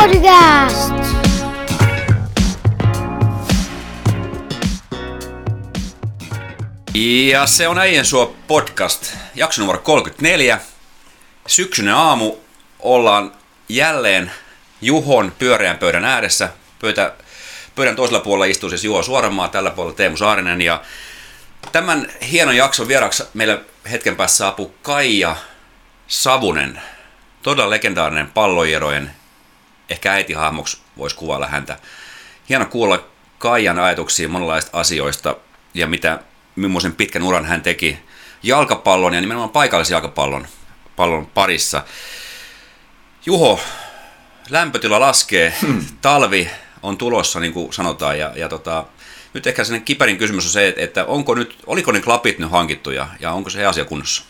Podcast! Ja se on Äijän suo podcast, jakso numero 34. Syksyinen aamu ollaan jälleen Juhon pyöreän pöydän ääressä. Pöytä, pöydän toisella puolella istuu siis Juho Suorenmaa, tällä puolella Teemu Saarinen. Ja tämän hienon jakson vieraksi meille hetken päässä saapuu Kaija Savunen. Todella legendaarinen pallojerojen, ehkä äitihahmoksi voisi kuvailla häntä. Hieno kuulla Kaijan ajatuksia monenlaista asioista ja mitä, millaisen pitkän uran hän teki jalkapallon ja nimenomaan paikallisjalkapallon pallon parissa. Juho, lämpötila laskee, hmm. talvi on tulossa, niin kuin sanotaan, ja, ja tota, nyt ehkä sen kiperin kysymys on se, että onko nyt, oliko ne klapit nyt hankittu ja, ja onko se asia kunnossa?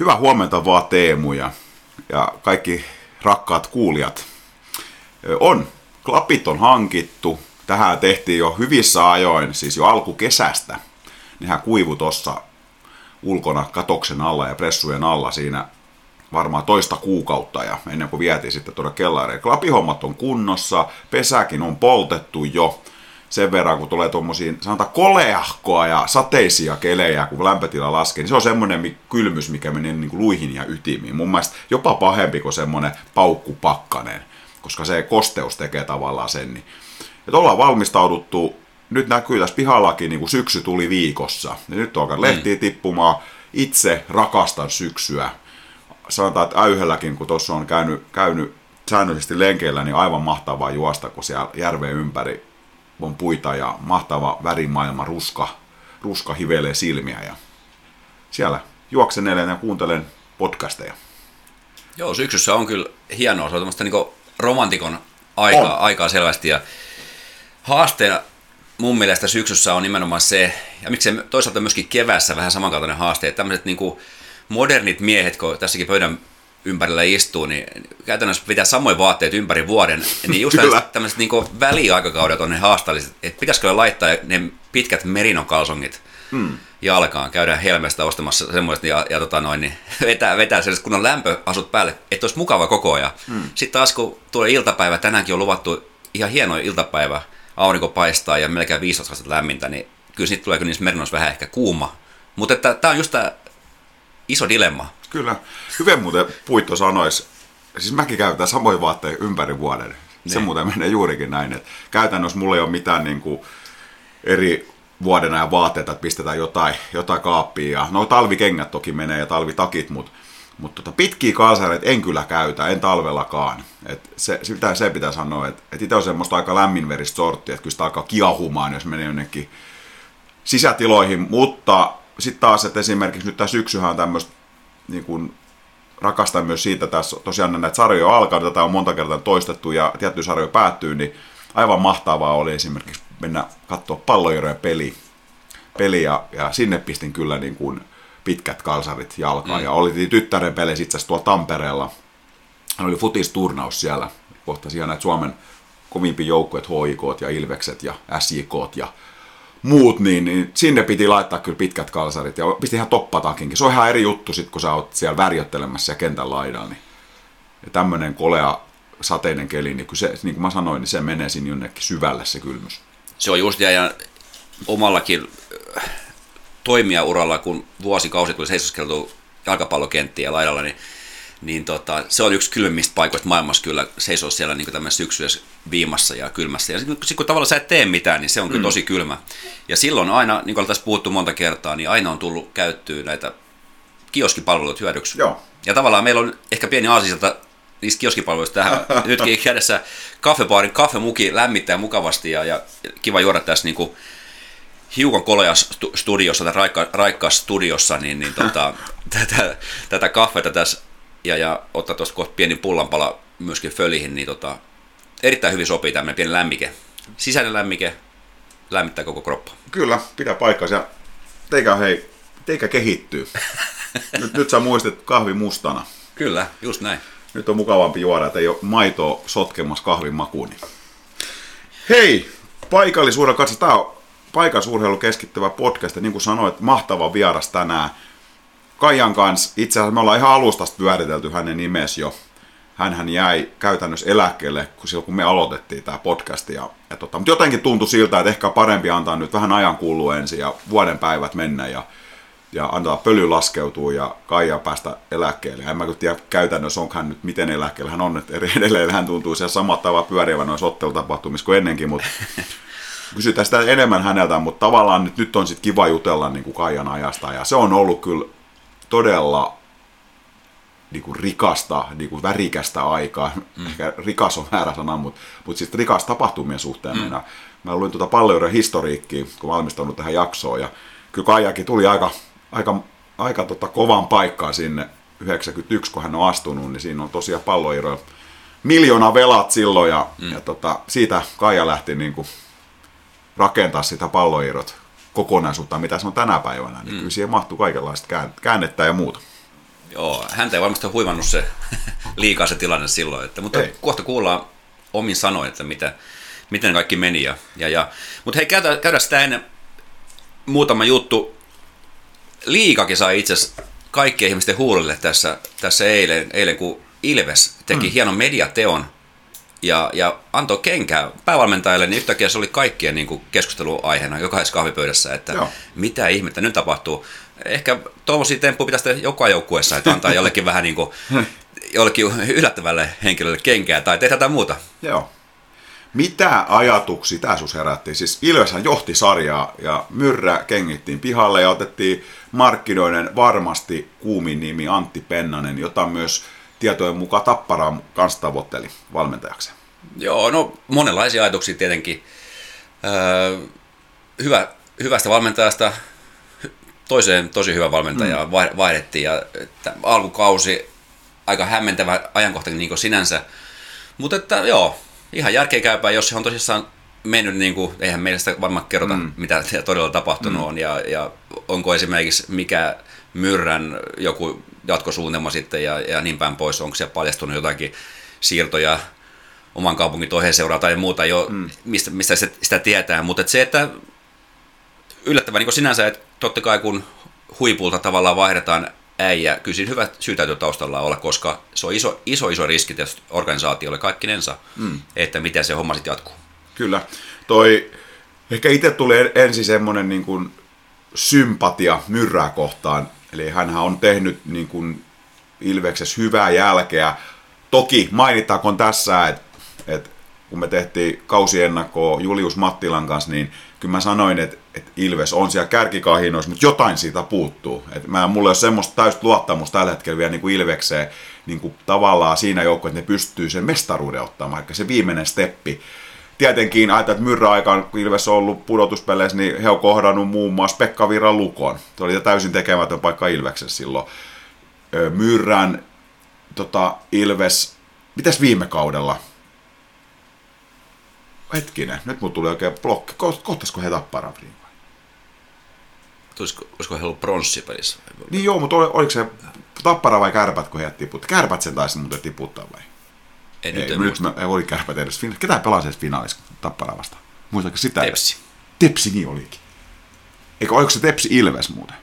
Hyvää huomenta vaan Teemu ja, ja kaikki rakkaat kuulijat. On, klapit on hankittu. Tähän tehtiin jo hyvissä ajoin, siis jo alkukesästä. Nehän kuivu tuossa ulkona katoksen alla ja pressujen alla siinä varmaan toista kuukautta ja ennen kuin vietiin sitten tuonne kellariin. Klapihommat on kunnossa, pesäkin on poltettu jo sen verran, kun tulee tuommoisiin, sanotaan koleahkoa ja sateisia kelejä, kun lämpötila laskee, niin se on semmoinen kylmys, mikä menee niin kuin luihin ja ytimiin. Mun mielestä jopa pahempi kuin semmoinen paukkupakkanen, koska se kosteus tekee tavallaan sen. Niin. Et ollaan valmistauduttu, nyt näkyy tässä pihallakin, niin kuin syksy tuli viikossa. Ja nyt on alkanut lehtiä tippumaan. Itse rakastan syksyä. Sanotaan, että äyhelläkin, kun tuossa on käynyt, käynyt säännöllisesti lenkeillä, niin aivan mahtavaa juosta, kun siellä järven ympäri on puita ja mahtava värimaailma, ruska, ruska hivelee silmiä ja siellä juoksenelen ja kuuntelen podcasteja. Joo, syksyssä on kyllä hienoa, se on tämmöistä niin romantikon aikaa, On. aikaa selvästi ja haasteena mun mielestä syksyssä on nimenomaan se, ja miksei toisaalta myöskin kevässä vähän samankaltainen haaste, että tämmöiset niin modernit miehet, kun tässäkin pöydän ympärillä istuu, niin käytännössä pitää samoin vaatteet ympäri vuoden, niin just tämmöiset, tämmöiset niin väliaikakaudet on ne haasteelliset, että pitäisikö laittaa ne pitkät merinokalsongit mm. jalkaan, käydään helmestä ostamassa semmoista ja, ja tota noin, niin vetää, vetää sellaiset kunnon lämpöasut päälle, että olisi mukava koko ajan. Mm. Sitten taas kun tulee iltapäivä, tänäänkin on luvattu ihan hieno iltapäivä, aurinko paistaa ja melkein 15 astetta lämmintä, niin kyllä sitten tulee kyllä niissä merinoissa vähän ehkä kuuma. Mutta tämä on just tämä iso dilemma. Kyllä. Hyvä muuten Puitto sanoisi, siis mäkin käytän samoin vaatteita ympäri vuoden. Se Niin. muuten menee juurikin näin, että käytännössä mulla ei ole mitään niin kuin eri vuoden ajan vaatteita, että pistetään jotain, jotain kaappia. Ja, no talvikengät toki menee ja talvitakit, mutta mutta tota, pitkiä kalsareita en kyllä käytä, en talvellakaan. Et se, se, pitää, se pitää sanoa, että et itse on semmoista aika lämminveristä sorttia, että kyllä sitä alkaa kiahumaan, jos menee jonnekin sisätiloihin, mutta sitten taas, että esimerkiksi nyt tämä syksyhän on tämmöistä, niin kuin rakastan myös siitä, tässä tosiaan näitä sarjoja alkanut, tätä on monta kertaa toistettu ja tiettyjä sarjoja päättyy, niin aivan mahtavaa oli esimerkiksi mennä katsoa pallojerojen peli, peli ja, ja sinne pistin kyllä niin kuin pitkät kalsarit jalkaan. Mm. Ja oli tyttären peleissä itse asiassa tuolla Tampereella. Hän oli futisturnaus siellä. Kohta siellä näitä Suomen kovimpia joukkoja, HIK ja Ilvekset ja SJK ja muut, niin, niin sinne piti laittaa kyllä pitkät kalsarit ja pisti ihan toppatakinkin. Se on ihan eri juttu sit, kun sä oot siellä värjöttelemässä ja kentän laidalla. Niin. Ja tämmönen kolea sateinen keli, niin, kun se, niin kuin mä sanoin, niin se menee sinne jonnekin syvälle se kylmys. Se on just ja- ja omallakin äh, toimijauralla, kun vuosikausi tuli seisoskeltu jalkapallokenttiä laidalla, niin, niin tota, se on yksi kylmimmistä paikoista maailmassa kyllä seisoo siellä niin tämmöisessä syksyisessä viimassa ja kylmässä. Ja sitten kun tavallaan sä et tee mitään, niin se on kyllä tosi kylmä. Ja silloin aina, niin kuin tässä puhuttu monta kertaa, niin aina on tullut käyttöön näitä kioskipalveluita hyödyksi. Joo. Ja tavallaan meillä on ehkä pieni aasisilta niistä kioskipalveluista tähän. Nytkin kädessä kaffebaarin kaffemuki lämmittää mukavasti ja, ja kiva juoda tässä niin kuin hiukan stu- studiossa tai raikka, raikkaassa studiossa, niin, niin tota, tätä, tätä kahveta tässä ja, ja ottaa tuosta kohta pieni pullanpala myöskin fölihin, niin tota, erittäin hyvin sopii tämmöinen pieni lämmike. Sisäinen lämmike lämmittää koko kroppa. Kyllä, pitää paikkansa. Ja Teikä, hei, teikä kehittyy. nyt, nyt sä muistat kahvi mustana. Kyllä, just näin. Nyt on mukavampi juoda, että ei ole maitoa sotkemassa kahvin makuun. Hei, paikallisuudella katso, tää on paikallisurheilu keskittyvä podcast, ja niin kuin sanoit, mahtava vieras tänään. Kaijan kanssa, itse asiassa me ollaan ihan alustasta pyöritelty hänen nimes jo. hän jäi käytännössä eläkkeelle kun silloin, kun me aloitettiin tämä podcast. Ja, ja tota, mutta jotenkin tuntui siltä, että ehkä parempi antaa nyt vähän ajan kulua ensin ja vuoden päivät mennä ja, ja antaa pöly laskeutua ja Kaija päästä eläkkeelle. En mä tiedä käytännössä onko hän nyt miten eläkkeellä hän on, että edelleen hän tuntuu siellä samat tava pyörivä noissa ottelutapahtumissa kuin ennenkin, mutta kysytään sitä enemmän häneltä, mutta tavallaan nyt, nyt on sitten kiva jutella niin kuin Kaijan ajasta ja se on ollut kyllä todella niin kuin rikasta, niin kuin värikästä aikaa. Mm. Ehkä rikas on väärä sana, mutta, mutta siis rikas tapahtumien suhteen. Mm. Minä, mä luin tuota paljon historiikkiä, kun valmistaudun tähän jaksoon. Ja kyllä Kaijakin tuli aika, aika, aika tota kovan paikkaan sinne 91, kun hän on astunut, niin siinä on tosiaan palloiroja. Miljoona velat silloin ja, mm. ja tota, siitä Kaija lähti niin kuin rakentaa sitä palloirot kokonaisuutta, mitä se on tänä päivänä. Niin mm. kyllä siihen mahtuu kaikenlaista käännettä ja muuta. Joo, häntä ei varmasti huivannut se liikaa se tilanne silloin, että, mutta ei. kohta kuullaan omin sanoin, että mitä, miten kaikki meni. Ja, ja, ja. Mutta hei, käydään, käydään sitä ennen muutama juttu. Liikakin sai itse asiassa kaikkien ihmisten huulille tässä, tässä eilen, eilen, kun Ilves teki mm. hienon mediateon ja, ja antoi kenkää päävalmentajalle, niin yhtäkkiä se oli kaikkien niin kuin keskusteluaiheena jokaisessa kahvipöydässä, että Joo. mitä ihmettä nyt tapahtuu ehkä tuommoisia temppuja pitäisi joka joukkueessa, että antaa jollekin vähän niin kuin, jollekin yllättävälle henkilölle kenkää tai tehdä jotain muuta. Joo. Mitä ajatuksia tämä sus herätti? Siis Ilveshän johti sarjaa ja Myrrä kengittiin pihalle ja otettiin markkinoiden varmasti kuumin nimi Antti Pennanen, jota myös tietojen mukaan Tapparaan kanssa tavoitteli valmentajaksi. Joo, no monenlaisia ajatuksia tietenkin. Öö, hyvä, hyvästä valmentajasta toiseen tosi hyvä valmentaja mm. vaihdettiin ja että alkukausi aika hämmentävä ajankohta niin sinänsä. Mutta että joo, ihan järkeenkäypää, jos se on tosissaan mennyt, niin kuin, eihän meillä sitä varmaan kerrota, mm. mitä todella tapahtunut mm. on ja, ja onko esimerkiksi mikä myrrän joku jatkosuunnitelma sitten ja, ja niin päin pois, onko siellä paljastunut jotakin siirtoja oman kaupungin toiseen seuraan tai muuta jo, mm. mistä, mistä sitä, sitä tietää, mutta et se, että yllättävän niin sinänsä, että totta kai kun huipulta tavallaan vaihdetaan äijä, kyllä siinä hyvä syy täytyy taustalla olla, koska se on iso, iso, iso riski tietysti organisaatiolle kaikkinensa, mm. että miten se homma sitten jatkuu. Kyllä. Toi, ehkä itse tuli ensin semmoinen niin kuin sympatia myrrää kohtaan, eli hän on tehnyt niin kuin Ilveksessä hyvää jälkeä. Toki mainittakoon tässä, että, että kun me tehtiin kausiennakkoa Julius Mattilan kanssa, niin kyllä mä sanoin, että, että Ilves on siellä kärkikahinoissa, mutta jotain siitä puuttuu. Et mä, mulla ei ole semmoista täystä luottamusta tällä hetkellä vielä niin kuin Ilvekseen niin kuin tavallaan siinä joukkoon, että ne pystyy sen mestaruuden ottamaan, vaikka se viimeinen steppi. Tietenkin ajatellaan, että myrrä aikaan, kun Ilves on ollut pudotuspeleissä, niin he on kohdannut muun muassa Pekka Virran lukon. Se oli täysin tekemätön paikka Ilveksessä silloin. Myrrän tota, Ilves, mitäs viime kaudella? hetkinen, nyt mulla tuli oikein blokki. Kohtaisiko he tapparan vai? Tulisiko, olisiko he ollut pronssipelissä? Niin joo, mutta oliko se tappara vai kärpät, kun he tiput? Kärpät sen taisi muuten tiputtaa vai? Ei, nyt, ei, nyt mä, ei oli kärpät edes. Ketä pelasi edes finaalissa tappara vastaan? Muistatko sitä? Tepsi. Tepsi niin olikin. Eikö, oliko se Tepsi Ilves muuten?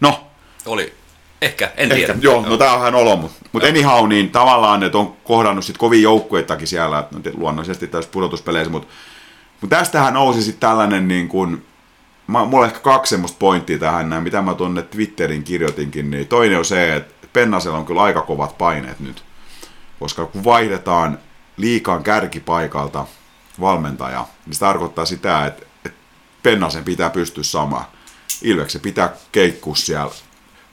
No. Oli. Ehkä, en Ehkä, tiedä. Joo, no tämä on ihan olo, mutta mut anyhow, niin tavallaan, että on kohdannut sit kovin joukkueitakin siellä, no, luonnollisesti tässä pudotuspeleissä, mutta mut tästähän nousi sitten tällainen niin kuin, mä, mulla on ehkä kaksi semmoista pointtia tähän, näin, mitä mä tuonne Twitterin kirjoitinkin, niin toinen on se, että Pennasella on kyllä aika kovat paineet nyt, koska kun vaihdetaan liikaan kärkipaikalta valmentaja, niin se tarkoittaa sitä, että, että Pennasen pitää pystyä samaan. Ilveksen pitää keikkua siellä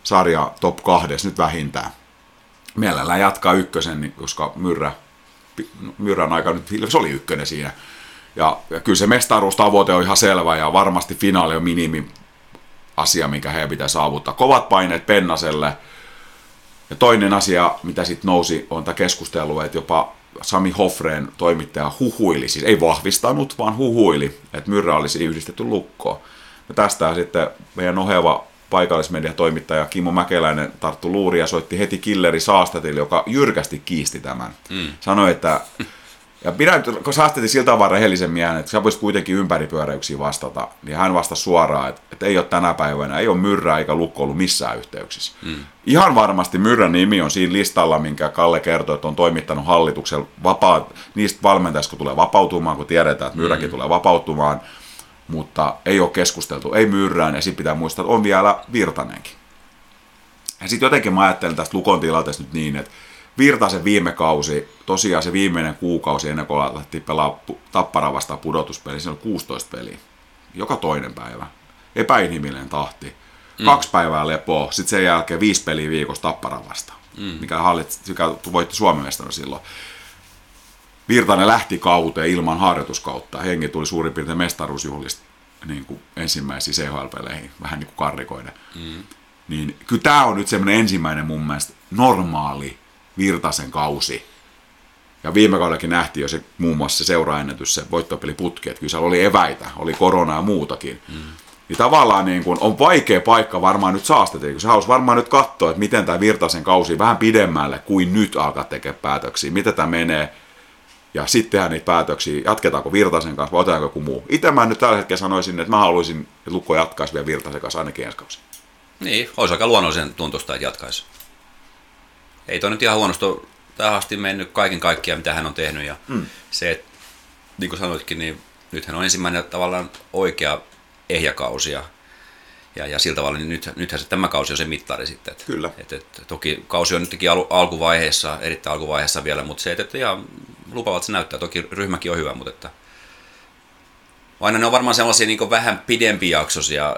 sarja top kahdessa nyt vähintään. Mielellään jatkaa ykkösen, niin koska Myrrä, Myrrän aika nyt se oli ykkönen siinä. Ja, ja kyllä se mestaruustavoite on ihan selvä ja varmasti finaali on minimi asia, mikä heidän pitää saavuttaa. Kovat paineet Pennaselle. Ja toinen asia, mitä sitten nousi, on tämä keskustelu, että jopa Sami Hoffreen toimittaja huhuili, siis ei vahvistanut, vaan huhuili, että Myrrä olisi yhdistetty lukkoon. Ja tästä sitten meidän oheva paikallismediatoimittaja Kimmo Mäkeläinen tarttu luuri ja soitti heti Killeri Saastatille, joka jyrkästi kiisti tämän. Mm. Sanoi, että Ja pidän, kun saastetin siltä vaan rehellisen miehen, että sä voisit kuitenkin ympäripyöräyksiä vastata, niin hän vastasi suoraan, että, että ei ole tänä päivänä, ei ole myrrää eikä lukko ollut missään yhteyksissä. Mm. Ihan varmasti myrrän nimi on siinä listalla, minkä Kalle kertoi, että on toimittanut hallituksen vapaa, niistä valmentajista, kun tulee vapautumaan, kun tiedetään, että myrräkin mm. tulee vapautumaan, mutta ei ole keskusteltu, ei myrrään, ja sitten pitää muistaa, että on vielä Virtanenkin. Ja sitten jotenkin mä ajattelen tästä Lukon tilanteesta nyt niin, että Virtasen viime kausi, tosiaan se viimeinen kuukausi ennen kuin alettiin pelaa Tappara vastaan pudotuspeli, se on 16 peliä. Joka toinen päivä. Epäinhimillinen tahti. Mm. Kaksi päivää lepoa, sitten sen jälkeen viisi peliä viikossa Tappara vastaan, mm. mikä, hallit, mikä voitti Suomen mestari silloin. Virtanen lähti kauteen ilman harjoituskautta. Hengi tuli suurin piirtein mestaruusjuhlista niin kuin ensimmäisiin CHL-peleihin, vähän niin kuin karrikoiden. Mm. Niin kyllä tämä on nyt semmoinen ensimmäinen mun mielestä normaali Virtasen kausi. Ja viime kaudellakin nähtiin jo se muun muassa se seuraennätys, se voittopeliputki, että kyllä siellä oli eväitä, oli korona ja muutakin. Mm. Niin tavallaan niin kun on vaikea paikka varmaan nyt saastetiin, kun se halusi varmaan nyt katsoa, että miten tämä Virtasen kausi vähän pidemmälle kuin nyt alkaa tekemään päätöksiä, miten tämä menee, ja sitten tehdään niitä päätöksiä, jatketaanko Virtasen kanssa vai otetaanko joku muu. Itse mä nyt tällä hetkellä sanoisin, että mä haluaisin, että Lukko jatkaisi vielä Virtasen kanssa ainakin ensi kausi. Niin, olisi aika luonnollisen tuntusta, että jatkaisi ei toi nyt ihan huonosti tähän asti mennyt kaiken kaikkiaan, mitä hän on tehnyt. Ja mm. se, että niin kuin sanoitkin, niin nythän on ensimmäinen tavallaan oikea ehjäkausi. Ja, ja, ja sillä tavalla, niin nyt, nythän se, tämä kausi on se mittari sitten. Että, Kyllä. Että, että, toki kausi on nytkin al, alkuvaiheessa, erittäin alkuvaiheessa vielä, mutta se, että, että ihan lupavat se näyttää. Toki ryhmäkin on hyvä, mutta että aina ne on varmaan sellaisia niin vähän pidempijaksoisia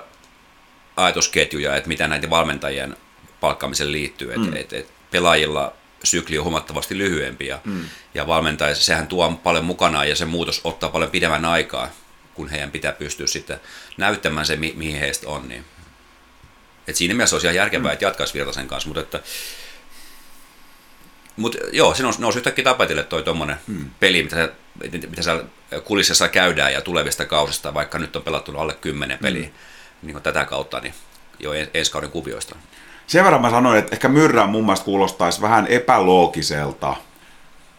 ajatusketjuja, että mitä näiden valmentajien palkkaamiseen liittyy. Mm. Et, et, et, pelaajilla sykli on huomattavasti lyhyempi ja, mm. ja valmentaja, sehän tuo paljon mukanaan ja se muutos ottaa paljon pidemmän aikaa, kun heidän pitää pystyä sitten näyttämään se, mi- mihin heistä on. Niin. Et siinä mielessä olisi ihan järkevää, mm. että jatkaisi Virtasen kanssa, mutta että, mutta joo, se nousi, nousi yhtäkkiä tapetille toi tuommoinen mm. peli, mitä, mitä siellä kulississa käydään ja tulevista kausista, vaikka nyt on pelattu alle kymmenen peliä mm. niin tätä kautta, niin jo ensi kauden kuvioista. Sen verran mä sanoin, että ehkä myrrän mielestä kuulostaisi vähän epäloogiselta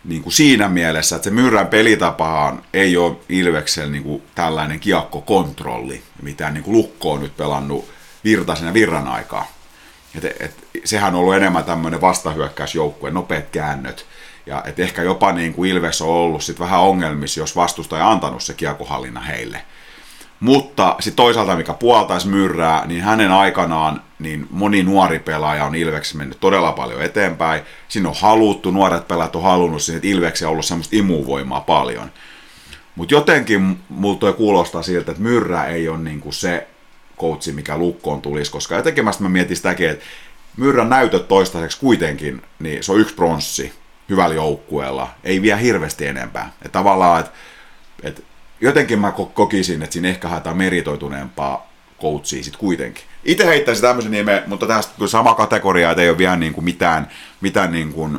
niin kuin siinä mielessä, että se myrrän pelitapahan ei ole Ilveksellä niin kuin tällainen kiakkokontrolli, mitä niin kuin Lukko on nyt pelannut Virtasen ja Virran aikaa. Et, et, sehän on ollut enemmän tämmöinen vastahyökkäysjoukkue, nopeat käännöt. Ja et ehkä jopa niin kuin Ilves on ollut sit vähän ongelmissa, jos vastustaja antanut se kiekkohallinna heille. Mutta sitten toisaalta, mikä puoltaisi myrrää, niin hänen aikanaan niin moni nuori pelaaja on Ilveksi mennyt todella paljon eteenpäin. Siinä on haluttu, nuoret pelaajat on halunnut sinne, että Ilveksi on ollut semmoista imuvoimaa paljon. Mutta jotenkin mulla toi kuulostaa siltä, että myrrä ei ole niinku se koutsi, mikä lukkoon tulisi, koska jotenkin mä mietin sitäkin, että myrrän näytöt toistaiseksi kuitenkin, niin se on yksi pronssi hyvällä joukkueella, ei vielä hirveästi enempää. Et tavallaan, että et jotenkin mä kokisin, että siinä ehkä haetaan meritoituneempaa coachia sitten kuitenkin. Itse heittäisin tämmöisen nimen, mutta tästä sama kategoria, että ei ole vielä niin kuin mitään, mitään niin kuin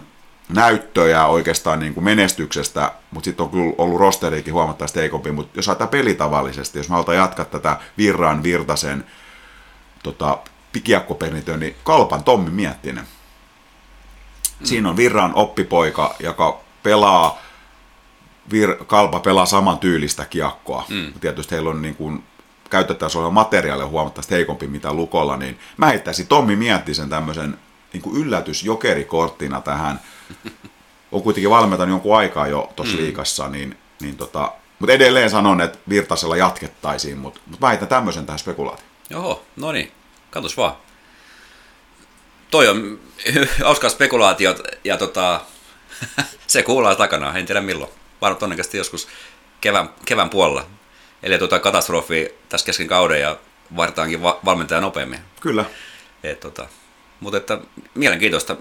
näyttöjä oikeastaan niin kuin menestyksestä, mutta sitten on kyllä ollut rosteriikin huomattavasti heikompi, mutta jos ajatellaan pelitavallisesti, jos me halutaan jatkaa tätä Virran, Virtasen tota, kiekkoperintö, niin Kalpan Tommi Miettinen. Siinä on Virran oppipoika, joka pelaa Vir, Kalpa pelaa saman tyylistä kiekkoa. Mm. Tietysti heillä on niin kuin käytettävissä oleva materiaali huomattavasti heikompi mitä Lukolla, niin mä heittäisin Tommi Miettisen tämmöisen niin kuin yllätysjokerikorttina tähän. On kuitenkin valmentanut jonkun aikaa jo tuossa mm. liikassa, niin, niin tota, mutta edelleen sanon, että Virtasella jatkettaisiin, mutta, mutta mä heitän tämmöisen tähän spekulaatioon. Joo, no niin, katos vaan. Toi on hauska spekulaatiot ja tota, se kuullaan takana, en tiedä milloin todennäköisesti joskus kevään, kevään puolella. Eli tuota katastrofi tässä kesken kauden ja vaaditaankin va- valmentaja nopeammin. Kyllä. Et, tota, mutta että mielenkiintoista.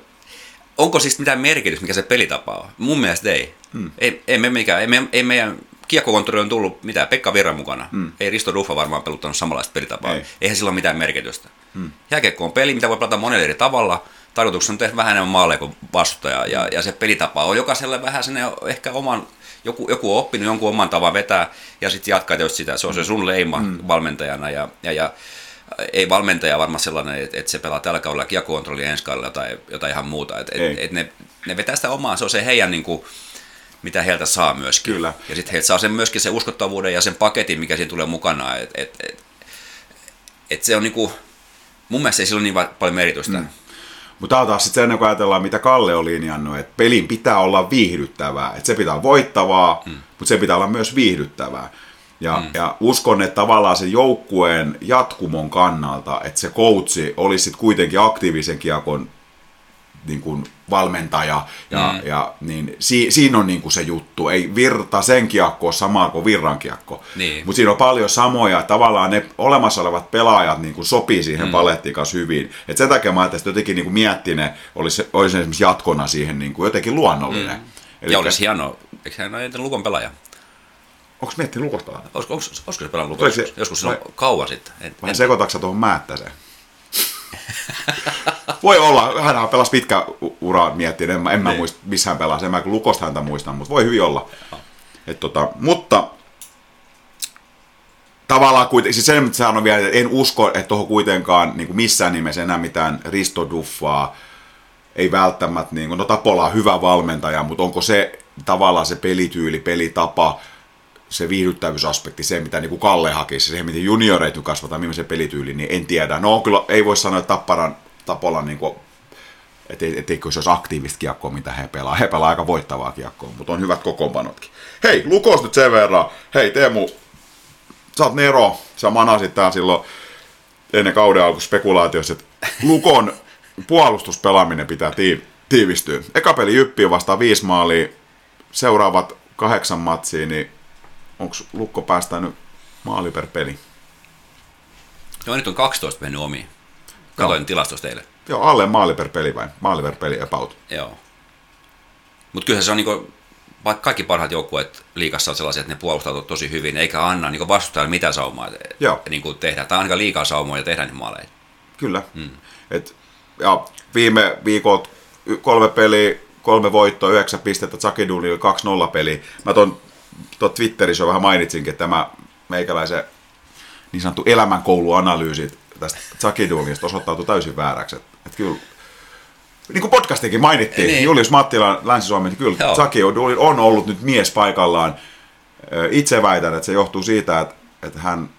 Onko siis mitään merkitys, mikä se pelitapa on? Mun mielestä ei. Hmm. Ei, ei, me mikään, ei, me, ei meidän kiekkokonttori on tullut mitään, Pekka Virran mukana. Hmm. Ei Risto Ruffa varmaan peluttanut samanlaista pelitapaa. Ei. Eihän sillä ole mitään merkitystä. Hmm. Jääkiekko on peli, mitä voi pelata monella eri tavalla. Tarkoituksena on tehdä vähän enemmän maaleja kuin vastustaja. Ja, ja se pelitapa on jokaiselle vähän sinne ehkä oman joku, joku on oppinut jonkun oman tavan vetää ja sitten jatkaa jos sitä. Se on se sun leima mm. valmentajana ja, ja, ja ei valmentaja varmaan sellainen, että, että se pelaa tällä kaudella kiekokontrollia ensi kaudella tai jotain ihan muuta. Että et, et ne, ne vetää sitä omaa, se on se heidän niin kuin, mitä heiltä saa myöskin. Kyllä. Ja sitten heiltä saa sen myöskin sen uskottavuuden ja sen paketin, mikä siinä tulee mukana. Et, et, et, et se on niinku, mun mielestä ei sillä ole niin paljon merkitystä. Mm. Mutta tämä taas sitten sen, kun ajatellaan, mitä Kalle on linjannut, että pelin pitää olla viihdyttävää. Että se pitää olla voittavaa, mm. mutta se pitää olla myös viihdyttävää. Ja, mm. ja uskon, että tavallaan sen joukkueen jatkumon kannalta, että se coachi olisi sitten kuitenkin aktiivisen kiekon niin kuin valmentaja, ja, mm. ja niin, si, siinä on niin kuin se juttu. Ei virta sen kiekko ole samaa kuin virran kiekko. Niin. Mutta siinä on paljon samoja, tavallaan ne olemassa olevat pelaajat niin kuin sopii siihen mm. palettiin kanssa hyvin. Et sen takia mä ajattelin, että jotenkin niin kuin miettinen olisi, olisi esimerkiksi jatkona siihen niin kuin jotenkin luonnollinen. Mm. ja olisi hienoa, eikö hän ole Lukon pelaaja? Onko miettinyt Lukosta? Olisiko, se pelannut Lukosta? Joskus se on vai- kauan sitten. En, Vai sekoitatko tuohon Määttäseen? voi olla, hän pelasi pitkä u- ura miettiä, en, mä- en mä Niin. muista missä hän pelasi, en mä Lukosta häntä muista, mutta voi hyvin olla. Et tota, mutta tavallaan kuitenkin, siis sen sanon vielä, että en usko, että tuohon kuitenkaan niin kuin missään nimessä enää mitään ristoduffaa, ei välttämättä, niin kuin, no Tapola on hyvä valmentaja, mutta onko se tavallaan se pelityyli, pelitapa, se viihdyttävyysaspekti, se mitä niin kuin Kalle hakisi, se miten junioreita kasvataan, millaisen pelityyli, niin en tiedä. No kyllä ei voi sanoa, että Tapparan, Tapolan niin kuin, ettei, etteikö se olisi aktiivista kiekkoa, mitä he pelaa. He pelaa aika voittavaa kiekkoa, mutta on hyvät kokoonpanotkin. Hei, Lukos nyt sen verran. Hei Teemu, sä oot Nero, sä manasit tää silloin ennen kauden alku spekulaatiossa, että Lukon puolustuspelaaminen pitää tii- tiivistyä. Eka peli Jyppiin vastaan viisi maalia, seuraavat kahdeksan matsia, niin onko Lukko päästänyt maali per peli? Joo, nyt on 12 mennyt omiin. Katoin tilastosta teille. Joo, alle maali per peli vai? Maali per peli about. Joo. Mutta kyllähän se on niinku, vaikka kaikki parhaat joukkueet liikassa on sellaisia, että ne puolustautuvat tosi hyvin, eikä anna niinku vastustajalle mitään saumaa Joo. niinku tehdä. Tai ainakaan liikaa saumoja ja tehdä niitä maaleja. Kyllä. Mm. Et, ja viime viikot kolme peliä, kolme voittoa, yhdeksän pistettä, Zakidunilla 2-0 peli. Mä ton, ton Twitterissä jo vähän mainitsinkin, että tämä meikäläisen niin sanottu elämänkouluanalyysit tästä Zakidunista osoittautui täysin vääräksi. Et, et kyllä, niin kuin podcastikin mainittiin, Niin. Julius Mattila Länsi-Suomen, niin kyllä. Zakiduli on ollut nyt mies paikallaan. Itse väitän, että se johtuu siitä, että, että hän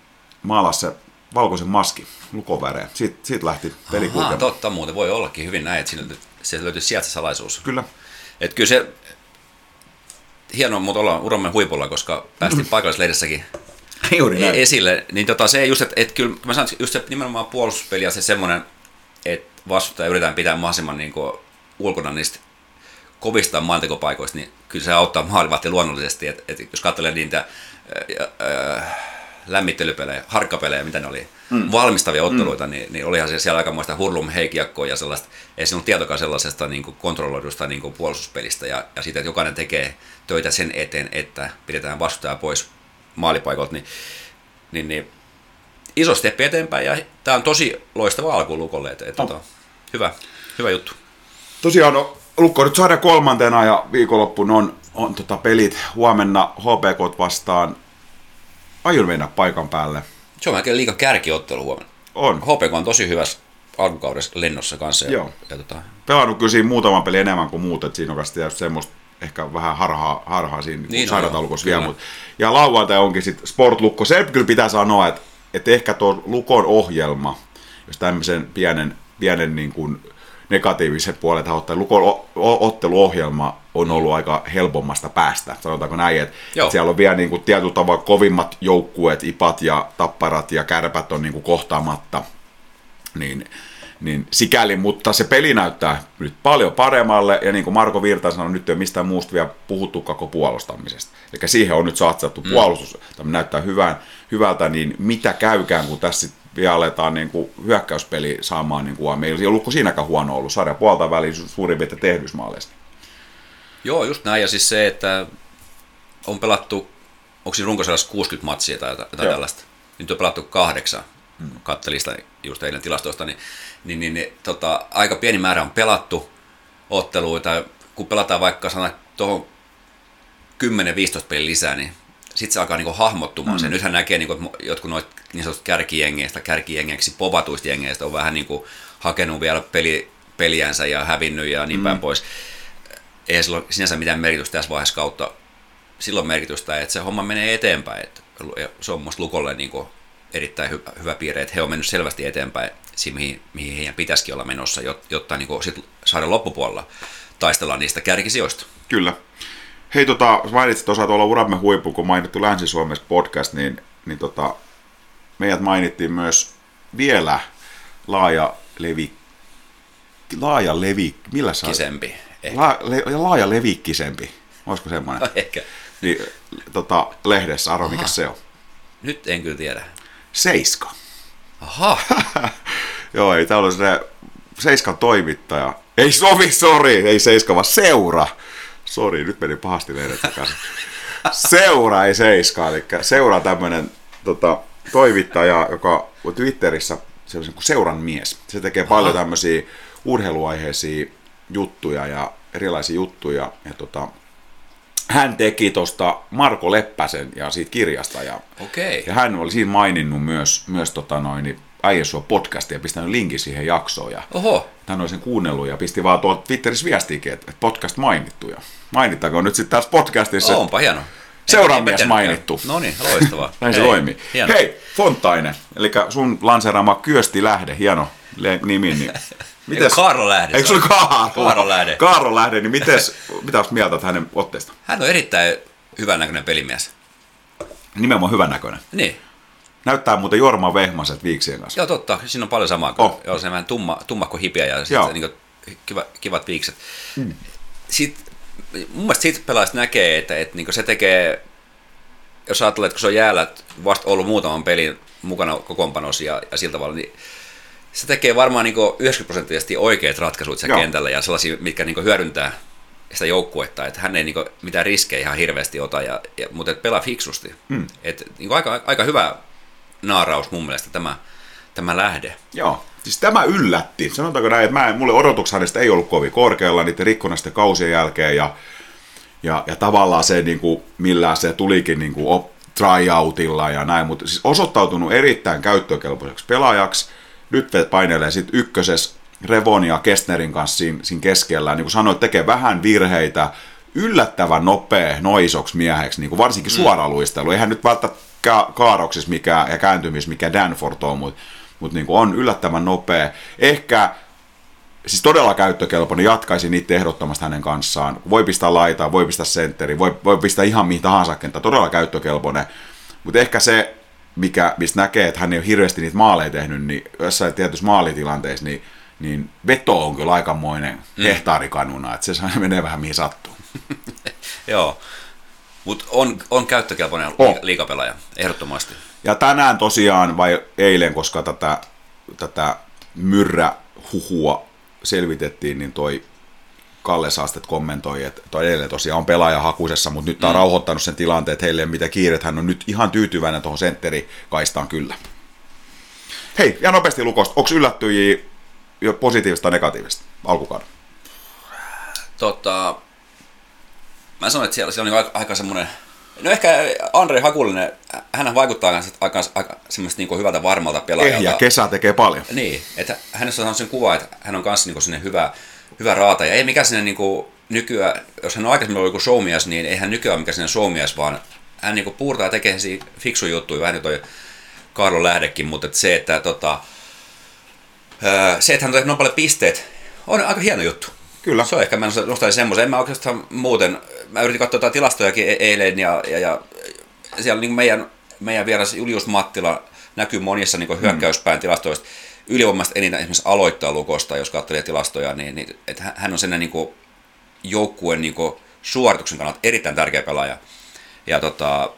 maalasi se valkoisen maski lukoväreen. Siitä, siitä lähti peli Ahaa, totta muuten, voi ollakin hyvin näin, että siinä löytyy- sieltä löytyy sieltä se salaisuus. Kyllä. Et kyllä se hienoa, mutta ollaan uramme huipulla, koska päästiin paikallislehdessäkin Juuri e- esille, niin tota, se just, että et kyllä mä sanon, että just se nimenomaan puolustuspeli ja se semmoinen, että vastustaja yritetään pitää mahdollisimman niin kuin, ulkona niistä kovista maantekopaikoista, niin kyllä se auttaa maalivahtia luonnollisesti, että et, jos katselee niitä äh, äh, lämmittelypelejä, harkkapelejä, mitä ne oli, mm. valmistavia otteluita, mm. niin, niin olihan se siellä aikamoista hurlum heikiakkoa ja sellaista, ei se ollut tietokaan sellaisesta niin kuin kontrolloidusta niin kuin puolustuspelistä ja, ja siitä, että jokainen tekee töitä sen eteen, että pidetään vastustaja pois maalipaikolta, niin, niin, niin iso steppi eteenpäin ja tämä on tosi loistava alku Lukolle, että, että On. tota, hyvä, hyvä juttu. Tosiaan no, Lukko nyt sarja kolmantena ja viikonloppuna on, on tota pelit huomenna HPK vastaan. Aion mennä paikan päälle. Se on melkein liiga kärkiottelu huomenna. On. HPK on tosi hyvässä alkukaudessa lennossa kanssa. Ja, Joo. Ja, tota, Pelannut kyllä siinä muutaman peli enemmän kuin muut, että siinä on kanssa semmoista ehkä vähän harhaa, harhaa siinä Niin joo, vielä. Mut. Ja lauantai onkin sitten Sportlukko. Se kyllä pitää sanoa, että, että ehkä tuo Lukon ohjelma, jos tämmöisen pienen, pienen niin kuin negatiivisen puolen tähän ottaa, otteluohjelma on ollut aika helpommasta päästä, sanotaanko näin, että, Joo. siellä on vielä niin kuin tietyllä tavalla kovimmat joukkueet, ipat ja tapparat ja kärpät on niin kuin kohtaamatta, niin, niin sikäli, mutta se peli näyttää nyt paljon paremmalle, ja niin kuin Marko Virta sanoi, nyt ei ole mistään muusta vielä puhuttu koko puolustamisesta. Eli siihen on nyt satsattu mm. puolustus, tämä näyttää hyvän, hyvältä, niin mitä käykään, kun tässä vielä aletaan niin kuin hyökkäyspeli saamaan, niin kuin, meillä ei ollut siinäkään huono ollut, sarja puolta väliin suurin piirtein tehdysmaaleista. joo, just näin. Ja siis se, että on pelattu, onko siinä runkosarjassa 60 matsia tai jotain Joo. tällaista. Nyt on pelattu kahdeksan. Mm. Kattelin sitä just eilen tilastoista, niin, niin, niin, niin tota, aika pieni määrä on pelattu otteluita. Kun pelataan vaikka sana tuohon 10-15 pelin lisää, niin sitten se alkaa niinku hahmottumaan mm. se. Nythän näkee, niinku, että jotkut noista niin sanotusta kärkijengeistä, kärkijengeiksi povatuista jengeistä on vähän niinku hakenut vielä peli, peliänsä ja hävinnyt ja niin mm. päin pois. ei sillä ole sinänsä mitään merkitystä tässä vaiheessa kautta. Silloin merkitystä, että se homma menee eteenpäin. Että se on musta Lukolle niin kuin erittäin hyvä, hyvä piirre, että he on mennyt selvästi eteenpäin siihen, mihin, mihin heidän pitäisikin olla menossa, jotta niin kuin sit saada loppupuolella taistellaan niistä kärkisijoista. Kyllä. Hei, tota, mainitsit tuossa tuolla Uramme huippu, kun mainittu Länsi-Suomessa podcast, niin, niin tota, meidät mainittiin myös vielä laaja levi, laaja levi, millä sä Kisempi. La, le, laaja levikkisempi, olisiko semmoinen? No, ehkä. Niin, tota, lehdessä, arvo mikä se on? Nyt en kyllä tiedä. Seiska. Aha. Joo, ei, täällä on se Seiskan toimittaja. Ei sovi, sori, ei Seiska, vaan seura. Sori, nyt meni pahasti lehdet. Seura, ei Seiska, eli seura tämmöinen tota, toimittaja, joka on Twitterissä sellaisen kuin seuran mies. Se tekee Aha. paljon tämmöisiä urheiluaiheisia juttuja ja erilaisia juttuja. Ja tota, hän teki tuosta Marko Leppäsen ja siitä kirjasta. Ja, okay. ja hän oli siinä maininnut myös, myös tota noin, niin Äijäsua podcastia ja pistänyt linkin siihen jaksoon. Ja Oho. Hän oli sen kuunnellut ja pisti vaan tuolta Twitterissä viestiikin, että podcast mainittu. Ja mainittakoon nyt sitten tässä podcastissa. Onpa hieno. Seuraamies mainittu. No niin, loistavaa. Näin se toimii. Hieno. Hei, Fontaine, eli sun lanseeraama Kyösti Lähde, hieno nimi. Niin Mites, Kaarlo Lähde. Eikö se ole Kaarlo? Kaarlo Lähde. Kaarlo Lähde, niin mites, mitä olet mieltä hänen otteesta? Hän on erittäin hyvän näköinen pelimies. Nimenomaan hyvän näköinen. Niin. Näyttää muuten Jorma Vehmaset viiksien kanssa. Joo, totta. Siinä on paljon samaa. Oh. Joo, se vähän tumma, tummakko hipiä ja sitten niin kiva, kivat viikset. Mm. Sitten, mun mielestä siitä pelaajat näkee, että, että niin se tekee, jos ajattelee, että kun se on jäällä vasta ollut muutaman pelin mukana kokoonpanossa ja, ja sillä tavalla, niin se tekee varmaan niin 90 prosenttisesti oikeat ratkaisut siellä Joo. kentällä ja sellaisia, mitkä niin hyödyntää sitä joukkuetta, että hän ei niin mitään riskejä ihan hirveästi ota, ja, ja, mutta et pelaa fiksusti. Mm. Et, niin aika, aika hyvä naaraus mun mielestä tämä, tämä lähde. Joo, siis tämä yllätti. Sanotaanko näin, että mä, mulle odotukset hänestä ei ollut kovin korkealla niiden rikkonaisten kausien jälkeen, ja, ja, ja tavallaan se, niin kuin, millä se tulikin niin kuin, tryoutilla ja näin, mutta siis osoittautunut erittäin käyttökelpoiseksi pelaajaksi, nyt painelee sitten ykköses Revon ja Kestnerin kanssa siinä, siinä keskellä. Niin kuin sanoit, tekee vähän virheitä, yllättävän nopea noisoksi mieheksi, niin kuin varsinkin mm. suoraluistelu. Eihän nyt välttämättä ka- kaaroksissa mikä, ja kääntymis mikä Danford on, mutta mut niin on yllättävän nopea. Ehkä siis todella käyttökelpoinen, jatkaisin niitä ehdottomasti hänen kanssaan. Voi pistää laitaa, voi pistää sentteri, voi, voi pistää ihan mihin tahansa kenttä, todella käyttökelpoinen. Mutta ehkä se, mikä, mistä näkee, että hän ei ole hirveästi niitä maaleja tehnyt, niin jossain tietyissä maalitilanteissa, niin, niin veto on kyllä aikamoinen mm. hehtaarikanuna, että se menee vähän mihin sattuu. Joo, mutta on, on käyttökelpoinen liikapelaaja, ehdottomasti. Ja tänään tosiaan, vai eilen, koska tätä, tätä myrrähuhua selvitettiin, niin toi Kalle Saastet kommentoi, että toi edelleen tosiaan on pelaaja hakusessa, mutta nyt tämä on mm. rauhoittanut sen tilanteen, että heille ei mitä kiire, hän on nyt ihan tyytyväinen tuohon sentterikaistaan kyllä. Hei, ja nopeasti Lukosta, onko yllättyjiä jo positiivista tai negatiivista alkukauden? Tota, mä sanoin, että siellä, siellä on aika, aika semmoinen No ehkä Andre Hakulinen, hän vaikuttaa aika, aika, aika semmoista niin hyvältä varmalta pelaajalta. Ja kesä tekee paljon. Niin, että hänessä on sen kuva, että hän on kanssa niin sinne hyvä, hyvä raata. Ja ei mikä sinne niin kuin nykyään, jos hän on aikaisemmin ollut joku showmies, niin ei hän nykyään mikä sinne showmies, vaan hän niin puurtaa ja tekee fiksu juttuja, vähän niin toi Karlo Lähdekin, mutta että se, että tota, se, että hän on tehnyt noin paljon pisteet, on aika hieno juttu. Kyllä. Se on ehkä, mä nostaisin semmoisen. En mä oikeastaan muuten, mä yritin katsoa jotain tilastojakin e- eilen ja, ja, ja siellä niin meidän, meidän vieras Julius Mattila näkyy monissa niin hyökkäyspään tilastoista ylivoimaisesti eniten esimerkiksi aloittaa lukosta, jos katselee tilastoja, niin, niin että hän on sen niin joukkueen niin suorituksen kannalta erittäin tärkeä pelaaja. Ja tota,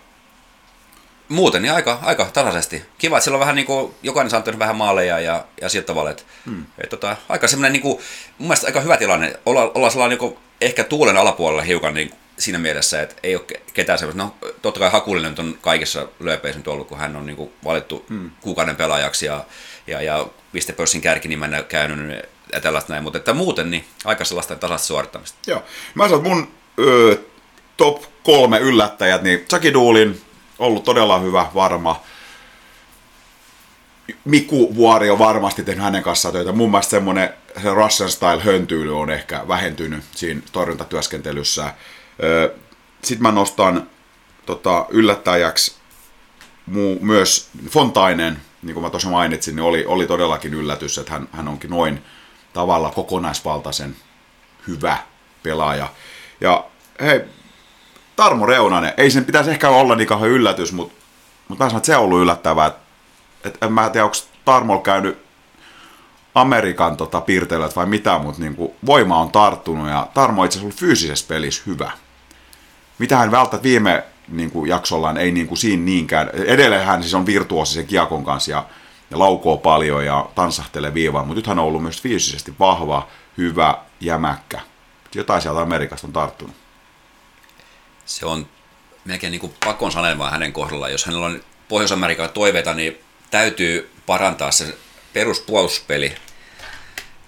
muuten niin aika, aika tasaisesti. Kiva, että siellä on vähän niin kuin, jokainen saa vähän maaleja ja, ja sillä tavalla, että hmm. et, tota, aika semmoinen niin kuin, mun mielestä aika hyvä tilanne. Olla, olla sellainen niin kuin, ehkä tuulen alapuolella hiukan niin siinä mielessä, että ei ole ketään semmoista. No totta kai Hakulinen on kaikissa lööpeissä ollut, kun hän on niin kuin, valittu hmm. kuukauden pelaajaksi ja, ja, ja pistepörssin kärkinimen käynyt ja tällaista näin, mutta että muuten niin aika sellaista tasaista suorittamista. Joo. Mä sanon, mun ö, top kolme yllättäjät, niin Saki Duulin, ollut todella hyvä, varma. Miku Vuori on varmasti tehnyt hänen kanssaan töitä. Mun mielestä semmoinen se Russian style höntyily on ehkä vähentynyt siinä torjuntatyöskentelyssä. Sitten mä nostan tota, yllättäjäksi muu, myös Fontainen, niin kuin mä tuossa mainitsin, niin oli, oli todellakin yllätys, että hän, hän onkin noin tavalla kokonaisvaltaisen hyvä pelaaja. Ja hei, Tarmo Reunanen, ei sen pitäisi ehkä olla niin kauhean yllätys, mutta, mutta mä sanon, että se on ollut yllättävää. Että, että en mä tiedä, onko Tarmo käynyt Amerikan tota, piirteillä vai mitä, mutta niin voima on tarttunut ja Tarmo itse asiassa fyysisessä pelissä hyvä. Mitä hän välttämättä viime niin jaksollaan ei niin siinä niinkään. Edelleen hän siis on virtuosi sen kanssa ja, ja laukoo paljon ja tansahtelee viivaan, mutta nyt hän on ollut myös fyysisesti vahva, hyvä, jämäkkä. Jotain sieltä Amerikasta on tarttunut. Se on melkein niin pakon sanelmaa hänen kohdallaan. Jos hänellä on Pohjois-Amerikan toiveita, niin täytyy parantaa se peruspuolustuspeli.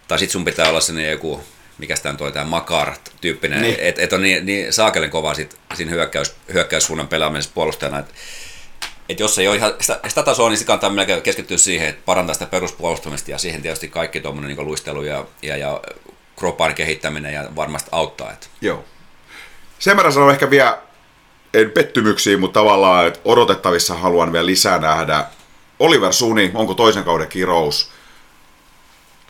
Tai sitten sun pitää olla sellainen joku, mikä sitä on toi tämä Makar-tyyppinen, niin. että et on niin, niin saakelen kova sit, siinä hyökkäys, hyökkäyssuunnan pelaamisessa puolustajana, että et jos ei ole ihan sitä, sitä tasoa, niin se kannattaa melkein keskittyä siihen, että parantaa sitä peruspuolustamista ja siihen tietysti kaikki tuommoinen niin luistelu ja, ja, ja kropan kehittäminen ja varmasti auttaa. Että. Joo. Sen verran sanon ehkä vielä, en pettymyksiä, mutta tavallaan että odotettavissa haluan vielä lisää nähdä. Oliver Suni, onko toisen kauden kirous?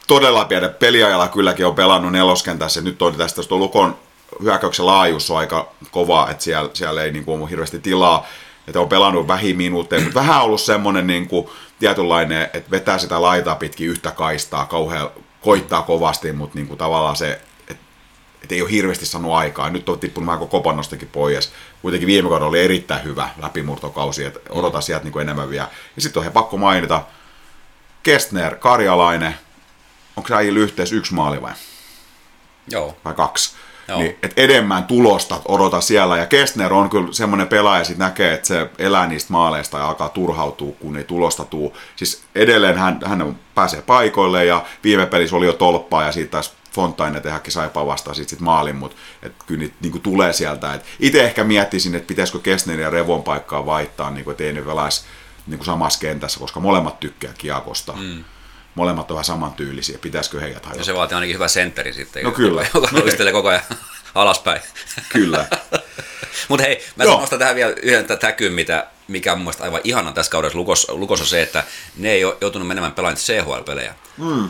Todella pienen peliajalla kylläkin on pelannut neloskentässä. Nyt on tästä tuo Lukon hyökkäyksen laajuus on aika kova, että siellä, siellä ei niin kuin, ole hirveästi tilaa. Että on pelannut vähin minuutteja, mutta vähän ollut semmoinen niin kuin, tietynlainen, että vetää sitä laitaa pitkin yhtä kaistaa, kauhean koittaa kovasti, mutta niin kuin, tavallaan se että ei ole hirveästi saanut aikaa. Nyt on tippunut vähän kopannostakin pois. Kuitenkin viime kaudella oli erittäin hyvä läpimurtokausi, että odota sieltä niin kuin enemmän vielä. Ja sitten on he pakko mainita, Kestner, Karjalainen, onko se äijillä yhteys yksi maali vai? Joo. Vai kaksi? Joo. Niin, et enemmän tulosta odota siellä. Ja Kestner on kyllä semmoinen pelaaja, sit näkee, että se elää niistä maaleista ja alkaa turhautua, kun ei tulosta tuu. Siis edelleen hän, hän pääsee paikoille ja viime pelissä oli jo tolppaa ja siitä taas Fontaine tehdäkin saipa vastaan sit, sit maalin, mutta et kyllä niitä niin tulee sieltä. itse ehkä miettisin, että pitäisikö Kestnerin ja Revon paikkaa vaihtaa, niin kuin, että ei ne velaisi niin samassa kentässä, koska molemmat tykkää kiekosta. Mm. Molemmat ovat samantyylisiä. Pitäisikö heidät hajottaa? Ja se vaatii ainakin hyvä sentteri sitten. No kyllä. Joka luistelee koko ajan alaspäin. Kyllä. Mutta hei, mä nostan tähän vielä yhden täkyn, mitä, mikä on mun mielestä aivan ihana tässä kaudessa Lukossa, Lukossa se, että ne ei ole joutunut menemään pelaamaan CHL-pelejä. Mm.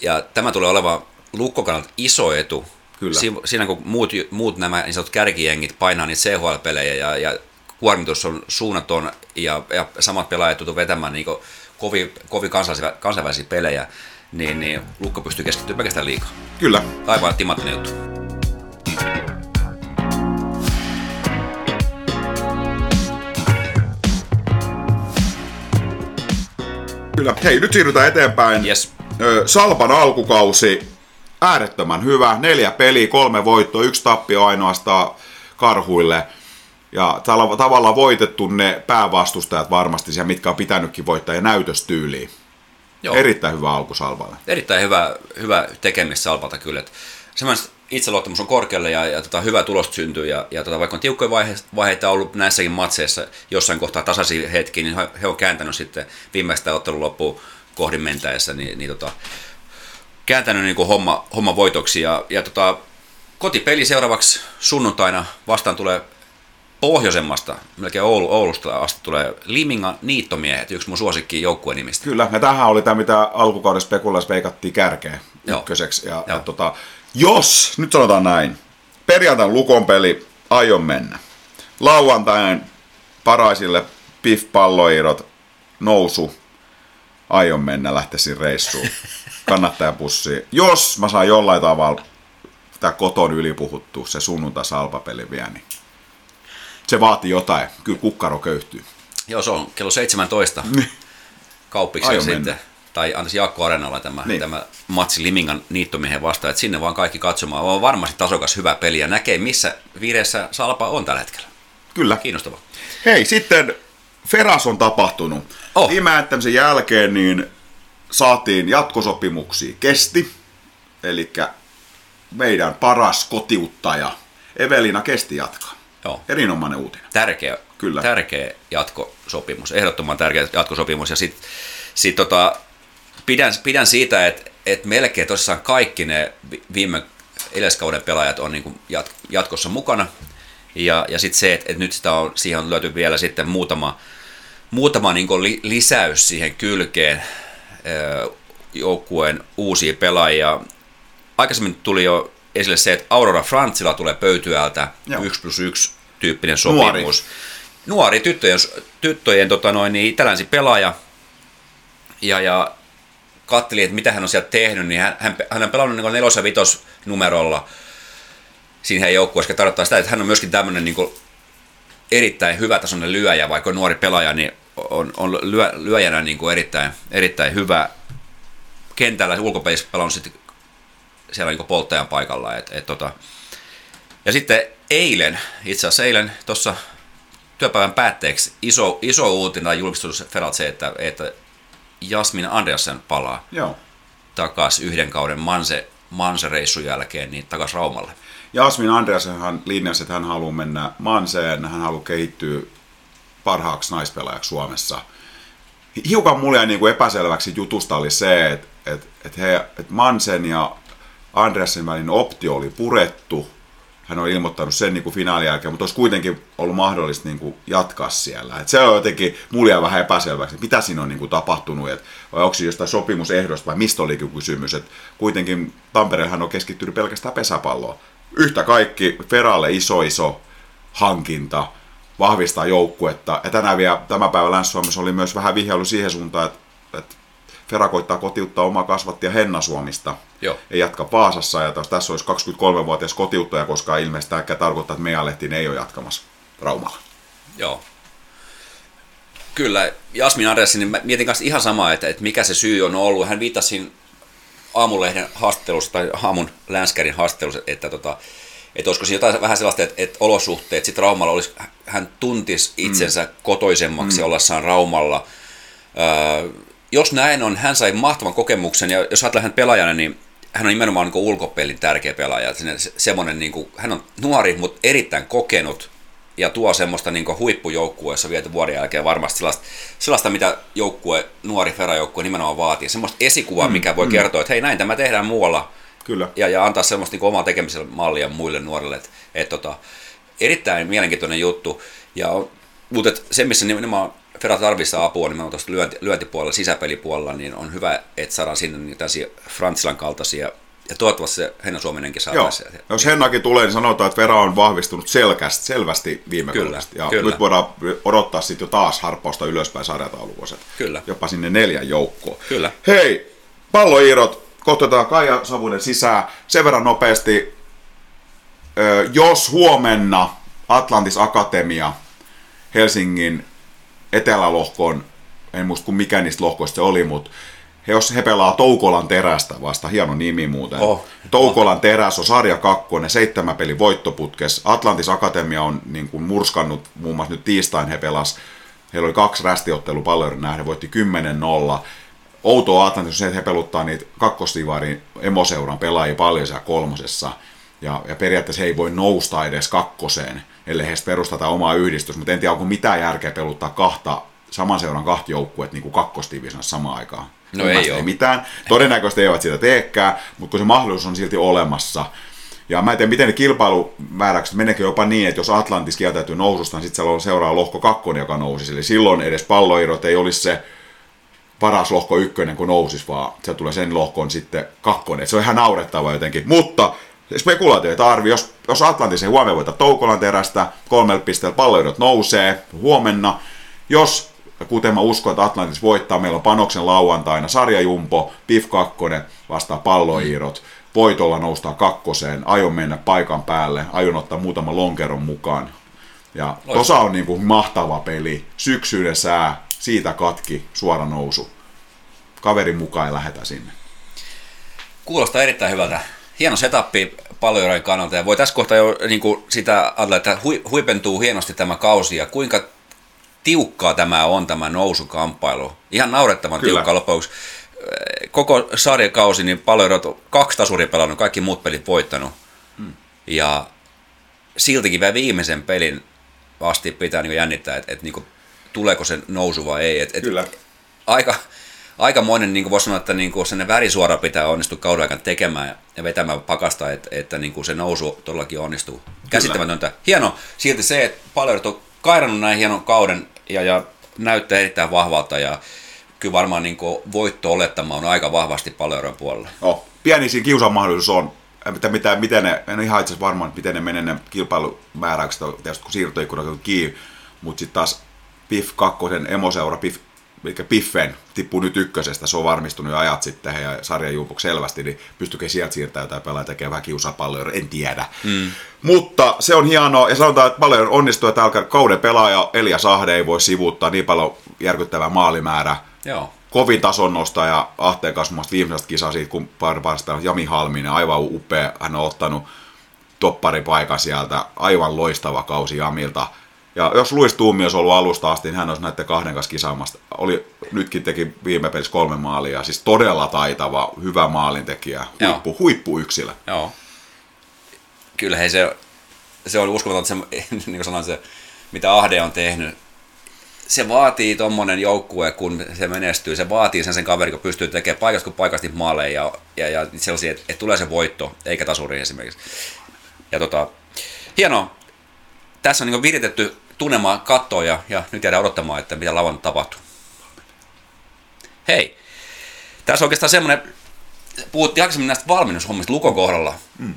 Ja tämä tulee olemaan Lukko kannalta iso etu. Kyllä. Si- siinä kun muut, muut nämä niin sanotut kärkijengit painaa niitä CHL-pelejä ja, ja kuormitus on suunnaton ja, ja samat pelaajat joutuu vetämään niin kovin, kovin kansainvälisiä, kansainvälisiä pelejä, niin, niin Lukko pystyy keskittymään pelkästään liikaa. Kyllä. Aivan timattinen juttu. Kyllä. Hei, nyt siirrytään eteenpäin. Yes. Salpan alkukausi äärettömän hyvä. Neljä peliä, kolme voittoa, yksi tappio ainoastaan karhuille. Ja tavallaan voitettu ne päävastustajat varmasti siellä, mitkä on pitänytkin voittaa ja näytöstyyliin. Joo. Erittäin hyvä alku Salvalle. Erittäin hyvä, hyvä tekemistä Salpalta kyllä. Semmoinen itseluottamus on korkealle ja, ja tota, hyvä tulos syntyy. Ja, ja tota, vaikka on tiukkoja vaihe, vaiheita ollut näissäkin matseissa jossain kohtaa tasaisia hetki, niin he on kääntänyt sitten viimeistä ottelun loppuun kohdin mentäessä, niin, niin tota, kääntänyt niin kuin homma, homma voitoksi. Ja, ja tota, kotipeli seuraavaksi sunnuntaina vastaan tulee pohjoisemmasta, melkein Oulu, Oulusta asti tulee Limingan niittomiehet, yksi mun suosikki joukkueen nimistä. Kyllä, ja tähän oli tämä, mitä alkukaudessa spekulas veikattiin kärkeä ykköseksi. Ja, ja tota, jos, nyt sanotaan näin, perjantain lukon peli, aion mennä. Lauantain paraisille pif palloirot nousu, aion mennä, lähtisin reissuun. Kannattajapussi. Jos mä saan jollain tavalla tämä koton ylipuhuttu, se sunnuntai salpapeli vielä, niin se vaatii jotain. Kyllä kukkaro köyhtyy. Joo, se on kello 17 niin. kauppiksi sitten. Mennä. Tai antaisi Jaakko Arenalla tämä, niin. tämä matsi Limingan niittomiehen vastaan, että sinne vaan kaikki katsomaan. On varmasti tasokas hyvä peli ja näkee, missä vireessä Salpa on tällä hetkellä. Kyllä. Kiinnostava. Hei, sitten Feras on tapahtunut. Oh. Viime jälkeen niin saatiin jatkosopimuksia kesti, eli meidän paras kotiuttaja Evelina Kesti jatkaa. Joo. Erinomainen uutinen. Tärkeä, Kyllä. tärkeä jatkosopimus, ehdottoman tärkeä jatkosopimus. Ja sitten Sitten tota, pidän, pidän siitä, että, että melkein tosissaan kaikki ne viime edeskauden pelaajat on niin jat, jatkossa mukana. Ja, ja sitten se, että, että nyt sitä on, siihen on löyty vielä sitten muutama, muutama niin li, lisäys siihen kylkeen joukkueen uusia pelaajia. Aikaisemmin tuli jo esille se, että Aurora Frantsilla tulee pöytyältä 1 plus 1 tyyppinen sopimus. Nuori, Nuori tyttöjen, tyttöjen tota noin, niin itälänsi pelaaja. Ja, ja katteli, että mitä hän on sieltä tehnyt, niin hän, hän, hän on pelannut niin nelos- ja vitos numerolla siinä joukkueessa, joka tarkoittaa sitä, että hän on myöskin tämmöinen niin erittäin hyvä tasoinen lyöjä, vaikka on nuori pelaaja, niin on, on lyö, lyöjänä niin kuin erittäin, erittäin hyvä kentällä ulkopelissä pelannut sitten siellä niin polttajan paikalla. Et, et, tota. Ja sitten eilen, itse asiassa eilen tuossa työpäivän päätteeksi iso, iso uutinen julkistus Feralt se, että, että Jasmin Andreasen palaa Joo. takaisin yhden kauden Manse, Manse-reissun jälkeen niin takaisin Raumalle. Jasmin Andreasenhan linjasi, että hän haluaa mennä Manseen, hän haluaa kehittyä parhaaksi naispelaajaksi Suomessa. Hiukan mulle jäi niin kuin epäselväksi jutusta oli se, että, että, että, he, että Mansen ja Andreasen välinen optio oli purettu. Hän on ilmoittanut sen niin kuin finaalin jälkeen, mutta olisi kuitenkin ollut mahdollista niin kuin jatkaa siellä. Et se on jotenkin, mulle vähän epäselväksi, että mitä siinä on niin kuin tapahtunut, et, vai onko se jostain sopimusehdosta vai mistä oli kysymys. Et kuitenkin Tampereellähän on keskittynyt pelkästään pesäpalloon. Yhtä kaikki Feralle iso iso hankinta, vahvistaa joukkuetta. Ja tänään vielä tämän päivän Länsi-Suomessa oli myös vähän vihjailu siihen suuntaan, että, että Fera koittaa kotiuttaa omaa kasvattia Henna Suomista. Joo. Ja jatka Vaasassa. Ja tässä olisi 23-vuotias kotiuttaja, koska ilmeisesti tämä tarkoittaa, että meidän lehtiin ei ole jatkamassa Raumalla. Joo. Kyllä, Jasmin Adressi, niin mietin kanssa ihan samaa, että, että mikä se syy on ollut. Hän viittasi aamulehden haastattelussa tai aamun länskärin haastattelussa, että, tota, että olisiko siinä jotain vähän sellaista, että, että olosuhteet sitten Raumalla olisi, hän tuntisi itsensä mm. kotoisemmaksi mm. ollessaan Raumalla. Öö, jos näin on, hän sai mahtavan kokemuksen, ja jos ajatellaan hän pelaajana, niin hän on nimenomaan niin ulkopelin tärkeä pelaaja. Se, semmoinen, niin kuin, hän on nuori, mutta erittäin kokenut, ja tuo semmoista niin huippujoukkueessa viety vuoden jälkeen varmasti sellaista, sellaista mitä joukkue, nuori Fera-joukkue nimenomaan vaatii. Semmoista esikuvaa, mm, mikä voi mm. kertoa, että hei näin tämä tehdään muualla. Kyllä. Ja, ja antaa semmoista niin omaa tekemisellä mallia muille nuorille. Et, et, tota, erittäin mielenkiintoinen juttu. Ja, mutta et se, missä nimenomaan Fera tarvitsee apua nimenomaan tuosta lyönti, lyöntipuolella, sisäpelipuolella, niin on hyvä, että saadaan sinne niitä Frantsilan kaltaisia ja toivottavasti se Henna Suominenkin saa Joo. Jos Hennakin tulee, niin sanotaan, että Vera on vahvistunut selkästi, selvästi viime kyllä, kaudesta. Ja kyllä. nyt voidaan odottaa sitten jo taas harppausta ylöspäin sarjataulukoset. Kyllä. Jopa sinne neljän joukkoon. Kyllä. Hei, palloiirot, kohtataan Kaija Savunen sisään. Sen verran nopeasti, jos huomenna Atlantis Akatemia Helsingin etelälohkoon, en muista kuin mikä niistä lohkoista se oli, mutta he, jos he pelaa Toukolan terästä vasta, hieno nimi muuten. Oh. Toukolan teräs on sarja kakkonen, seitsemän peli voittoputkes. Atlantis Akatemia on niin kuin murskannut, muun muassa nyt tiistain he pelas, heillä oli kaksi rästiottelu palloiden nähden, voitti 10-0. Outoa Atlantis on se, että he peluttaa niitä kakkostivarin emoseuran pelaajia paljon siellä kolmosessa. Ja, ja periaatteessa he ei voi nousta edes kakkoseen, ellei he perustata omaa yhdistys, mutta en tiedä, onko mitään järkeä peluttaa kahta saman seuran kahta joukkuet niin kuin kakkostivisiossa samaan aikaan. No ei, ei mitään. Todennäköisesti eivät sitä teekään, mutta kun se mahdollisuus on silti olemassa. Ja mä en tiedä, miten ne kilpailumääräykset meneekö jopa niin, että jos Atlantis kieltäytyy noususta, niin sitten siellä on seuraa lohko kakkonen, joka nousisi. Eli silloin edes palloirot ei olisi se paras lohko ykkönen, kun nousis, vaan se tulee sen lohkoon sitten kakkonen. se on ihan naurettava jotenkin. Mutta spekulaatioita arvi, jos, jos Atlantis ei huomenna voita Toukolan terästä, kolmella pisteellä palloirot nousee huomenna. Jos kuten mä uskon, että Atlantis voittaa, meillä on panoksen lauantaina sarjajumpo, PIF 2 vastaa palloiirot, voitolla noustaa kakkoseen, aion mennä paikan päälle, aion ottaa muutama lonkeron mukaan. Ja tosa on niin kuin mahtava peli, syksyinen sää, siitä katki, suora nousu. Kaverin mukaan ei lähetä sinne. Kuulostaa erittäin hyvältä. Hieno setappi paljon kannalta ja voi tässä kohtaa jo niin kuin sitä ajatella, että huipentuu hienosti tämä kausi ja kuinka tiukkaa tämä on, tämä nousukamppailu. Ihan naurettavan Kyllä. tiukka lopuksi. Koko sarjakausi, niin paljon kaksi tasuria pelannut, kaikki muut pelit voittanut. Hmm. Ja siltikin vielä viimeisen pelin asti pitää niin jännittää, että, että niin kuin, tuleeko se nousu vai ei. Et, et, Kyllä. Aika, aikamoinen, niin kuin voisi sanoa, että niin kuin sen värisuora pitää onnistua kauden aikana tekemään ja vetämään pakasta, että, että niin kuin se nousu todellakin onnistuu. Käsittämätöntä. Hieno silti se, että paljon on kairannut näin hienon kauden ja, ja näyttää erittäin vahvalta ja kyllä varmaan niin kuin voitto olettama on aika vahvasti paljon puolella. Oh, pieni siinä kiusan mahdollisuus on, mitä, mitä, miten ne, en ole ihan itse varmaan, miten ne menee ne kilpailumääräykset, tietysti kun siirtoikkunat on kiinni, mutta sitten taas PIF 2, emoseura, PIF, mikä Piffen tippuu nyt ykkösestä, se on varmistunut jo ajat sitten ja sarjan juupuksi selvästi, niin pystyykö sieltä siirtää jotain pelaajia tekemään vähän kiusapalloja, en tiedä. Mm. Mutta se on hienoa, ja sanotaan, että paljon onnistuu, että alkaa kauden pelaaja Elia Sahde ei voi sivuuttaa niin paljon järkyttävää maalimäärä. Joo kovin tason nostaja Ahteen kanssa viimeisestä kisaa siitä, kun parista Jami Halminen, aivan upea, hän on ottanut topparipaikan sieltä, aivan loistava kausi Jamilta. Ja jos Luis Tuumi olisi ollut alusta asti, niin hän olisi näiden kahden kanssa kisaamasta. Oli, nytkin teki viime pelissä kolme maalia, siis todella taitava, hyvä maalintekijä, huippu, Joo. huippu yksilö. Joo. Kyllä hei, se, se oli uskomaton, se, niin kuin sanoin, se, mitä Ahde on tehnyt, se vaatii tuommoinen joukkue, kun se menestyy, se vaatii sen sen kaveri, kun pystyy tekemään paikasta kuin paikasti maaleja ja, ja, ja sellaisia, että, että tulee se voitto, eikä tasuri esimerkiksi. Ja tota, hienoa. Tässä on niin viritetty tunnemaan kattoa ja, ja nyt jäädään odottamaan, että mitä lavan tapahtuu. Hei, tässä on oikeastaan semmoinen, puhuttiin aikaisemmin näistä valmennushommista Lukon kohdalla. Mm.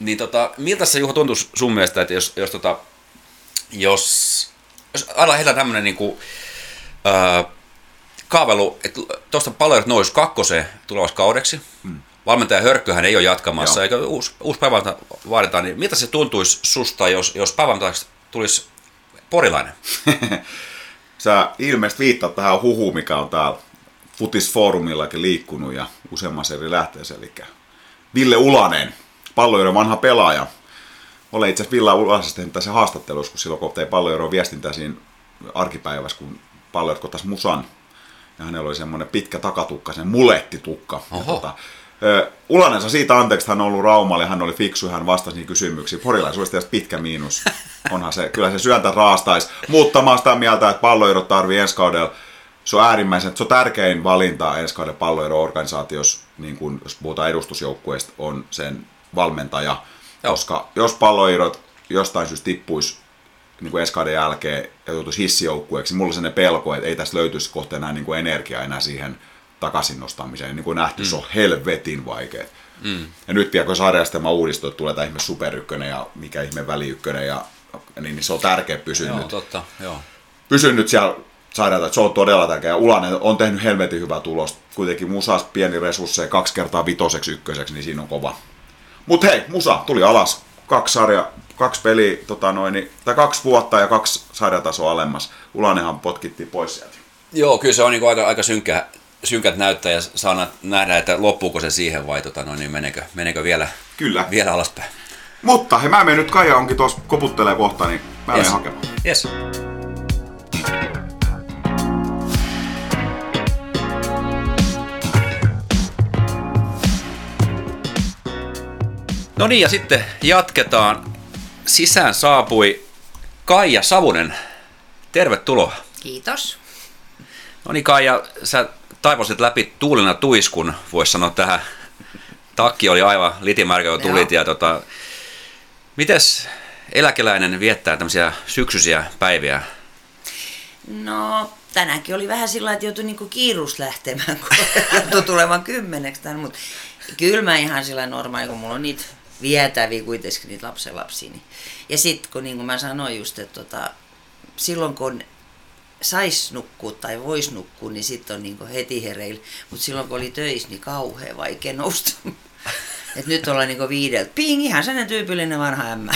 Niin tota, miltä se Juho tuntuu sun mielestä, että jos, jos, tota, jos jos aletaan heitä tämmöinen niin kuin, äh, kaavelu, että tuosta paljon nous kakkoseen tulevassa kaudeksi. Hmm. Valmentaja Hörkköhän ei ole jatkamassa, Joo. eikä uusi, uusi päiväntä vaaditaan, niin miltä se tuntuisi susta, jos, jos päiväntäksi tulisi porilainen? Sä ilmeisesti viittaat tähän huhuun, mikä on täällä Futisfoorumillakin liikkunut ja useammassa eri lähteessä, eli Ville Ulanen, pallojen vanha pelaaja, olen itse asiassa Villa Ulasesta tehnyt tässä haastattelussa, kun silloin kun tein viestintää siinä arkipäivässä, kun palloet kotas musan. Ja hänellä oli semmoinen pitkä takatukka, sen mulettitukka. Ja tota, Ulanen saa siitä anteeksi, hän on ollut Raumalle, hän oli fiksu, hän vastasi niihin kysymyksiin. Porilaisuudesta pitkä miinus. Onhan se, kyllä se syöntä raastaisi. Mutta mä sitä mieltä, että palloerot tarvii ensi kaudella se on äärimmäisen, se on tärkein valinta ensi kauden palloero-organisaatiossa, niin kun, jos puhutaan edustusjoukkueesta, on sen valmentaja. Joo. Koska jos palloirot jostain syystä tippuisi niin kuin eskaiden jälkeen ja joutuisi hissijoukkueeksi, niin mulla on sellainen pelko, että ei tässä löytyisi kohta enää niin kuin energiaa enää siihen takaisin nostamiseen. Niin kuin nähty, mm. se on helvetin vaikea. Mm. Ja nyt vielä kun sarjastelma uudistuu, että tulee tämä ihme superykkönen ja mikä ihme väliykkönen, ja, niin, niin se on tärkeä pysyä joo, nyt. Totta, joo. Pysy nyt siellä sairaalta, että se on todella tärkeä. Ulanen on tehnyt helvetin hyvää tulosta. Kuitenkin musas pieni resursseja kaksi kertaa vitoseksi ykköseksi, niin siinä on kova, mutta hei, Musa tuli alas. Kaksi sarja, kaksi peliä, tota noin, tai kaksi vuotta ja kaksi sarjatasoa alemmas. Ulanenhan potkittiin pois sieltä. Joo, kyllä se on niinku aika, aika synkkä, synkät näyttää ja saa nähdä, että loppuuko se siihen vai tota noin, niin menekö, menekö vielä, kyllä. vielä alaspäin. Mutta he, mä menen nyt, Kaija onkin tuossa koputtelee kohta, niin mä yes. menen hakemaan. Yes. No niin, ja sitten jatketaan. Sisään saapui Kaija Savunen. Tervetuloa. Kiitos. No niin Kaija, sä taivosit läpi tuulina tuiskun, voisi sanoa tähän. Takki oli aivan litimärkä, kun tulit. Ja tota, mites eläkeläinen viettää tämmöisiä syksyisiä päiviä? No, tänäänkin oli vähän sillä että joutui niinku kiirus lähtemään, kun joutui tulemaan kymmeneksi tämän, mutta kyllä mä ihan sillä normaali, kun mulla on niitä vietäviä kuitenkin niitä lapsenlapsia. Niin. Ja sitten kun niin kuin mä sanoin just, että tota, silloin kun sais nukkua tai vois nukkua, niin sitten on niin heti hereillä. Mutta silloin kun oli töissä, niin kauhean vaikea nousta. Et nyt ollaan niin viideltä. Ping, ihan sellainen tyypillinen vanha ämmä.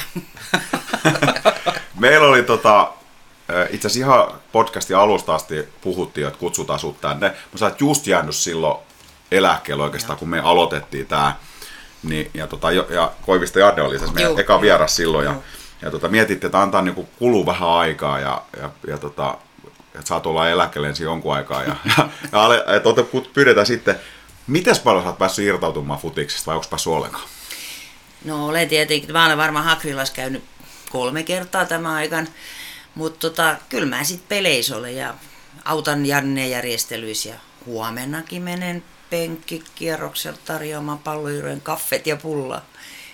Meillä oli tota, itse asiassa ihan podcastin alusta asti puhuttiin, että kutsutaan sut tänne. Mä sä just jäänyt silloin eläkkeelle oikeastaan, Joo. kun me aloitettiin tämä niin, ja, tota, ja Koivisto Jarde oli se meidän eka vieras silloin. Ja, ja tota, mietitte, että antaa niinku kuluu vähän aikaa ja, ja, ja tota, että saat olla eläkkeelle ensin jonkun aikaa. Ja, ja, ja että pyydetään sitten, miten paljon sä oot päässyt irtautumaan futiksesta vai onko päässyt ollenkaan? No olen tietenkin, mä olen varmaan Hakrilas käynyt kolme kertaa tämän aikan, mutta tota, kyllä mä sitten peleissä olen ja autan Janne järjestelyissä ja huomennakin menen penkkikierroksella tarjoamaan palloirojen kaffet ja pulla.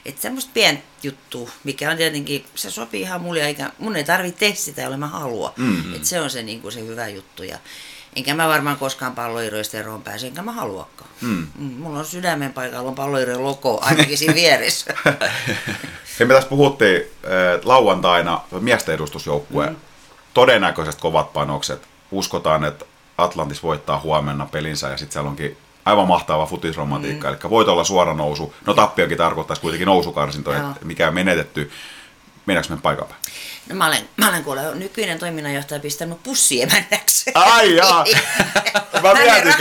Että semmoista pientä juttua, mikä on tietenkin, se sopii ihan mulle, eikä mun ei tarvitse tehdä sitä, jolle mä haluan. Mm-hmm. Että se on se, niin kuin se hyvä juttu. Ja enkä mä varmaan koskaan palloiroista eroon pääse, enkä mä haluakaan. Mm. Mulla on sydämen paikalla on palloirojen logo ainakin siinä vieressä. Hei, me tässä puhuttiin äh, lauantaina miesten edustusjoukkue. Mm. Todennäköisesti kovat panokset. Uskotaan, että Atlantis voittaa huomenna pelinsä ja sitten siellä onkin aivan mahtava futisromantiikka. Mm. Eli voit olla suora nousu. No tappiokin tarkoittaisi kuitenkin nousukarsintoja, mikä on menetetty. Mennäänkö me paikan päälle? No mä olen, mä olen kuule nykyinen toiminnanjohtaja pistänyt pussiemännäksi. Ai jaa. Mä mietin,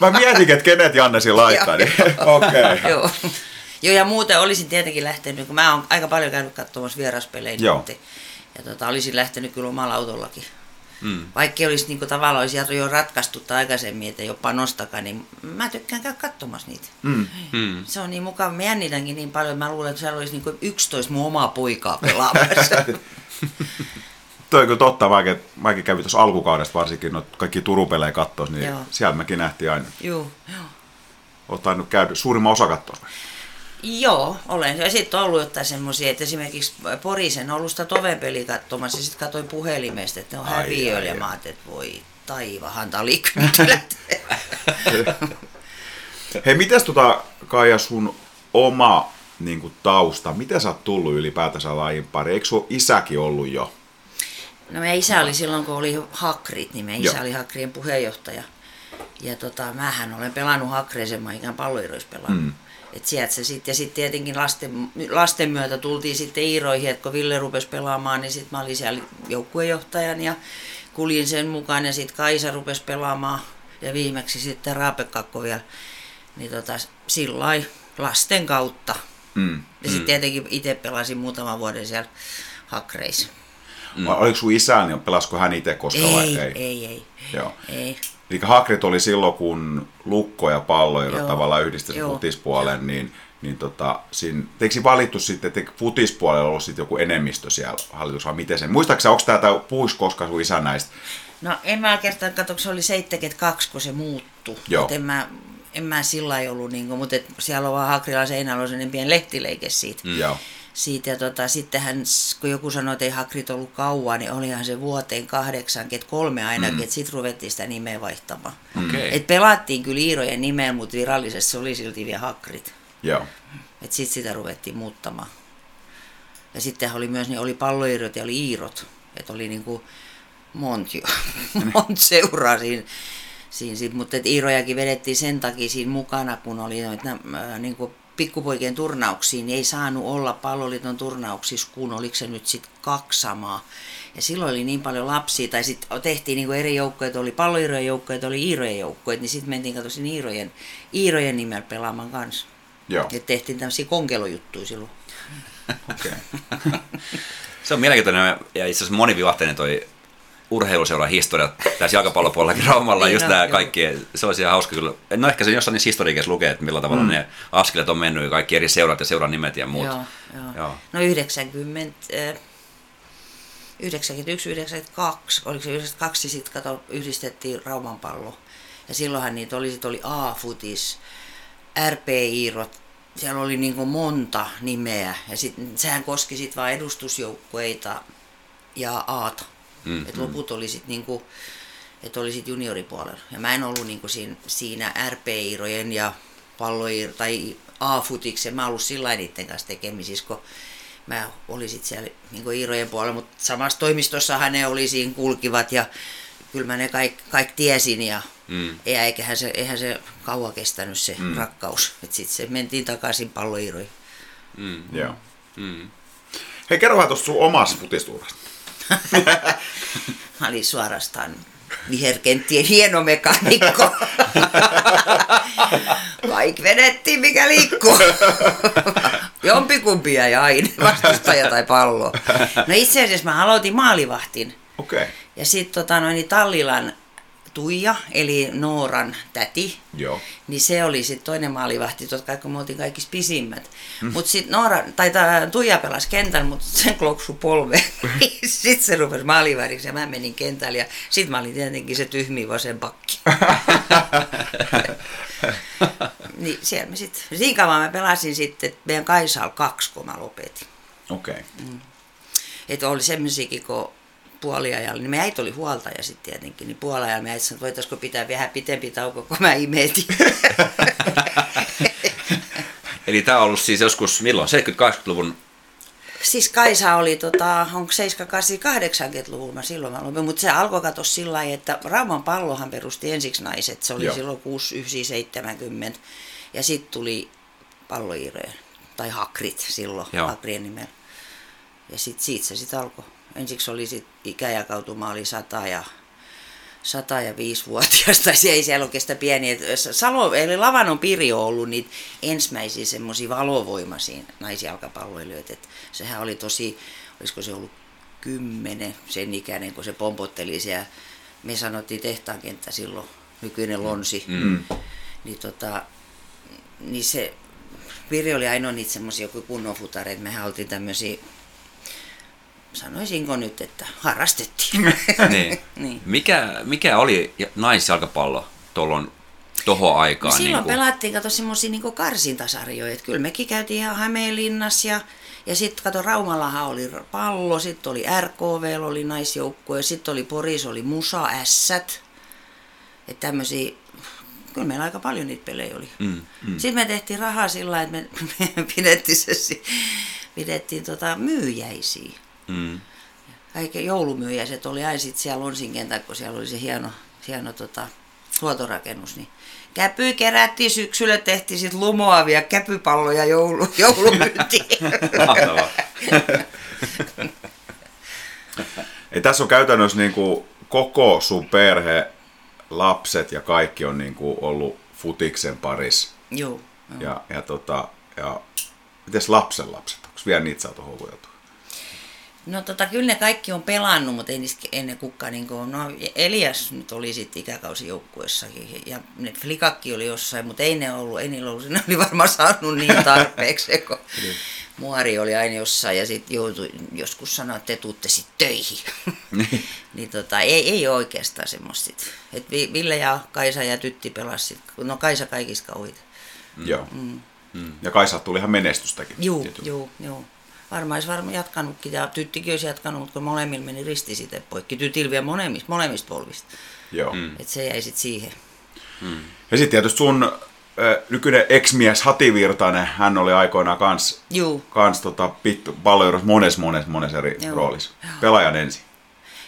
mä mietin, että kenet Jannesi laittaa. niin. Okei. Okay. Joo. Joo, ja muuten olisin tietenkin lähtenyt, kun mä oon aika paljon käynyt katsomassa vieraspelejä. Joo. Nyt, ja tota, olisin lähtenyt kyllä omalla autollakin. Mm. Vaikka olisi niin kuin, tavallaan olisi jo ratkaistu aikaisemmin, että jopa nostakaan, niin mä tykkään käydä katsomassa niitä. Mm. Mm. Se on niin mukava. Mä jännitänkin niin paljon, että mä luulen, että siellä olisi niin kuin 11 mun omaa poikaa pelaamassa. Toi on kyllä totta, mäkin, mäkin kävin tuossa alkukaudesta varsinkin, no kaikki Turupelejä katsoa, niin joo. siellä mekin nähtiin aina. Joo, joo. Olet tainnut käydä suurimman osa katsoa. Joo, olen. Ja sitten on ollut jotain semmoisia, että esimerkiksi Porisen ollut sitä tovepeli katsomassa ja sitten katsoin puhelimesta, että ne on häviöillä ja mä ajattelin, että voi taivahan talikynttilät. Hei, mitäs tota Kaija sun oma niin kuin, tausta, miten sä oot tullut ylipäätänsä lajin pari? Eikö sun isäkin ollut jo? No meidän isä oli silloin, kun oli Hakrit, niin meidän isä oli Hakrien puheenjohtaja. Ja tota, mähän olen pelannut Hakreisen, mä ikään palloiroissa pelannut. Mm. Et sieltä se sitten, ja sitten tietenkin lasten, lasten myötä tultiin sitten Iiroihin, että kun Ville rupesi pelaamaan, niin sitten mä olin siellä joukkuejohtajan ja kuljin sen mukaan, ja sitten Kaisa rupesi pelaamaan, ja viimeksi sitten Raapekakko vielä. Niin tota, sillä lasten kautta. Mm. Ja sitten mm. tietenkin itse pelasin muutaman vuoden siellä Hakreissa. Mm. Oliko sun isä, niin pelasiko hän itse koskaan ei, vai ei? Ei, ei. Joo. ei. Eli Hakrit oli silloin, kun Lukko ja pallo Joo. tavallaan yhdistetty futispuolen, niin, niin tota, siinä, teikö valittu sitten, että futispuolella ollut sitten joku enemmistö siellä hallituksessa, vai miten se? Muistaakseni, onko tämä, puhuis koskaan sun isä näistä? No en mä oikeastaan katso, se oli 72, kun se muuttui. Joo. en mä, en mä sillä ollut, niin kuin, mutta et siellä on vaan Hakrilla seinällä on sellainen pieni lehtileike siitä. Mm. Joo siitä. Ja tota, sittenhän, kun joku sanoi, että ei Hakrit ollut kauan, niin olihan se vuoteen 83 ainakin, mm. että sitten ruvettiin sitä nimeä vaihtamaan. Okay. Et pelattiin kyllä Iirojen nimeen, mutta virallisesti se oli silti vielä Hakrit. Joo. Et sitten sitä ruvettiin muuttamaan. Ja sitten oli myös, niin oli palloiirot ja oli iirot. Että oli niinku monta, mont seuraa siinä. siinä mutta Iirojakin vedettiin sen takia siinä mukana, kun oli noita äh, niinku pikkupoikien turnauksiin, niin ei saanut olla palloliiton turnauksissa, kun oliko se nyt sitten kaksi samaa. Ja silloin oli niin paljon lapsia, tai sitten tehtiin niinku eri joukkoja, oli palloirojen joukkoja, oli iirojen joukkoja, niin sitten mentiin katsoin iirojen, iirojen nimellä pelaamaan kanssa. Joo. Ja tehtiin tämmöisiä konkelojuttuja silloin. Okay. se on mielenkiintoinen ja itse asiassa monivivahteinen toi urheiluseuran historia tässä jalkapallopuolellakin Raumalla, niin just nämä kaikki, se olisi ihan hauska kyllä. No ehkä se jossain niissä historiikissa lukee, että millä tavalla mm. ne askeleet on mennyt ja kaikki eri seurat ja seuran nimet ja muut. Joo, joo. joo. No 90, 91, 92, oliko se 92, sitten kato, yhdistettiin Rauman pallo. Ja silloinhan niitä oli, sit oli A-futis, RP-iirot, siellä oli niin monta nimeä. Ja sit, sehän koski sitten vain edustusjoukkueita ja Aata. Mm, että loput oli sitten niinku, että oli sit junioripuolella. Ja mä en ollut niinku siinä, siinä RP-irojen ja palloir tai A-futiksen, mä ollut sillä niiden kanssa tekemisissä, kun mä olin sitten siellä niinku Iirojen puolella, mutta samassa toimistossahan ne oli siinä kulkivat ja kyllä mä ne kaikki kaik tiesin ja mm. eihän, se, eihän se kauan kestänyt se mm. rakkaus. Että sitten se mentiin takaisin palloiroihin. Mm. Joo. Mm. Hei, kerro vähän tuosta sun omasta futistuurasta. Mä olin suorastaan viherkenttien hieno mekanikko. Kaikki vedettiin, mikä liikkuu. Jompikumpi jäi aina, vastustaja tai pallo. No itse asiassa mä aloitin maalivahtin. Okay. Ja sitten tota, noin, niin Tallilan Tuija, eli Nooran täti, Joo. niin se oli sitten toinen maalivahti, totta kai me oltiin kaikista pisimmät. Mm. Mutta sitten Noora, tai tää Tuija pelasi kentän, mutta se kloksu polve. sitten se rupesi maalivahdiksi ja mä menin kentälle ja sitten mä olin tietenkin se tyhmi vasen pakki. niin siellä me sitten, siinä kauan mä pelasin sitten, että meidän Kaisa oli kaksi, kun mä lopetin. Okei. Okay. Että oli semmoisiakin, kun puoliajalla, niin me äiti oli huoltaja sitten tietenkin, niin puoliajalla me äiti sanoi, että voitaisiko pitää vähän pitempi tauko, kun mä imetin. Eli tämä on ollut siis joskus, milloin, 70-80-luvun siis Kaisa oli, tota, onko 78-80-luvulla mä silloin mä lopin, mutta se alkoi katsoa sillä lailla, että Rauman pallohan perusti ensiksi naiset, se oli Joo. Silloin 6, 9, 70, ja sitten tuli palloiireen, tai Hakrit silloin, Joo. Hakrien nimellä. Ja sitten siitä se sitten alkoi. Ensiksi oli sit ikäjakautuma oli 100 ja 100 ja 5-vuotiaasta, se ei siellä oikeastaan pieni. Salo, eli Lavanon Piri on ollut niitä ensimmäisiä semmoisia valovoimaisia naisjalkapalloilijoita. Et sehän oli tosi, olisiko se ollut kymmenen sen ikäinen, kun se pompotteli siellä. Me sanottiin tehtaankenttä silloin, nykyinen lonsi. Mm. Niin, tota, niin se Piri oli ainoa niitä semmoisia kunnon futareita. Mehän oltiin tämmöisiä sanoisinko nyt, että harrastettiin. niin. niin. Mikä, mikä oli naisjalkapallo tuolloin tohon aikaan? No silloin niin kuin- pelattiin, kato semmoisia niin karsintasarjoja, että kyllä mekin käytiin ihan Hämeenlinnassa ja, ja sitten kato Raumallahan oli pallo, sitten oli RKV, oli naisjoukkue, sitten oli Poris, oli Musa, Ässät, että tämmöisiä, kyllä meillä aika paljon niitä pelejä oli. Mm, mm. Sitten me tehtiin rahaa sillä että me, me pidettiin, se, pidettiin tota myyjäisiä. Mm. Kaikki joulumyyjäiset oli aina sit siellä Lonsin kentän, kun siellä oli se hieno, hieno tota, huoltorakennus. Niin käpy kerättiin syksyllä, tehtiin sitten lumoavia käpypalloja joulu, joulumyyntiin. Ei, tässä on käytännössä niin kuin koko sun perhe, lapset ja kaikki on niin kuin ollut futiksen paris. Joo. joo. Ja, ja, tota, ja mites lapsen lapset? Onko vielä niitä saatu houkuteltua? No tota, kyllä ne kaikki on pelannut, mutta ei niistä ennen kukaan. Niin kuin, no Elias nyt oli sitten ikäkausijoukkuessakin ja ne flikakki oli jossain, mutta ei ne ollut, ei niillä ollut, ne oli varmaan saanut niin tarpeeksi, kun muori oli aina jossain ja sitten joutui joskus sanoa, että te tuutte sitten töihin. niin tota, ei, ei ole oikeastaan semmoista. Et Vi- Ville ja Kaisa ja Tytti pelasivat, no Kaisa kaikista kauheita. Mm. Joo. Mm. Ja Kaisa tuli ihan menestystäkin. Tietysti. juu, juu. Varmaan olisi varmaan jatkanutkin, ja tyttikin olisi jatkanut, mutta kun molemmilla meni risti sitten poikki. Tytillä vielä molemmista, molemmista polvista. Joo. Mm. Että se jäi sitten siihen. Ja sitten tietysti sun äh, nykyinen ex-mies Hati Virtanen, hän oli aikoinaan kans, Juu, kans tota, pittu, pallojuudessa mones, mones, mones eri Joo. roolissa. Pelaajan ensin.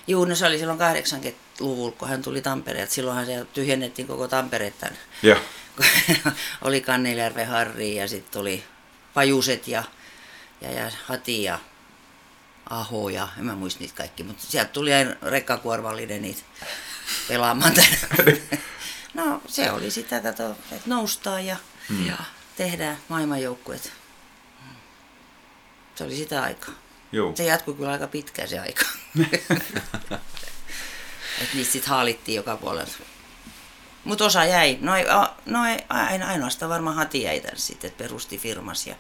juu, no se oli silloin 80-luvulla, kun hän tuli Tampereelta. Silloinhan se tyhjennettiin koko Tampereet tänne. Joo. oli Kannelijärven Harri ja sitten oli Pajuset ja, ja, ja Hati ja Aho ja en mä muista niitä kaikki, mutta sieltä tuli aina rekkakuorvallinen niitä pelaamaan tänne. no se oli sitä, kato, että noustaan ja, ja tehdään maailmanjoukkuet. Se oli sitä aikaa. Joo. Se jatkui kyllä aika pitkään se aika. että niistä sitten haalittiin joka puolelta. Mutta osa jäi. No, ei, no ei, ainoastaan varmaan Hati jäi sitten, että perusti firmas ja,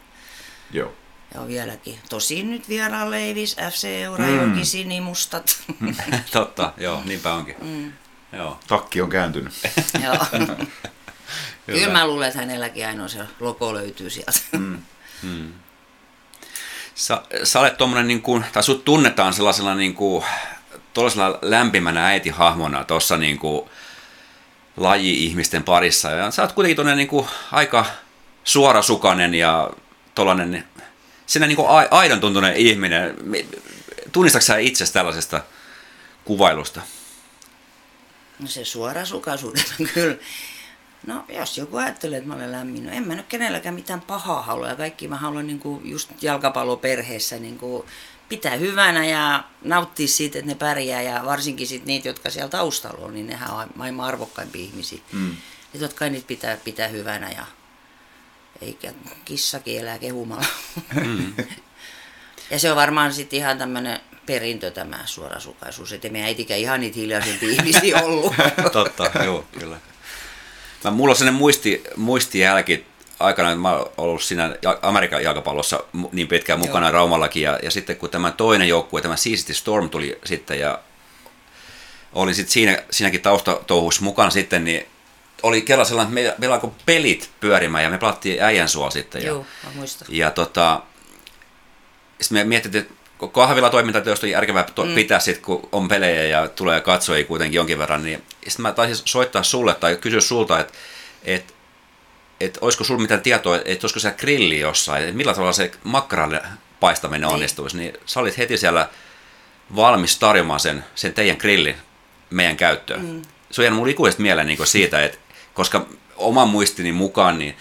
Joo. Ja vieläkin. Tosin nyt vieraan Leivis, FC Eurajoki, mm. Sinimustat. Totta, joo, niinpä onkin. Mm. Joo. Takki on kääntynyt. Joo. Kyllä mä luulen, että hänelläkin ainoa se logo löytyy sieltä. Mm. Sä, sä olet tommonen, niin kuin, tai sut tunnetaan sellaisella niin kuin, tuollaisella lämpimänä äitihahmona tuossa niin kuin, laji-ihmisten parissa. Ja sä oot kuitenkin tuonne niin kuin, aika suorasukainen ja tollanen, sinä niin kuin aidon tuntunen ihminen. Tunnistatko sä itse tällaisesta kuvailusta? No se suorasukaisuudella kyllä. No jos joku ajattelee, että mä olen lämmin, no en mä nyt kenelläkään mitään pahaa halua. Ja kaikki mä haluan niin kuin just jalkapalloperheessä niin kuin pitää hyvänä ja nauttia siitä, että ne pärjää. Ja varsinkin sit niitä, jotka siellä taustalla on, niin nehän on maailman arvokkaimpia ihmisiä. Mm. Totta kai niitä pitää pitää hyvänä ja eikä kissakin elää kehumalla. Mm. ja se on varmaan sitten ihan tämmöinen perintö tämä suorasukaisuus. Että meidän äitikään ihan niitä hiljaisempi ihmisiä ollut. Totta, joo, kyllä. Mä, mulla on sellainen muisti, muistijälki aikana, että mä oon ollut siinä Amerikan jalkapallossa niin pitkään mukana Joo. Raumallakin, ja, ja sitten kun tämä toinen joukkue, tämä Seasity Storm tuli sitten, ja olin sitten siinä, siinäkin taustatouhussa mukana sitten, niin oli kela sellainen, että meillä, meillä alkoi pelit pyörimään, ja me pelattiin äijänsuolla sitten. Ja, Joo, mä muistan. ja tota, sitten me mietittiin, että kun kahvilatoiminta tietysti on järkevää to- mm. pitää sit, kun on pelejä ja tulee katsojia kuitenkin jonkin verran, niin sitten mä taisin soittaa sulle tai kysyä sulta, että et, et olisiko sulla mitään tietoa, että olisiko se grilli jossain, että millä tavalla se makkaran paistaminen Niin. onnistuisi, niin sä olit heti siellä valmis tarjoamaan sen, sen teidän grillin meidän käyttöön. Mm. Se on jäänyt mulle ikuisesti mieleen niin siitä, että koska oman muistini mukaan, niin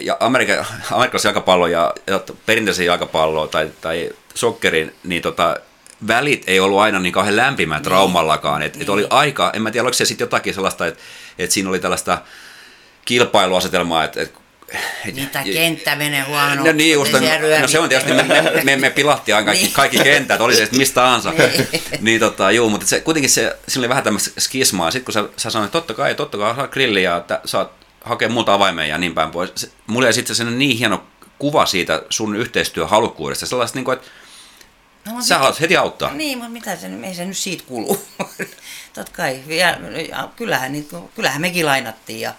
ja Amerikan, amerikkalaisen jalkapallon ja, ja perinteisen jalkapallon tai, tai sokkerin, niin tota, välit ei ollut aina niin kauhean lämpimät niin. Raumallakaan. Et, niin. et oli aika, en mä tiedä, oliko se sitten jotakin sellaista, että et siinä oli tällaista kilpailuasetelmaa, että et, et, Niitä kenttä menee huono. No niin, just, no, se on tietysti, me, me, me, me pilattiin kaikki, Niin. kaikki kentät, oli se sitten mistä tahansa. Niin. niin tota, juu, mutta se, kuitenkin se, siinä oli vähän tämmöistä skismaa. Sitten kun sä, sä sanoit, että totta kai, totta kai saa grilli ja että saat hakea multa avaimen ja niin päin pois. Se, mulla jäi sitten sellainen niin hieno kuva siitä sun yhteistyöhalukkuudesta. Sellaista, niin kuin, että No, mutta sä mit- haluat heti auttaa. Niin, mutta mitä se, ei se nyt siitä kulu. Totta kai, ja, ja kyllähän, niitä, kyllähän mekin lainattiin ja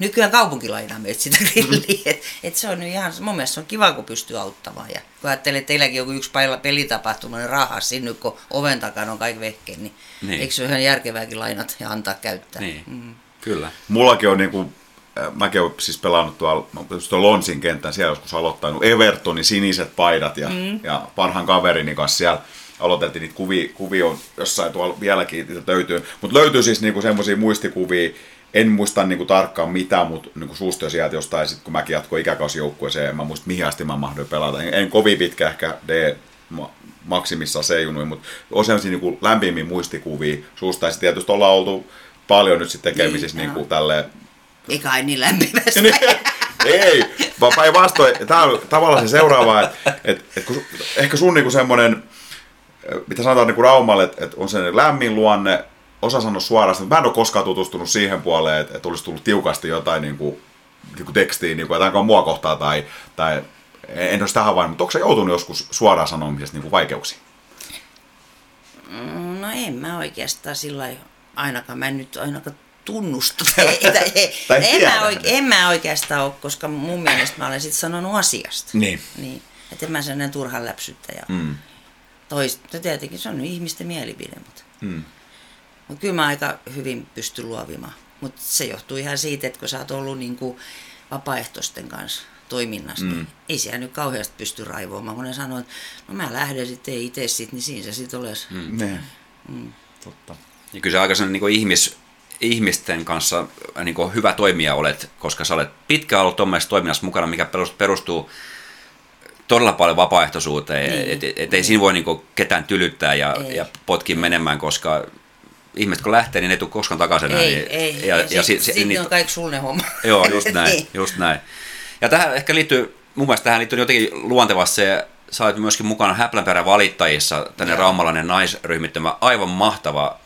nykyään kaupunki lainaa meitä sitä grilliä. Et, et se on nyt ihan, mun mielestä se on kiva, kun pystyy auttamaan. Ja kun ajattelee, että teilläkin joku yksi päivä pelitapahtuma, niin rahaa sinne, kun oven takana on kaikki vehkeet, niin, Niin. niin, eikö se ole ihan järkevääkin lainat ja antaa käyttää? Niin, Mm. kyllä. Mullakin on niinku, äh, mäkin olen siis pelannut tuolla, tietysti tuolla Lonsin kentän, siellä joskus aloittanut Evertonin siniset paidat ja, mm. ja parhaan kaverini kanssa siellä aloiteltiin niitä kuvia, kuvia on jossain tuolla vieläkin niitä löytyy, mutta löytyy siis niinku semmoisia muistikuvia, en muista niinku tarkkaan mitään, mutta susta jo sieltä jostain, sit kun mäkin jatkoin ikäkausjoukkueeseen, en mä muista mihin asti mä mahdoin pelata. En, en kovin pitkä ehkä D ma- maksimissaan C-junuin, mutta on sellaisia niinku lämpimiä muistikuvia susta. Ja tietysti ollaan oltu paljon nyt sitten tekemisissä Niin, niin, niinku joo. tälleen Eikä niin lämpimästi. ei, vaan päinvastoin. Tämä on tavallaan se seuraava, että et, et kun, ehkä sun niinku semmoinen, mitä sanotaan niinku Raumalle, että et on se lämmin luonne, osa sanoa suoraan, mutta mä en ole koskaan tutustunut siihen puoleen, että et olisi tullut tiukasti jotain niinku, niinku tekstiin, niinku, että ainakaan mua kohtaa tai, tai en ole sitä havainnut, mutta onko se joutunut joskus suoraan sanomisesta niinku vaikeuksiin? No en mä oikeastaan sillä ainakaan, mä en nyt ainakaan Tai en, mä oike, en mä oikeastaan ole, koska mun mielestä mä olen sitten sanonut asiasta. Niin. niin. Että en mä sellainen turhan läpsyttäjä. Mm. Toista, tietenkin se on ihmisten mielipide, mutta, Mm. Mutta kyllä mä aika hyvin pystyn luovimaan. Mutta se johtuu ihan siitä, että kun sä oot ollut niin kuin vapaaehtoisten kanssa toiminnasta, mm. ei siellä nyt kauheasti pysty raivoamaan, kun ne sanoo, että no mä lähden sitten itse sit, niin siinä se sitten olisi. Mm. Ne. Totta. Ja kyllä se aika sellainen niin ihmis, ihmisten kanssa niin kuin hyvä toimija olet, koska sä olet pitkään ollut tuommoisessa toiminnassa mukana, mikä perus- perustuu todella paljon vapaaehtoisuuteen, Niin. että et, et ei siinä voi niin kuin ketään tylyttää ja, Ei. ja potkia menemään, koska ihmiset kun lähtee, niin ne ei tule koskaan takaisin. enää, Ei, niin, ei. Ja, Ja, ja, sit, si- si- sit niin- on kaikki sun ne homma. Joo, just näin, Niin. just näin. Ja tähän ehkä liittyy, mun mielestä tähän liittyy jotenkin luontevasti se, sä olet myöskin mukana Häplänperän valittajissa, tänne Joo. raumalainen naisryhmittymä, aivan mahtava.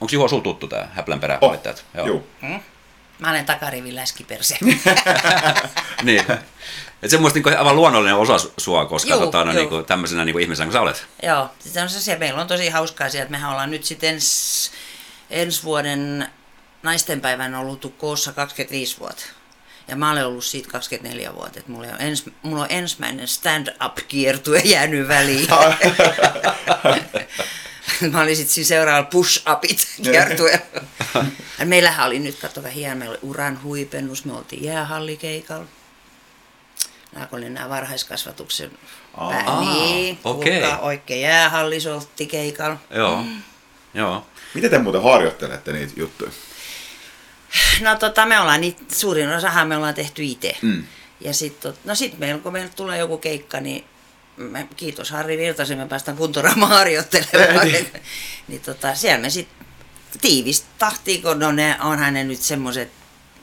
Onko Juho sul tuttu tämä Häplänperän Oh, valittajat? Joo. Mä olen takarivin läskiperse. niin. Et semmoista niinku aivan luonnollinen osa sua, koska Juu, tota, no, juu. niinku, tämmöisenä niinku ihmisenä kuin sä olet. Joo, sitten on se, meillä on tosi hauskaa siellä, että mehän ollaan nyt sitten ens, ensi vuoden naistenpäivän ollut koossa 25 vuotta. Ja mä olen ollut siitä 24 vuotta, että mulla on, ens, mulla on ensimmäinen stand-up-kiertue jäänyt väliin. mä olin sitten siinä seuraavalla push-upit kiertueella. Ja meillähän oli nyt, katso vähän meillä oli uran huipennus, me oltiin jäähallikeikalla. Nämä oli nämä varhaiskasvatuksen Aa, pää, niin, okei. kuulkaa, oikein jäähallisoltti keikalla. Joo, joo. Miten te muuten harjoittelette niitä juttuja? No tota, me ollaan niitä, suurin osahan me ollaan tehty itse. Mm. Ja sitten no sit meillä, kun meillä tulee joku keikka, niin me, kiitos Harri Virtasen, me päästään kuntoraamaan harjoittelemaan. niin. niin tota, siellä me sitten tiivistä tahtiin, kun no ne, onhan ne nyt semmoiset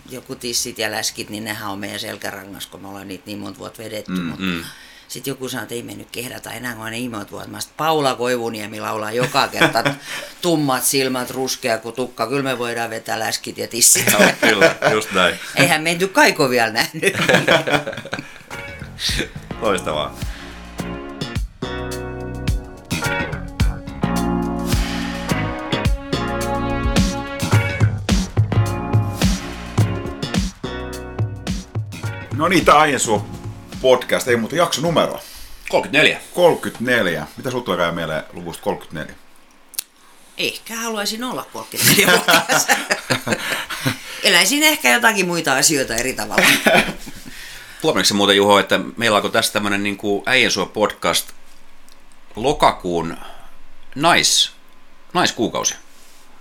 joku tissit ja läskit, niin nehän on meidän selkärangas, kun me ollaan niitä niin monta vuotta vedetty. Mm, mutta mm. Sitten joku sanoi, että ei mennyt kehdata enää, kun ne imot vuotta. Mä sit, Paula Koivuniemi laulaa joka kerta tummat silmät, ruskea kuin tukka. Kyllä me voidaan vetää läskit ja tissit. Joo, kyllä, just näin. Eihän menty kaiko vielä nähnyt. Loistavaa. No niin, tämä Aiensuo podcast, ei muuta jakso numero. 34. 34. Mitä sulla tulee käy mieleen luvusta 34? Ehkä haluaisin olla 34-vuotias. Eläisin ehkä jotakin muita asioita eri tavalla. Huomeniksi muuten Juho, että meillä alkoi tässä tämmöinen niin kuin Äijensua podcast lokakuun nais, naiskuukausi.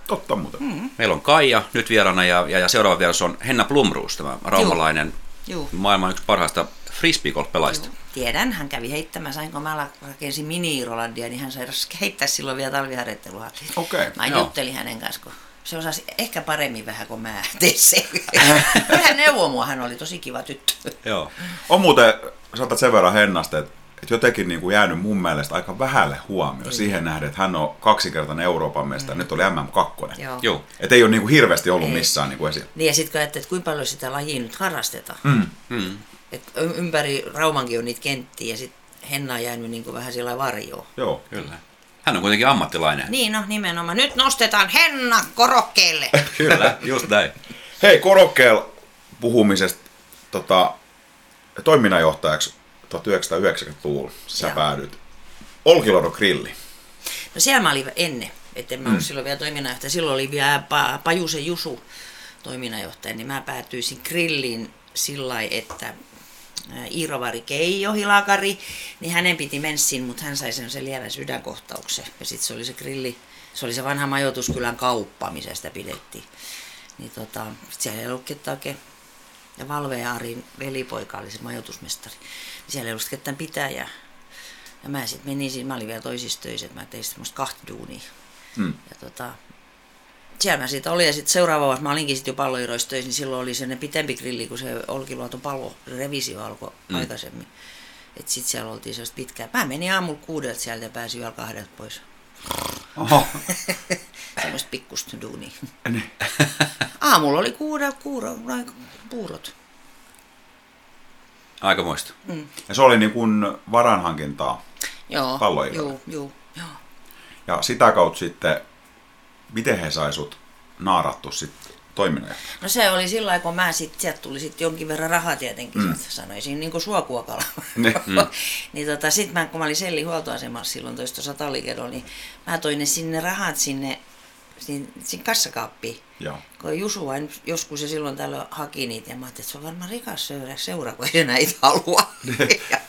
Totta muuten. Mm. Meillä on Kaija nyt vieraana ja, ja, ja seuraava vieras on Henna Plumruus, tämä raumalainen Juu. maailman yksi parhaista frisbeegolf-pelaajista. Tiedän, hän kävi heittämään, kun mä rakensin mini-Irolandia, niin hän sai heittää silloin vielä talviharjoittelua. Okei, Mä joo. juttelin hänen kanssa, kun se osasi ehkä paremmin vähän kuin mä tein se. hän neuvoi mua, hän oli tosi kiva tyttö. Joo. On muuten, saatat sen verran Hennasta, että, että jotenkin niin kuin jäänyt mun mielestä aika vähälle huomioon siihen nähden, että hän on kaksikertainen Euroopan mestari, nyt oli MM2. Joo. Joo. Että ei ole niin kuin hirveästi ollut Ei. missään niin kuin esillä. Niin ja sitten kun ajattelet, että kuinka paljon sitä lajia nyt harrastetaan. Mm. Mm. Et ympäri Raumankin on niitä kenttiä ja sitten Henna on jäänyt niin kuin vähän sillä varjoon. Joo. Kyllä. Hän on kuitenkin ammattilainen. Niin no, nimenomaan. Nyt nostetaan Henna korokkeelle. Kyllä, just näin. Hei, korokkeella puhumisesta tota, toiminnanjohtajaksi 1990-luvulla sä Joo. päädyt. Olkiluodon grilli. No siellä mä olin ennen, että mä ollut silloin vielä toiminnanjohtaja. Silloin oli vielä pa- Pajusen Jusu toiminnanjohtaja, niin mä päätyisin grilliin sillä että Iirovari Keijo Hilakari, niin hänen piti menssin, mutta hän sai sen lievän sydänkohtauksen. Ja sitten se oli se grilli, se oli se vanha majoituskylän kauppa, missä sitä pidettiin. Niin tota, siellä ei ollut ketään oikein ja Valve ja Arin velipoika oli se majoitusmestari. Siellä ei ollut ketään pitäjää. Ja mä sitten menin siinä, mä olin vielä toisissa töissä, että mä tein semmoista kahta duunia. Mm. Ja tota, siellä mä sitten olin ja sitten seuraava vuosi, mä olinkin sitten jo palloiroissa töissä, niin silloin oli sellainen pitempi grilli, kun se Olkiluoton pallo revisio alkoi mm. aikaisemmin. Että sitten siellä oltiin sellaista pitkää. Mä menin aamulla kuudelta sieltä ja pääsin yöllä kahdelta pois. Oho. Semmoista pikkusta duunia. Niin. Aamulla oli kuudelta noin puurot. Aika muista. Ja se oli niin kuin varanhankintaa. Joo. Joo, joo, joo. Ja sitä kautta sitten, miten he sai sut naarattu sitten toiminnanjohtajaksi? No se oli sillä kun mä sit, sieltä tuli sit jonkin verran rahaa tietenkin, mm. sanoisin, niin kuin suokuokalla. Mm. niin tota, sit mä, kun mä olin Sellin huoltoasemassa silloin toista satalikerrolla, niin mä toin ne sinne rahat sinne, sinne, sinne kassakaappiin. Joo. Kun Jusu vain joskus ja silloin täällä haki niitä, ja mä ajattelin, että se on varmaan rikas seura, seura kun ei näitä halua. ja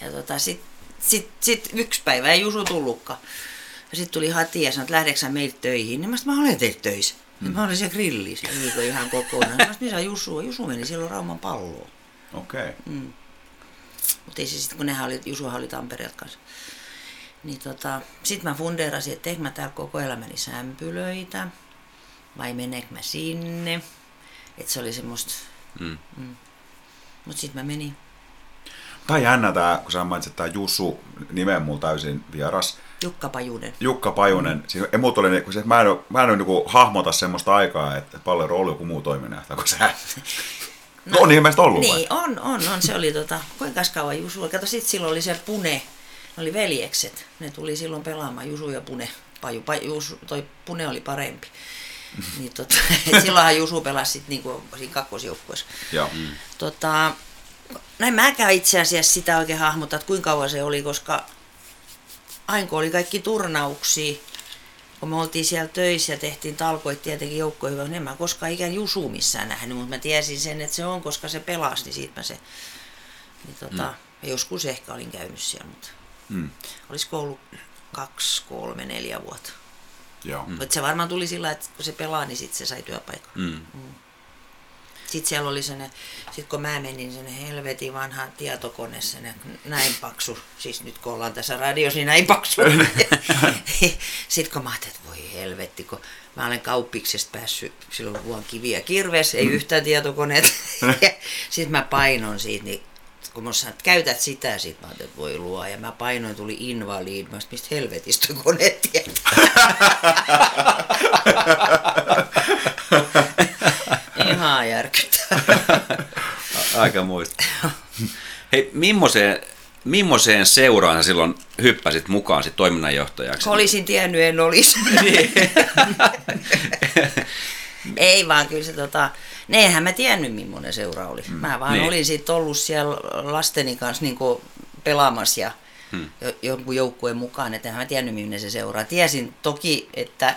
ja tota, sitten sit, sit yksi päivä ei Jusu tullutkaan. Ja sitten tuli hati ja sanoi, että lähdeksä meiltä töihin. Niin mä sanoin, mä olen teiltä töissä. Mm. Mä olin siellä grillissä viikon ihan kokonaan. Mä sanoin, missä Jusu on? Jusu meni silloin Rauman palloon. Okei. Okay. Mutta ei se sitten, kun nehän oli, Jusuhan oli Tampereelta kanssa. Niin tota, sit mä fundeerasin, että teekö mä täällä koko elämäni sämpylöitä, vai meneekö mä sinne. Että se oli semmoista, Mm. mutta sit mä menin. Tämä on jännä tämä, kun sä mainitsit tämä Jussu, nimen mulla täysin vieras. Jukka Pajunen. Jukka Pajunen, mm. siis emut oli, niinku se, mä en, mä en niinku hahmota semmoista aikaa, että Pallero on ollut joku muu toiminnanjohtaja kuin sä. No, on ilmeisesti ollut Niin, on, on, on. Se oli tota, kuinka kauan Jusu. Kato, sit silloin oli se Pune, ne oli veljekset. Ne tuli silloin pelaamaan, Jusu ja Pune. Paju, paju, Jusu, toi Pune oli parempi. Niin tota, silloinhan Jusu pelasi sit niinku siinä kakkosjoukkueessa. Joo. Mm. Tota, no en mäkään itse asiassa sitä oikein hahmota, että kuinka kauan se oli, koska aina kun oli kaikki turnauksia, kun me oltiin siellä töissä ja tehtiin talkoit tietenkin joukkoihin, niin en mä koskaan ikään Jusu missään nähnyt, mutta mä tiesin sen, että se on, koska se pelasi, niin siitä mä se, niin tota, mm. joskus ehkä olin käynyt siellä, mutta Mm. olisiko ollut kaksi, kolme, neljä vuotta. Joo. Mm. se varmaan tuli sillä, että kun se pelaa, niin sitten se sai työpaikan. Mm. Sitten siellä oli sen, sit kun mä menin sinne helvetin vanha tietokone, sen näin paksu, siis nyt kun ollaan tässä radiossa, niin näin paksu. Sitten kun mä ajattelin, että voi helvetti, kun mä olen kauppiksesta päässyt silloin vuonna kiviä kirves, ei yhtään tietokoneet. Sitten mä painon siitä, niin kun mä sanoin, että käytät sitä, sit mä ajattelin, että voi luo. Ja mä painoin, tuli invalid. Mä mistä helvetistä kone tietää. Ihan järkyttävää. Aika muista. Hei, millaiseen, millaiseen seuraan silloin hyppäsit mukaan sit toiminnanjohtajaksi? Olisin tiennyt, en olisi. Niin. Ei vaan kyllä se tota, ne eihän mä tiennyt millainen seura oli. Mä vaan Niin. niin. olin sit ollut siellä lasteni kanssa niinku pelaamassa ja Hmm. jo, jonkun joukkueen mukaan, että en mä tiennyt millainen se seuraa. Tiesin toki, että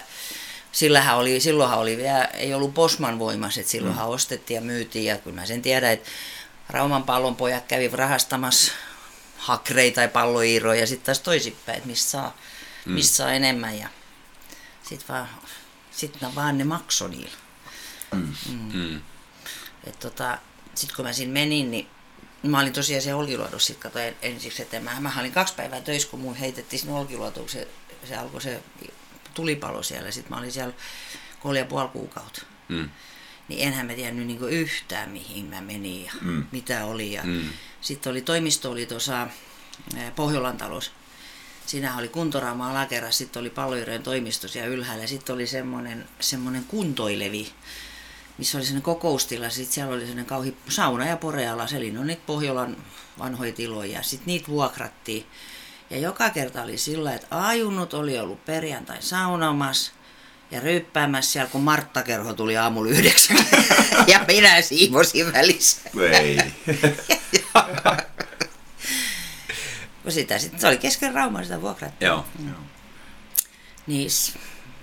sillähän oli, silloinhan oli vielä, ei ollut Bosman voimassa, että silloinhan Hmm. ostettiin ja myytiin ja kyllä mä sen tiedän, että Rauman pallonpojat kävi rahastamassa hakreita tai palloiiroja ja sitten taas toisinpäin, että mistä saa, Hmm. mistä saa enemmän ja sitten vaan, sit vaan ne maksoi niillä. Mm. Et tota, sitten kun mä siinä menin, niin mä olin tosiaan siellä Olkiluodossa sit kato en- ensiksi, että mä, mä olin kaksi päivää töissä, kun mun heitettiin sinne Olkiluotoon, se, se alkoi se tulipalo siellä, sitten mä olin siellä kolme ja puoli kuukautta. Mm. Niin enhän mä tiennyt niin yhtään, mihin mä menin ja Mm. mm. mitä oli. Ja Mm. Sitten oli toimisto oli tuossa Pohjolan talossa. Siinä oli kuntoraama alakerras, sitten oli palloirojen toimisto siellä ylhäällä. Sitten oli semmoinen, semmoinen kuntoilevi, missä oli sellainen kokoustila. Sitten siellä oli sellainen kauhi sauna ja poreala. Eli ne on niitä Pohjolan vanhoja tiloja. Sitten niitä vuokrattiin. Ja joka kerta oli sillä, että ajunnut oli ollut perjantai saunomassa ja ryyppäämässä siellä, kun Martta Kerho tuli aamulla yhdeksän. ja minä siivosin välissä. Ei. Sitä sitten, se oli kesken Raumaa sitä vuokrattiin. Joo. Niin s-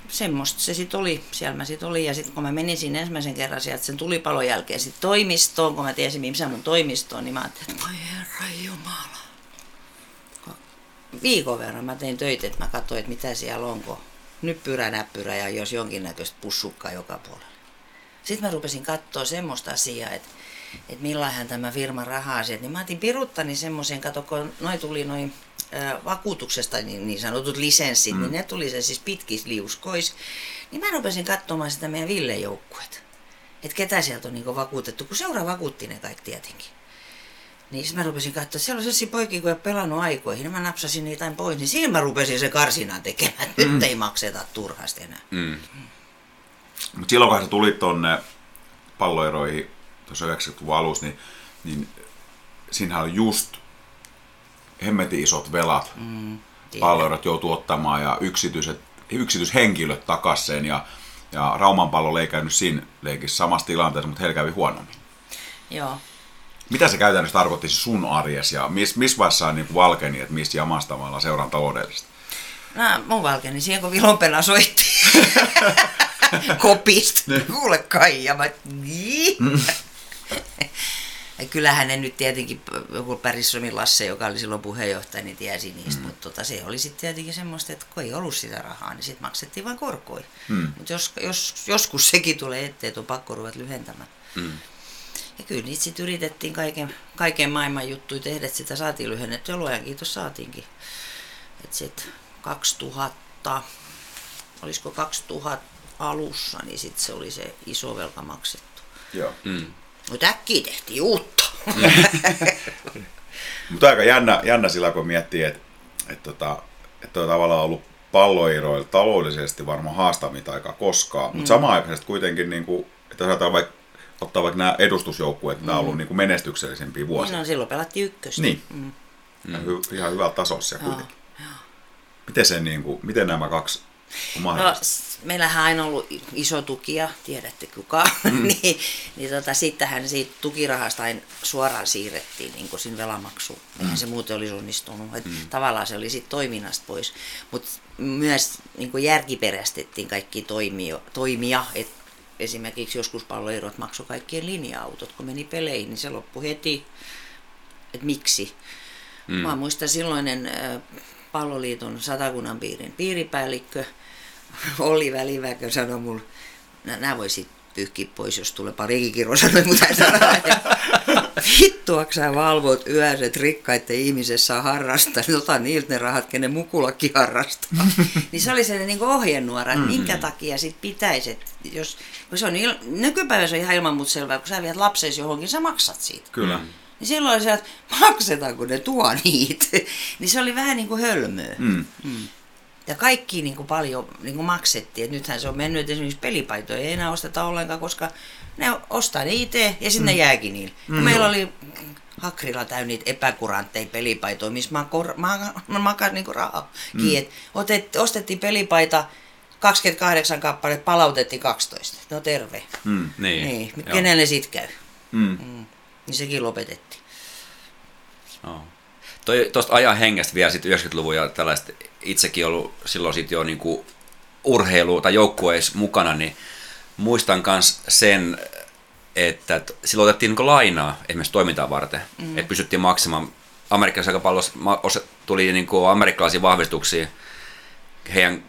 semmoista se sitten oli, siellä mä sitten olin. Ja sitten kun mä menin sinne ensimmäisen kerran sieltä sen tulipalon jälkeen sitten toimistoon, kun mä tiesin missä mun toimisto on, niin mä ajattelin, että voi herra jumala. Viikon verran mä tein töitä, että mä katsoin, että mitä siellä on, kun nyppyrä, näppyrä ja jos jonkinnäköistä pussukkaa joka puolella. Sitten mä rupesin katsoa semmoista asiaa, että, että millainen tämä firman raha-asiat, niin mä otin piruttani semmoisen, kato kun noi tuli noin vakuutuksesta niin, niin sanotut lisenssit, mm. niin ne tuli se siis pitkis liuskois. Niin mä rupesin katsomaan sitä meidän Ville joukkuet. Että ketä sieltä on niin vakuutettu, kun seura vakuutti ne kaikki tietenkin. Niin mä rupesin katsoa, että siellä on sellaisia poikia, kun ei pelannut aikoihin, niin mä napsasin niitä pois, niin siinä mä rupesin se karsinan tekemään, että nyt ei makseta turhasti enää. Mm. Mutta silloin kun sä tulit tonne palloeroihin tuossa 90-luvun alussa, niin, niin siinähän on just hemmetin isot velat. Mm. Palloerot joutuu ottamaan ja yksityiset, yksityishenkilöt takaseen ja, ja Rauman pallo ei käynyt siinä leikissä samassa tilanteessa, mutta heillä kävi huonommin. Joo. Mitä se käytännössä tarkoitti sun arjes ja missä mis vaiheessa niin valkeni, että mistä jamasta seuran taloudellisesti? No, mun valkeni siihen, kun Vilonpena soitti kopista. Kuule Kaija, mä niin. Ja kyllähän ne nyt tietenkin, joku Pärissomin Lasse, joka oli silloin puheenjohtaja, niin tiesi niistä, mm. mutta tota, se oli sitten tietenkin semmoista, että kun ei ollut sitä rahaa, niin sitten maksettiin vain korkoja. Mm. Mutta jos, jos, joskus sekin tulee eteen, että on pakko ruveta lyhentämään. Mm. Ja kyllä niitä sitten yritettiin kaiken, kaiken maailman juttuja tehdä, että sitä saatiin lyhennettyä. Luojan kiitos saatiinkin. Että sitten 2000, olisiko 2000 alussa, niin sitten se oli se iso velka maksettu. Joo. Mm. Mutta äkkiä tehtiin uutta. Mutta aika jännä, jännä sillä, kun miettii, että et tota, et on tavallaan ollut palloiroilla taloudellisesti varmaan haastavinta aika koskaan, mutta mm. samaaikaisesti kuitenkin, niin kuin, että ajatellaan vaikka, ottaa vaikka nämä edustusjoukkueet, mm. nämä on ollut niin kuin menestyksellisempiä vuosia. no, silloin pelattiin ykköstä. Niin. Mm. Hy, ihan hyvällä tasolla Joo, kuitenkin. Miten, se, niin kuin, miten nämä kaksi No, meillähän on aina ollut iso tukija, tiedätte kuka, mm. niin, niin tota, sittenhän siitä tukirahasta aina suoraan siirrettiin niin kuin sinne velamaksuun. Eihän se muuten olisi onnistunut. Et Tavallaan se oli sitten toiminnasta pois. Mutta myös niin kuin järkiperästettiin kaikki toimia, toimia että esimerkiksi joskus palloerot maksoi kaikkien linja-autot, kun meni peleihin, niin se loppui heti, että miksi. Mm. Mä muistan silloinen palloliiton satakunnan piirin piiripäällikkö Olli Väliväkö sanoi mulle, nämä voisit pyyhkiä pois, jos tulee parikin kirjosanoi, mutta hän sanoi, että vittuako sä valvot yöiset rikkaiden ihmiset saa harrastaa, niin ota niiltä ne rahat, kenen mukulakin harrastaa. niin se oli sellainen niin ohjenuora, että minkä takia sit pitäisi, että jos, kun se on il, nykypäivä se on ihan ilman muuta selvää, kun sä viet lapsesi johonkin, sä maksat siitä. Kyllä. Niin silloin se, että maksetaan, kun ne tuo niitä. niin se oli vähän niin kuin hölmöä. Mm. Mm. Ja kaikki niin kuin paljon niin kuin maksettiin. Et nythän se on mennyt, että esimerkiksi pelipaitoja ei enää osteta ollenkaan, koska ne ostaa ne itse ja sitten mm. jääkin niille. Mm. Meillä oli Hakrilla täynnä niitä epäkurantteja pelipaitoja, missä mä, kor, mä, mä makan niinku rahaa. Mm. Otet, ostettiin pelipaita 28 kappale, palautettiin 12. No terve. Mm, niin. niin. Kenelle sit käy? Mm. Mm. Niin sekin lopetettiin. No. Toi, tosta ajan hengestä vielä sitten 90-luvun ja tällaista itsekin ollut silloin sit jo niinku urheilu- tai joukkueissa mukana, niin muistan myös sen, että silloin otettiin niin lainaa esimerkiksi toimintaa varten, mm. että pystyttiin maksamaan. Amerikassa aika paljon tuli niin amerikkalaisia vahvistuksia, heidän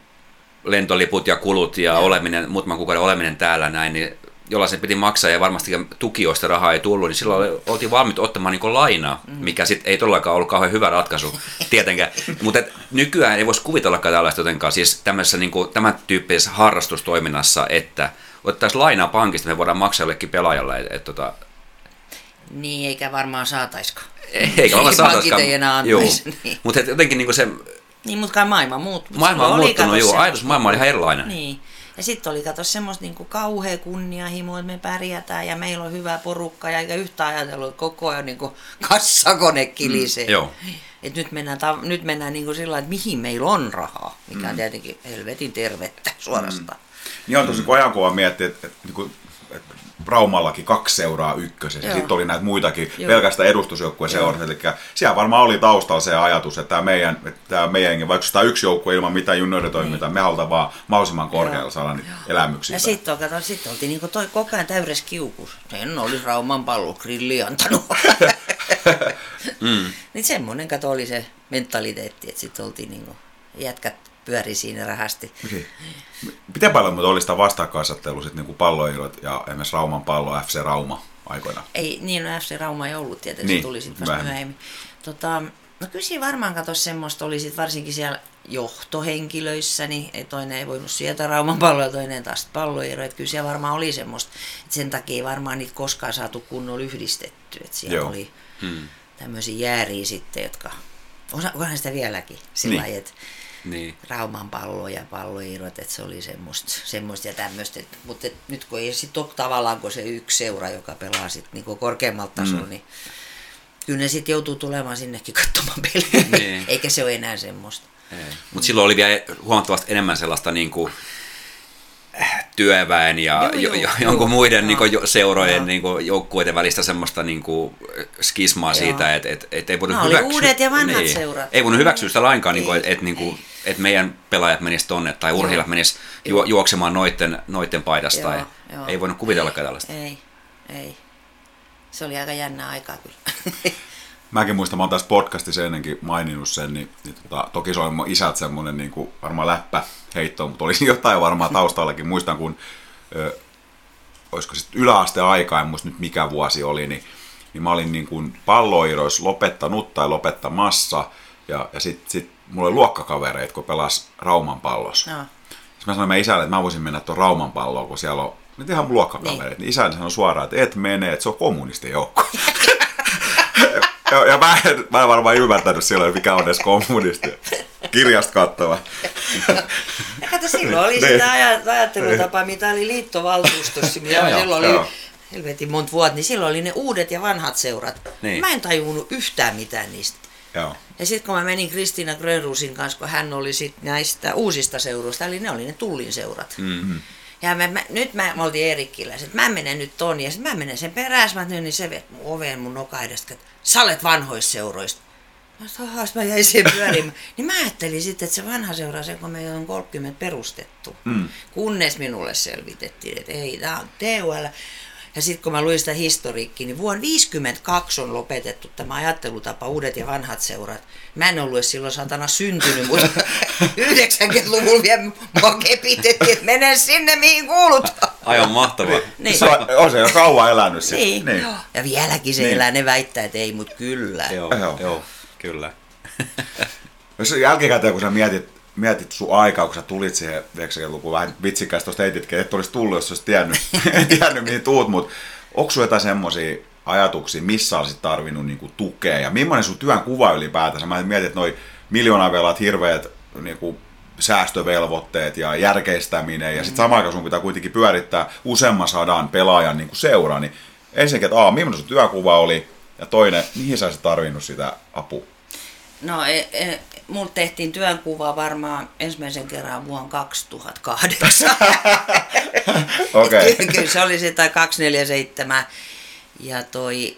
lentoliput ja kulut ja oleminen, muutaman kuukauden oleminen täällä näin, niin jolla se piti maksaa ja varmasti tukioista rahaa ei tullut, niin silloin oltiin valmiit ottamaan niin lainaa, mm. mikä sitten ei todellakaan ollut kauhean hyvä ratkaisu tietenkään. Mutta nykyään ei voisi kuvitellakaan tällaista jotenkaan, siis tämmöisessä niin kuin, tämän tyyppisessä harrastustoiminnassa, että otettaisiin lainaa pankista, me voidaan maksaa jollekin pelaajalle. Et, et, tota... Niin, eikä varmaan saataiskaan. Eikä varmaan saataiskaan. ei enää antaisi. Niin. Mutta jotenkin niin kuin se... Niin, mutta kai maailma muuttuu. Maailma on muuttunut, joo. Ajatus maailma oli ihan erilainen. Niin. Ja sitten oli kato semmoista niinku kauhea kunnianhimo, että me pärjätään ja meillä on hyvä porukka ja eikä yhtä ajatellut, että koko ajan niinku kassakone kilisee. Mm, joo. Et nyt mennään, ta- nyt mennään niinku sillä että mihin meillä on rahaa, mikä mm. on tietenkin helvetin tervettä suorastaan. Mm. Niin on tosi mm. ajankuva miettiä, että, että, että, että Raumallakin kaksi seuraa ykkösessä. Sitten oli näitä muitakin Joo. pelkästään edustusjoukkueen seuraa. Eli siellä varmaan oli taustalla se ajatus, että tämä meidän, että tämä meidän vaikka tämä yksi joukkue ilman mitään junnoiden toimintaa, niin. me halutaan vaan mahdollisimman korkealla saada niitä elämyksiä. Ja sitten kato, sit oltiin niin toi koko ajan täydessä kiukus. Sen oli Rauman grilli antanut. mm. niin semmoinen kato oli se mentaliteetti, että sitten oltiin niin jätkät pyöri siinä rahasti. Okay. Miten paljon mutta oli sitä vastakkainasettelu sitten niin palloirot ja esimerkiksi Rauman pallo, FC Rauma aikoina? Ei, niin no FC Rauma ei ollut tietysti, niin, se tuli sitten vasta myöhemmin. Tota, no kyllä siinä varmaan kato semmoista oli sit varsinkin siellä johtohenkilöissä, niin toinen ei voinut sieltä Rauman palloa, toinen taas palloiro. Että kyllä siellä varmaan oli semmoista, että sen takia ei varmaan niitä koskaan saatu kunnolla yhdistetty. Että siellä Joo. oli hmm. tämmöisiä jääriä sitten, jotka, onhan sitä vieläkin sillä niin. että niin. Rauman pallo ja palloirot, että se oli semmoista, semmoista ja tämmöistä. Mutta nyt kun ei sitten ole tavallaan kun se yksi seura, joka pelaa sit niinku korkeammalta tasolla, mm. niin kyllä ne sitten joutuu tulemaan sinnekin katsomaan peliä. Niin. Eikä se ole enää semmoista. Mutta silloin oli vielä huomattavasti enemmän sellaista niin kuin, työväen ja joo, joo, jo, jonkun joo, muiden joo, niin seurojen niin joukkueiden välistä semmoista niin kuin, skismaa joo. siitä, että et, et ei voinut no, hyväksyä. uudet ja vanhat niin, seurat. Ei voinut hyväksyä sitä lainkaan, niin että et, niin et meidän pelaajat menisivät tonne tai urheilijat menisivät ju, juoksemaan noitten, noitten paidasta. Joo, tai, joo. Ei voinut kuvitellakaan tällaista. Ei, ei. Se oli aika jännä aikaa kyllä. Mäkin muistan, mä oon tässä podcastissa ennenkin maininnut sen, niin, niin tota, toki se on mun isät semmoinen niin kuin, varmaan läppä heitto, mutta olisi jotain varmaan taustallakin. Muistan, kun ö, olisiko sitten yläasteaikaa, en muista nyt mikä vuosi oli, niin, niin mä olin niin kuin palloiroissa lopettanut tai lopettamassa, ja, ja sitten sit mulla oli luokkakavereita, kun pelas Rauman pallossa. No. Sitten mä sanoin mä isälle, että mä voisin mennä tuon Rauman palloon, kun siellä on nyt ihan luokkakavereita. Niin. niin isäni sanoi suoraan, että et mene, että se on kommunistijoukko. ja, ja mä, en, mä en varmaan ymmärtänyt silloin, mikä on edes kommunisti. Kirjasta kattava. Ja kato, silloin oli niin. sitä ajattelutapa, mitä oli liittovaltuustossa, mitä silloin oli helvetin monta vuotta, niin silloin oli ne uudet ja vanhat seurat. Niin. Mä en tajunnut yhtään mitään niistä. Joo. Ja sitten kun mä menin Kristiina Grönruusin kanssa, kun hän oli sit näistä uusista seuroista, eli ne oli ne Tullin seurat. Mm-hmm. Ja mä, mä, nyt mä, mä oltiin Eerikkiläiset, mä menen nyt ton, ja sitten mä menen sen perässä, mä niin se vet mun oveen mun noka edestä, että sä olet vanhoista seuroista. Mä sanoin, mä jäin siihen pyörimään. niin mä ajattelin sitten, että se vanha seura, se kun me on 30 perustettu. Mm. Kunnes minulle selvitettiin, että ei, tämä on TUL. Ja sitten kun mä luin sitä historiikkiä, niin vuonna 52 on lopetettu tämä ajattelutapa, uudet ja vanhat seurat. Mä en ollut silloin satana syntynyt, mutta 90-luvulla vielä mua kepitettiin, että mene sinne mihin kuulut. Aivan mahtavaa. niin. Se on, on se jo kauan elänyt. Niin. niin. Ja vieläkin se niin. elää, ne väittää, että ei, mutta kyllä. Joo, joo. joo kyllä. Jos jälkikäteen, kun sä mietit mietit sun aikaa, kun sä tulit siihen 90-lukuun, vähän vitsikästä tuosta heititkin, että olisi tullut, jos olisi tiennyt, tiennyt mihin tuut, mutta onko sulla jotain semmoisia ajatuksia, missä olisit tarvinnut niin kuin, tukea? Ja millainen sun työn kuva ylipäätänsä? Mä mietin, että noi miljoonavelat, hirveät niin kuin, säästövelvoitteet ja järkeistäminen ja sitten samaan aikaan sun pitää kuitenkin pyörittää useamman sadan pelaajan niin kuin seura, niin ensinnäkin, että a, millainen sun työkuva oli? Ja toinen, mihin sä olisit tarvinnut sitä apua? No, e, e, mulla tehtiin työnkuva varmaan ensimmäisen kerran vuonna 2008. Okei. kyllä, kyllä se oli sitä 247. Ja toi,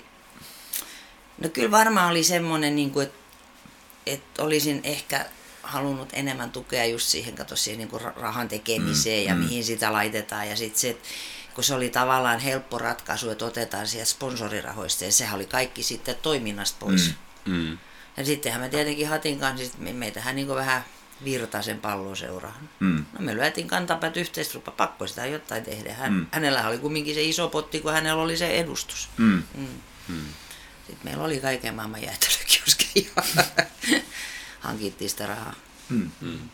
no kyllä varmaan oli semmoinen, niin kuin, että, että olisin ehkä halunnut enemmän tukea just siihen, kato siihen niin kuin rahan tekemiseen mm, ja mm. mihin sitä laitetaan. Ja sitten se, että kun se oli tavallaan helppo ratkaisu, että otetaan sieltä sponsorirahoista ja sehän oli kaikki sitten toiminnasta pois. Mm, mm. Ja sittenhän me tietenkin Hatin kanssa, sit meitähän niin vähän Virtasen palloseuraan. Mm. No me lyötiin kantapäät yhteistyötä, pakko sitä jotain tehdä. Hän, mm. Hänellä oli kumminkin se iso potti, kun hänellä oli se edustus. Mm. Mm. Mm. Sitten meillä oli kaiken maailman jäätelökioskeja. Hankittiin sitä rahaa. Mm. Mm.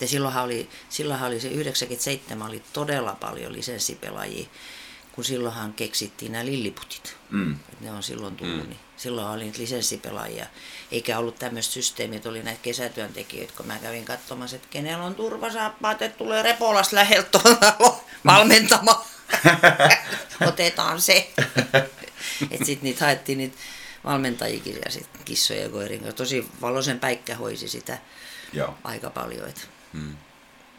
Ja silloinhan oli, silloinhan oli se 97 oli todella paljon lisenssipelaajia, kun silloinhan keksittiin nämä lilliputit. Mm. Et ne on silloin tullut. Mm. Niin silloin oli niitä lisenssipelaajia. Eikä ollut tämmöistä systeemiä, että oli näitä kesätyöntekijöitä, kun mä kävin katsomassa, että kenellä on turvasaappaat, että tulee Repolas läheltä valmentamaan. Otetaan se. että sitten niitä haettiin niitä valmentajikin ja sitten kissoja ja koirin. Tosi valoisen päikkä hoisi sitä Joo. aika paljon. Mm.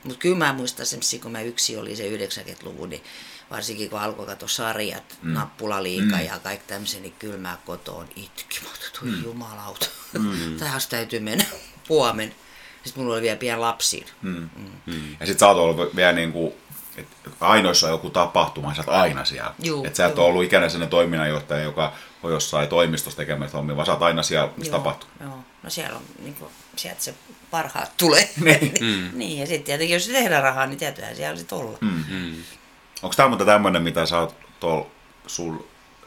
Mutta kyllä mä muistan kun mä yksi oli se 90-luvun, niin varsinkin kun alkoi katsoa sarjat, mm. nappulaliika mm. ja kaikki tämmöisen, niin kyllä mä kotoon itki. Mä otin, mm. jumalauta, mm. tähän täytyy mennä huomen. Sitten mulla oli vielä pieni lapsi. Mm. Mm. Mm. Ja sitten sä oot ollut vielä niin kuin, että ainoissa on joku tapahtuma, sä oot aina siellä. että sä et ole ollut ikänä sellainen toiminnanjohtaja, joka on jossain toimistossa tekemässä hommia, vaan sä oot aina siellä, missä joo, tapahtuu. Joo. No siellä on, niin kuin, sieltä se parhaat tulee. niin, mm. niin, ja sitten tietenkin, jos tehdään rahaa, niin tietysti siellä sitten olla. Mm. Onko tämä muuten tämmöinen, mitä sä oot tuolla sul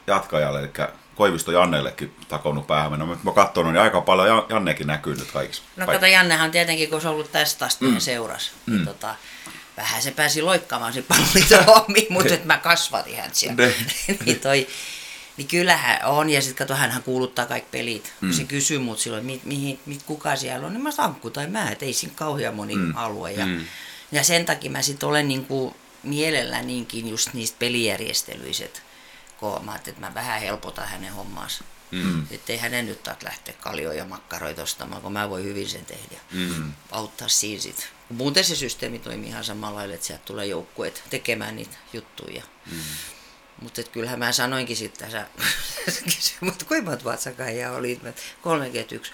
jatkajalle, eli Koivisto Jannellekin takonut päähän. No, mä katsonut, niin aika paljon Jannekin näkyy nyt kaikissa. No kato, Jannehan tietenkin, kun se on ollut tästä asti mm. seurassa, niin mm. tota, vähän se pääsi loikkaamaan se palloliiton hommiin, mutta mä kasvatin hän siellä. niin, toi, niin kyllähän on, ja sitten kato, hänhän kuuluttaa kaikki pelit. Mm. Se kysyy mut silloin, mit, mihin, mit, kuka siellä on, niin mä sankku tai mä, et ei siinä kauhean moni mm. alue. Ja, mm. ja sen takia mä sitten olen niinku mielellänikin just niistä pelijärjestelyiset koomaat, että mä vähän helpotan hänen hommaansa. Mm. Että ei hänen nyt taas lähteä kaljoja ja makkaroita ostamaan, kun mä voin hyvin sen tehdä. Mm. Auttaa siinä sit. Muuten se systeemi toimii ihan samalla lailla, että sieltä tulee joukkueet tekemään niitä juttuja. Mm. Mutta kyllähän mä sanoinkin sitten, sä kysyin, mutta kuinka monta vatsakaijaa oli? 31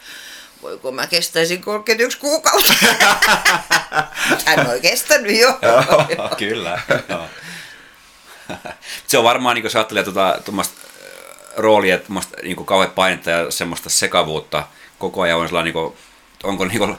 voiko mä kestäisin 31 kuukautta. Hän on kestänyt jo. joo, kyllä. se on varmaan, niin kuin sä ajattelee tuota, tuommoista äh, roolia, tuommoista niin kauheat painetta ja semmoista sekavuutta koko ajan on sellainen, niin kuin, onko niin kuin,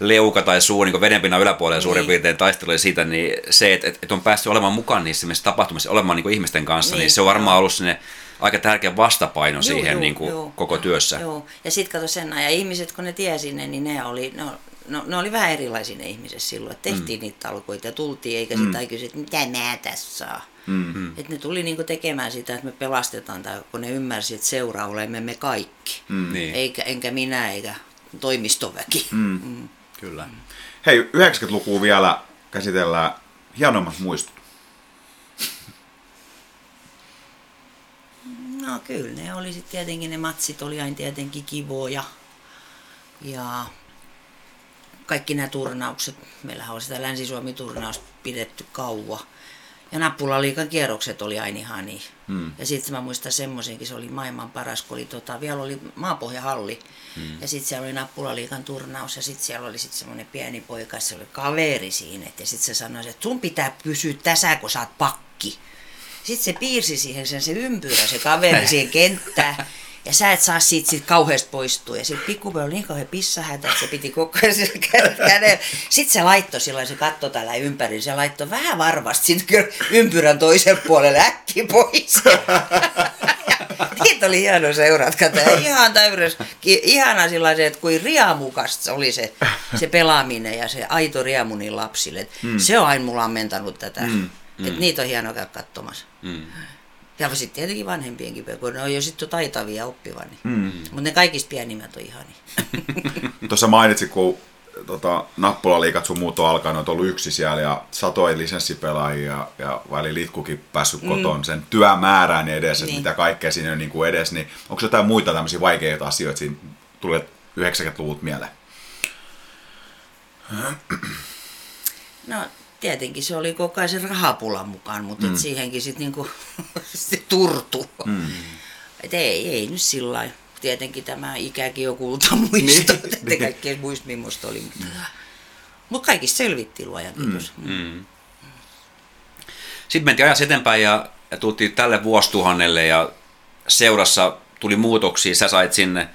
leuka tai suu niin vedenpinnan yläpuolella suurin niin. piirtein taisteluja siitä, niin se, että, että on päässyt olemaan mukaan niissä tapahtumissa, olemaan niin ihmisten kanssa, niin, niin se on varmaan ollut sinne aika tärkeä vastapaino joo, siihen joo, niin kuin joo, koko työssä. Joo. Ja sitten kato sen ja ihmiset, kun ne tiesi ne, niin ne oli, no, no, ne oli vähän erilaisia ne ihmiset silloin, että tehtiin mm. niitä talkoita ja tultiin, eikä mm. sitä kysy, että mitä mä tässä saa. Mm-hmm. Että ne tuli niinku tekemään sitä, että me pelastetaan, tai kun ne ymmärsi, että seuraa olemme me kaikki. Mm. Niin. Eikä, enkä minä, eikä toimistoväki. Mm. Mm. Kyllä. Hei, 90-lukua vielä käsitellään hienommat muistut. No kyllä, ne oli sitten tietenkin, ne matsit oli aina tietenkin kivoja. Ja kaikki nämä turnaukset, meillähän oli sitä Länsi-Suomi-turnausta pidetty kauan. Ja nappulaliikan kierrokset oli aina ihan niin. Hmm. Ja sitten mä muistan semmoisenkin, se oli maailman paras, kun oli tota, vielä oli maapohjahalli. Hmm. Ja sitten siellä oli nappulaliikan turnaus ja sitten siellä oli sitten semmoinen pieni poika, se oli kaveri siinä. Ja sitten se sanoi, että sun pitää pysyä tässä, kun sä oot pakki. Sitten se piirsi siihen sen se ympyrä, se kaveri siihen kenttään. Ja sä et saa siitä, siitä kauheasti poistua. Ja sitten pikkupoja oli niin kauhean pissahätä, että se piti koko ajan sillä kädellä. Sitten se laittoi silloin, se katsoi tällä ympäri, se laittoi vähän varmasti sitten ympyrän toisen puolelle äkki pois. Niitä oli hieno seurat, ihan täydessä, ihana sellainen, että kuin riamukasta oli se, se pelaaminen ja se aito riamu niin lapsille. Mm. Se on aina mulla ammentanut tätä. Mm. Mm. Että niitä on hienoa käydä katsomassa. Mm. Ja sitten tietenkin vanhempienkin, kun ne on jo sitten taitavia oppiva. Niin. Mm. Mutta ne kaikista pienimmät on ihania. Tuossa mainitsit, kun tota, nappulaliikat sun muut on alkanut, on ollut yksi siellä ja satoi lisenssipelaajia ja väli litkukin päässyt mm. koton sen työmäärään edes, niin. mitä kaikkea siinä on niin kuin edes, niin onko jotain muita tämmöisiä vaikeita asioita siinä tulee 90-luvut mieleen? No tietenkin se oli koko ajan se rahapulan mukaan, mutta mm. et siihenkin sitten niinku, sit turtu. Mm. Et ei, ei nyt sillä Tietenkin tämä ikäkin jo kulta muisto, niin, että niin. kaikki muista millaista oli. Mutta, mm. mut kaikista selvittiin luojan kiitos. Mm. Mm. Sitten mentiin ajassa eteenpäin ja, ja tultiin tälle vuosituhannelle ja seurassa tuli muutoksia. Sä sait sinne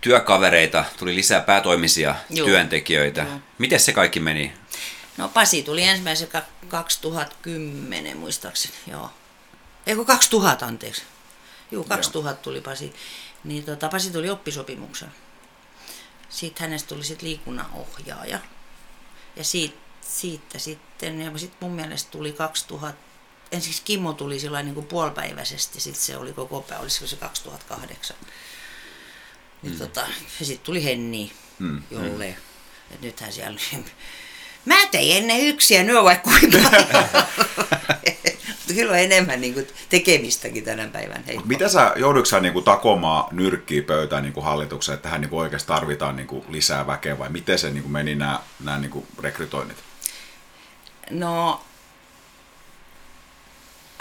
työkavereita, tuli lisää päätoimisia Joo. työntekijöitä. Joo. Miten se kaikki meni? No Pasi tuli ensimmäisen 2010 muistaakseni, joo. Eikö 2000 anteeksi. Joo, 2000 tuli Pasi. Niin tota, Pasi tuli oppisopimuksen. Sitten hänestä tuli sitten liikunnanohjaaja. Ja siitä, siitä sitten, ja sitten mun mielestä tuli 2000, ensiksi Kimmo tuli sillä niin kuin puolipäiväisesti, sitten se oli koko päivä, olisiko se 2008. Niin mm. tota, ja sitten tuli Henni, mm. jolle, mm. että nythän siellä Mä tein ennen yksiä, nyt on vaikka kuinka Kyllä on enemmän niin kuin tekemistäkin tänä päivän. Heippa. Mitä sä, joudutko sä niin kuin takomaan nyrkkiä pöytään niin kuin hallitukseen, että tähän niin kuin oikeasti tarvitaan niin kuin lisää väkeä vai miten se niin kuin meni nämä, nämä niin kuin rekrytoinnit? No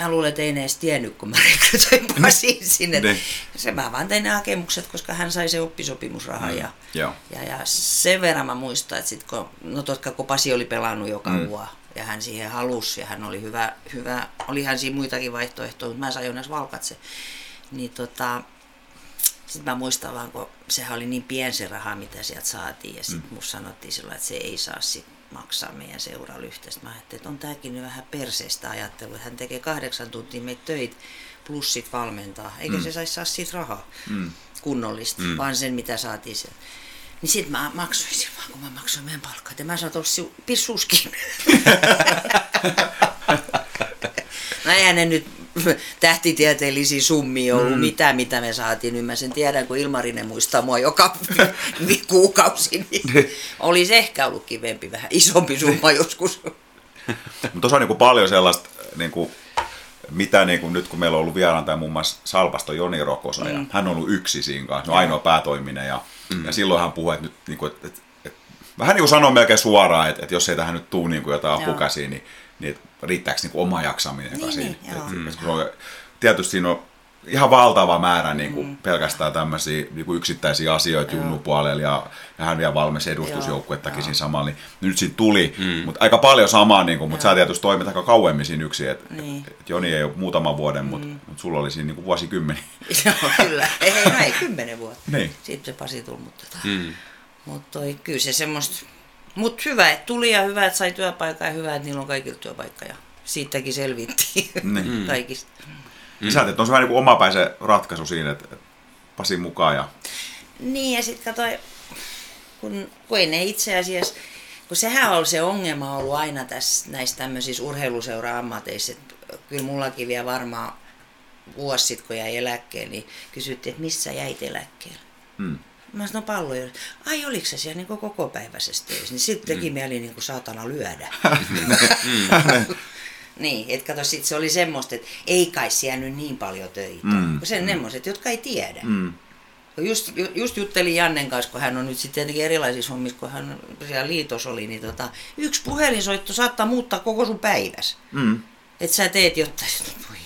mä luulen, että ei ne edes tiennyt, kun mä rekrytoin Pasin sinne. Ne. Se mä vaan tein ne hakemukset, koska hän sai se oppisopimusraha. Mm. Ja, ja, ja, sen verran mä muistan, että sit kun, no totka, kun Pasi oli pelannut joka mm. vuosi, ja hän siihen halusi, ja hän oli hyvä, hyvä olihan siinä muitakin vaihtoehtoja, mutta mä sain onneksi valkatse. Niin tota, sitten mä muistan vaan, kun sehän oli niin pien se raha, mitä sieltä saatiin, ja sitten mm. sanottiin silloin, että se ei saa sitten maksaa meidän seuralyyhteestä. Mä ajattelin, että on tämäkin nyt vähän perseistä ajattelu, hän tekee kahdeksan tuntia meitä töitä plus sit valmentaa, eikä mm. se saisi saa siitä rahaa mm. kunnollista, mm. vaan sen mitä saatiin sieltä. Niin sit mä maksoin silloin, kun mä maksoin meidän palkkaa, että mä sanoin, että pissuskin. no eihän ne nyt tähtitieteellisiä summia ollut mm. mitään, mitä me saatiin. Nyt mä sen tiedän, kun Ilmarinen muistaa mua joka kuukausi, niin, niin olisi ehkä ollut kivempi, vähän isompi summa niin. joskus. Mutta tuossa on niin paljon sellaista, niin kuin, mitä niin kuin nyt kun meillä on ollut vieraan tämä muun muassa Salpasto Joni Rokosa, mm. ja hän on ollut yksi siinä kanssa, no ainoa päätoiminen, ja, mm. ja silloin hän puhui, että, nyt, niin kuin, että, että, että vähän niin kuin sanoo melkein suoraan, että, että jos ei tähän nyt tule niin kuin jotain apukäsiä, niin niin riittääkö niin kuin oma jaksaminen niin, siinä. Niin, et, mm. et, on, tietysti siinä on ihan valtava määrä niin kuin mm. pelkästään tämmöisiä niin kuin yksittäisiä asioita junnupuolella ja, ja hän vielä valmis edustusjoukkuettakin siinä samalla, niin nyt siinä tuli, mm. mutta aika paljon samaa, niin kuin, mutta sä tietysti toimit aika kauemmin siinä yksin, että niin. et Joni ei ole muutaman vuoden, mutta mm. mut sulla oli siinä niin kuin vuosikymmeni. Joo, kyllä, ei, ei, ei kymmenen vuotta. Niin. Sitten se Pasi tuli, mutta, tota, mm. mutta toi, kyllä se semmoista mutta hyvä, että tuli ja hyvä, että sai työpaikan ja hyvä, että niillä on kaikilla työpaikka ja siitäkin selvittiin niin. Mm. kaikista. Mm. Sä että on se vähän niin kuin omapäisen ratkaisu siinä, että, Pasi mukaan ja... Niin ja sitten katsoi, kun, kun ei ne itse asiassa, kun sehän on se ongelma ollut aina tässä näissä tämmöisissä urheiluseura-ammateissa, että kyllä mullakin vielä varmaan vuosi sitten, kun jäi eläkkeelle, niin kysyttiin, että missä jäit eläkkeelle. Mm. Mä sanoin no palloja. Ai oliko se siellä niin koko päiväisessä töissä? Niin sitten teki mm. mieli niin kuin saatana lyödä. niin, että kato, sit se oli semmoista, että ei kai siellä nyt niin paljon töitä. Mm. Sen mm. semmoiset, jotka ei tiedä. Mm. Just, just juttelin Jannen kanssa, kun hän on nyt sitten tietenkin erilaisissa hommissa, kun hän siellä liitos oli, niin tota, yksi puhelinsoitto saattaa muuttaa koko sun päiväs. Mm. Että sä teet jotain, voi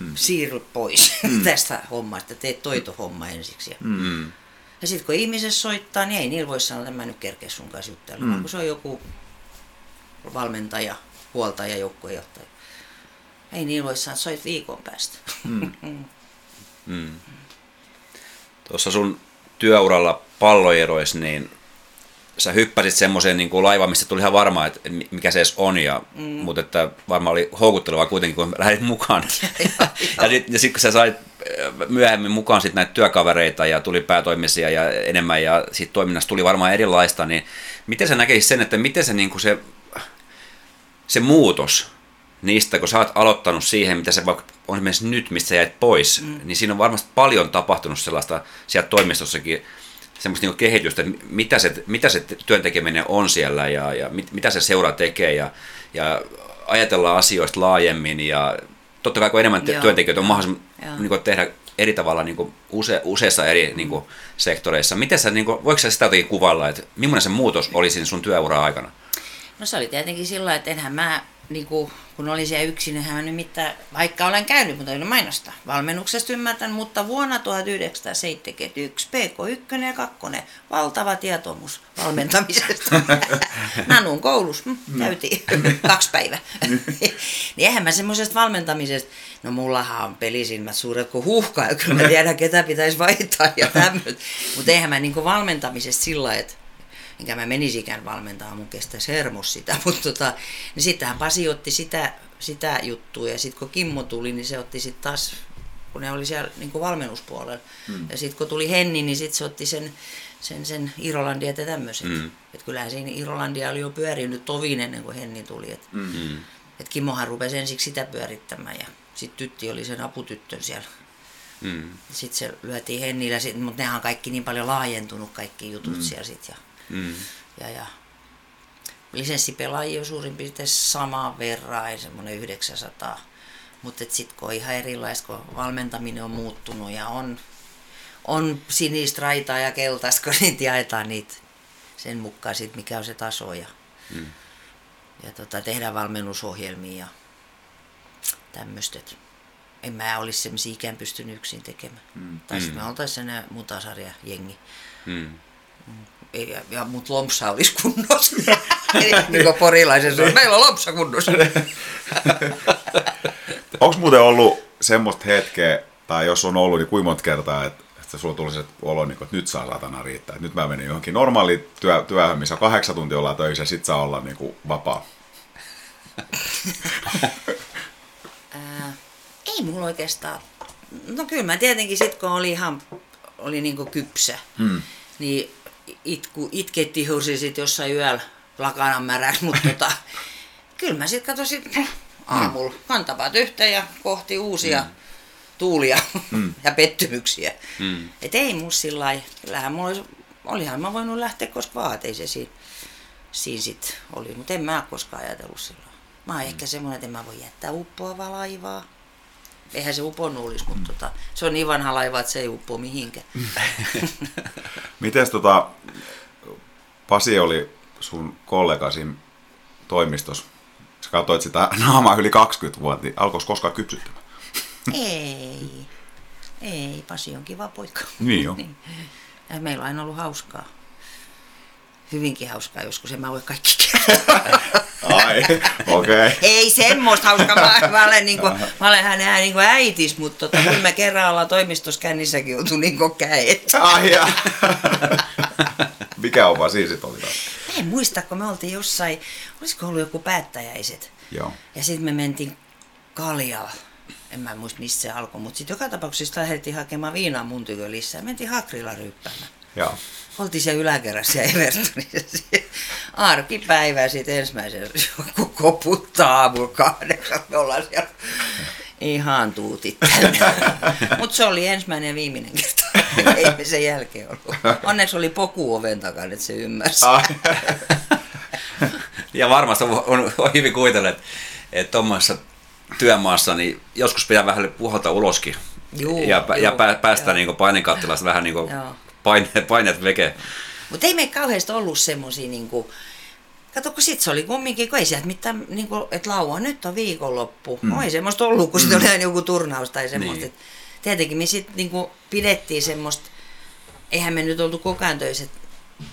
mm. siirry pois mm. tästä hommasta, teet toitohomma ensiksi. Mm. Ja sitten kun ihmiset soittaa, niin ei niillä voi sanoa, että mä nyt kerkeä sun kanssa juttelemaan, mm. kun se on joku valmentaja, huoltaja, joukkuejohtaja. Ei niillä voi sanoa, että soit viikon päästä. Mm. mm. Tuossa sun työuralla palloeroissa, niin sä hyppäsit semmoiseen niin kuin laivaan, mistä tuli ihan varmaa, että mikä se edes on, ja, mm. mutta että varmaan oli houkutteleva kuitenkin, kun lähdit mukaan. ja sitten sit, kun sä sait äh, myöhemmin mukaan sit näitä työkavereita ja tuli päätoimisia ja enemmän ja siitä toiminnasta tuli varmaan erilaista, niin miten sä näkisit sen, että miten se, niin kuin se, se muutos niistä, kun sä oot aloittanut siihen, mitä se vaikka on esimerkiksi nyt, mistä sä jäit pois, mm. niin siinä on varmasti paljon tapahtunut sellaista sieltä toimistossakin, semmoista niin kehitystä, että mitä se, mitä se työntekeminen on siellä ja, ja mit, mitä se seura tekee ja, ja ajatellaan asioista laajemmin ja totta kai kun enemmän Joo. työntekijöitä on mahdollisuus niin kuin, tehdä eri tavalla niin kuin use, useissa eri niin kuin, sektoreissa. Miten sä, niin kuin, voiko sä sitä jotenkin kuvalla, että millainen se muutos oli siinä sun työura aikana? No se oli tietenkin sillä että enhän mä niin kuin, kun olin siellä yksin, niin hän nimittäin, vaikka olen käynyt, mutta en mainostaa, valmennuksesta ymmärtän, mutta vuonna 1971 PK1 ja 2, valtava tietomus valmentamisesta. Nanun koulussa mm, käytiin kaksi päivää. niin eihän mä semmoisesta valmentamisesta, no mullahan on pelisilmät suuret kuin huhka, ja kyllä mä tiedän, ketä pitäisi vaihtaa ja tämmöistä. Mutta eihän mä niin valmentamisesta sillä että enkä mä menisikään valmentaa, mun kestäisi hermos sitä, mutta tota, niin sittenhän Pasi otti sitä, sitä juttua ja sitten kun Kimmo tuli, niin se otti sitten taas, kun ne oli siellä niin kuin valmennuspuolella. Mm. Ja sitten kun tuli Henni, niin sitten se otti sen, sen, sen Irolandia ja tämmöiset. Mm. Että kyllähän siinä Irolandia oli jo pyörinyt tovin ennen kuin Henni tuli. Että mm. et Kimmohan rupesi ensiksi sitä pyörittämään ja sitten tytti oli sen aputyttön siellä. Mm. Sitten se lyötiin Hennillä, mutta nehän on kaikki niin paljon laajentunut kaikki jutut mm. siellä sitten. Ja Mm. Ja, ja lisenssipelaajia on suurin piirtein samaan verran, semmoinen 900. Mutta sitten kun on ihan erilaista, kun valmentaminen on muuttunut ja on, on sinistä raitaa ja keltaista, kun niitä jaetaan niitä sen mukaan, sit, mikä on se taso. Ja, mm. ja tota, tehdään valmennusohjelmia ja tämmöistä. En mä olisi semmoisia ikään pystynyt yksin tekemään. Mm. Tai sitten mm. me oltaisiin mutasarja jengi. Mm ja, ja mut lompsa olisi kunnossa. niin kuin porilaisen sanoi, meillä on lompsa kunnossa. Onko muuten ollut semmoista hetkeä, tai jos on ollut, niin kuinka monta kertaa, että, että sulla tuli se olo, niin kuin, että nyt saa satana riittää. Että nyt mä menin johonkin normaaliin työ, työhön, missä kahdeksan tuntia ollaan töissä, ja sit saa olla niin kuin, vapaa. Ää, ei mulla oikeastaan. No kyllä mä tietenkin sit kun oli ihan oli niin kuin kypsä, hmm. niin itku, itketti hursi sit jossain yöllä lakanan märäksi, mutta tota, kyllä mä sitten katsoin mm. aamulla kantavat yhteen ja kohti uusia mm. tuulia mm. ja pettymyksiä. Mm. Et ei mun sillä lailla, kyllähän mulla olisi, olihan mä voinut lähteä koska vaan, ei se siinä, siinä sit oli, mutta en mä koskaan ajatellut silloin. Mä oon mm. ehkä semmoinen, että en mä voi jättää uppoavaa laivaa eihän se uponnut olisi, mutta mm. tota, se on niin vanha laiva, että se ei uppoa mihinkään. Miten tota, Pasi oli sun kollegasi toimistossa, sä katsoit sitä naamaa yli 20 vuotta, niin alkoiko koskaan kypsyttämään? ei, ei, Pasi on kiva poika. Niin jo. niin. Ja meillä on aina ollut hauskaa. Hyvinkin hauskaa joskus, en mä voi kaikki Ai, okei. Okay. Ei semmoista hauskaa. Mä, mä, olen, niin kuin, mä olen hänen niin kuin äitis, mutta tota, kun me kerran ollaan toimistossa kännissäkin oltu niin kuin käet. Ai ja. Mikä on vaan siis oli taas? En muista, kun me oltiin jossain, olisiko ollut joku päättäjäiset. Joo. Ja sitten me mentiin Kaljalla. En mä muista missä se alkoi, mutta sitten joka tapauksessa lähdettiin hakemaan viinaa mun tykö lisää. Mentiin Hakrilla ryppäämään. Joo. Oltiin siellä yläkerrassa ja Evertonissa. Arkipäivä sitten ensimmäisen joku koputtaa aamulla kahdeksan. Me ollaan siellä ihan tuutit Mutta se oli ensimmäinen ja viimeinen kerta. Ei me sen jälkeen ollut. Onneksi oli poku oven takana, että se ymmärsi. ja varmasti on, on, on hyvin kuvitella, että tuommoisessa työmaassa niin joskus pitää vähän puhaltaa uloskin. Juu, ja, juu, ja päästä niin painenkattilasta vähän niin kuin paineet, paineet veke. Mutta ei me kauheasti ollut semmoisia niinku, Kato, kun sit se oli kumminkin, kun ei sieltä mitään, niin kuin, että laua nyt on viikonloppu. Mm. No ei semmoista ollut, kun mm. sitten oli joku turnaus tai semmoista. Niin. Tietenkin me sitten niin pidettiin semmoista, eihän me nyt oltu koko ajan töissä, että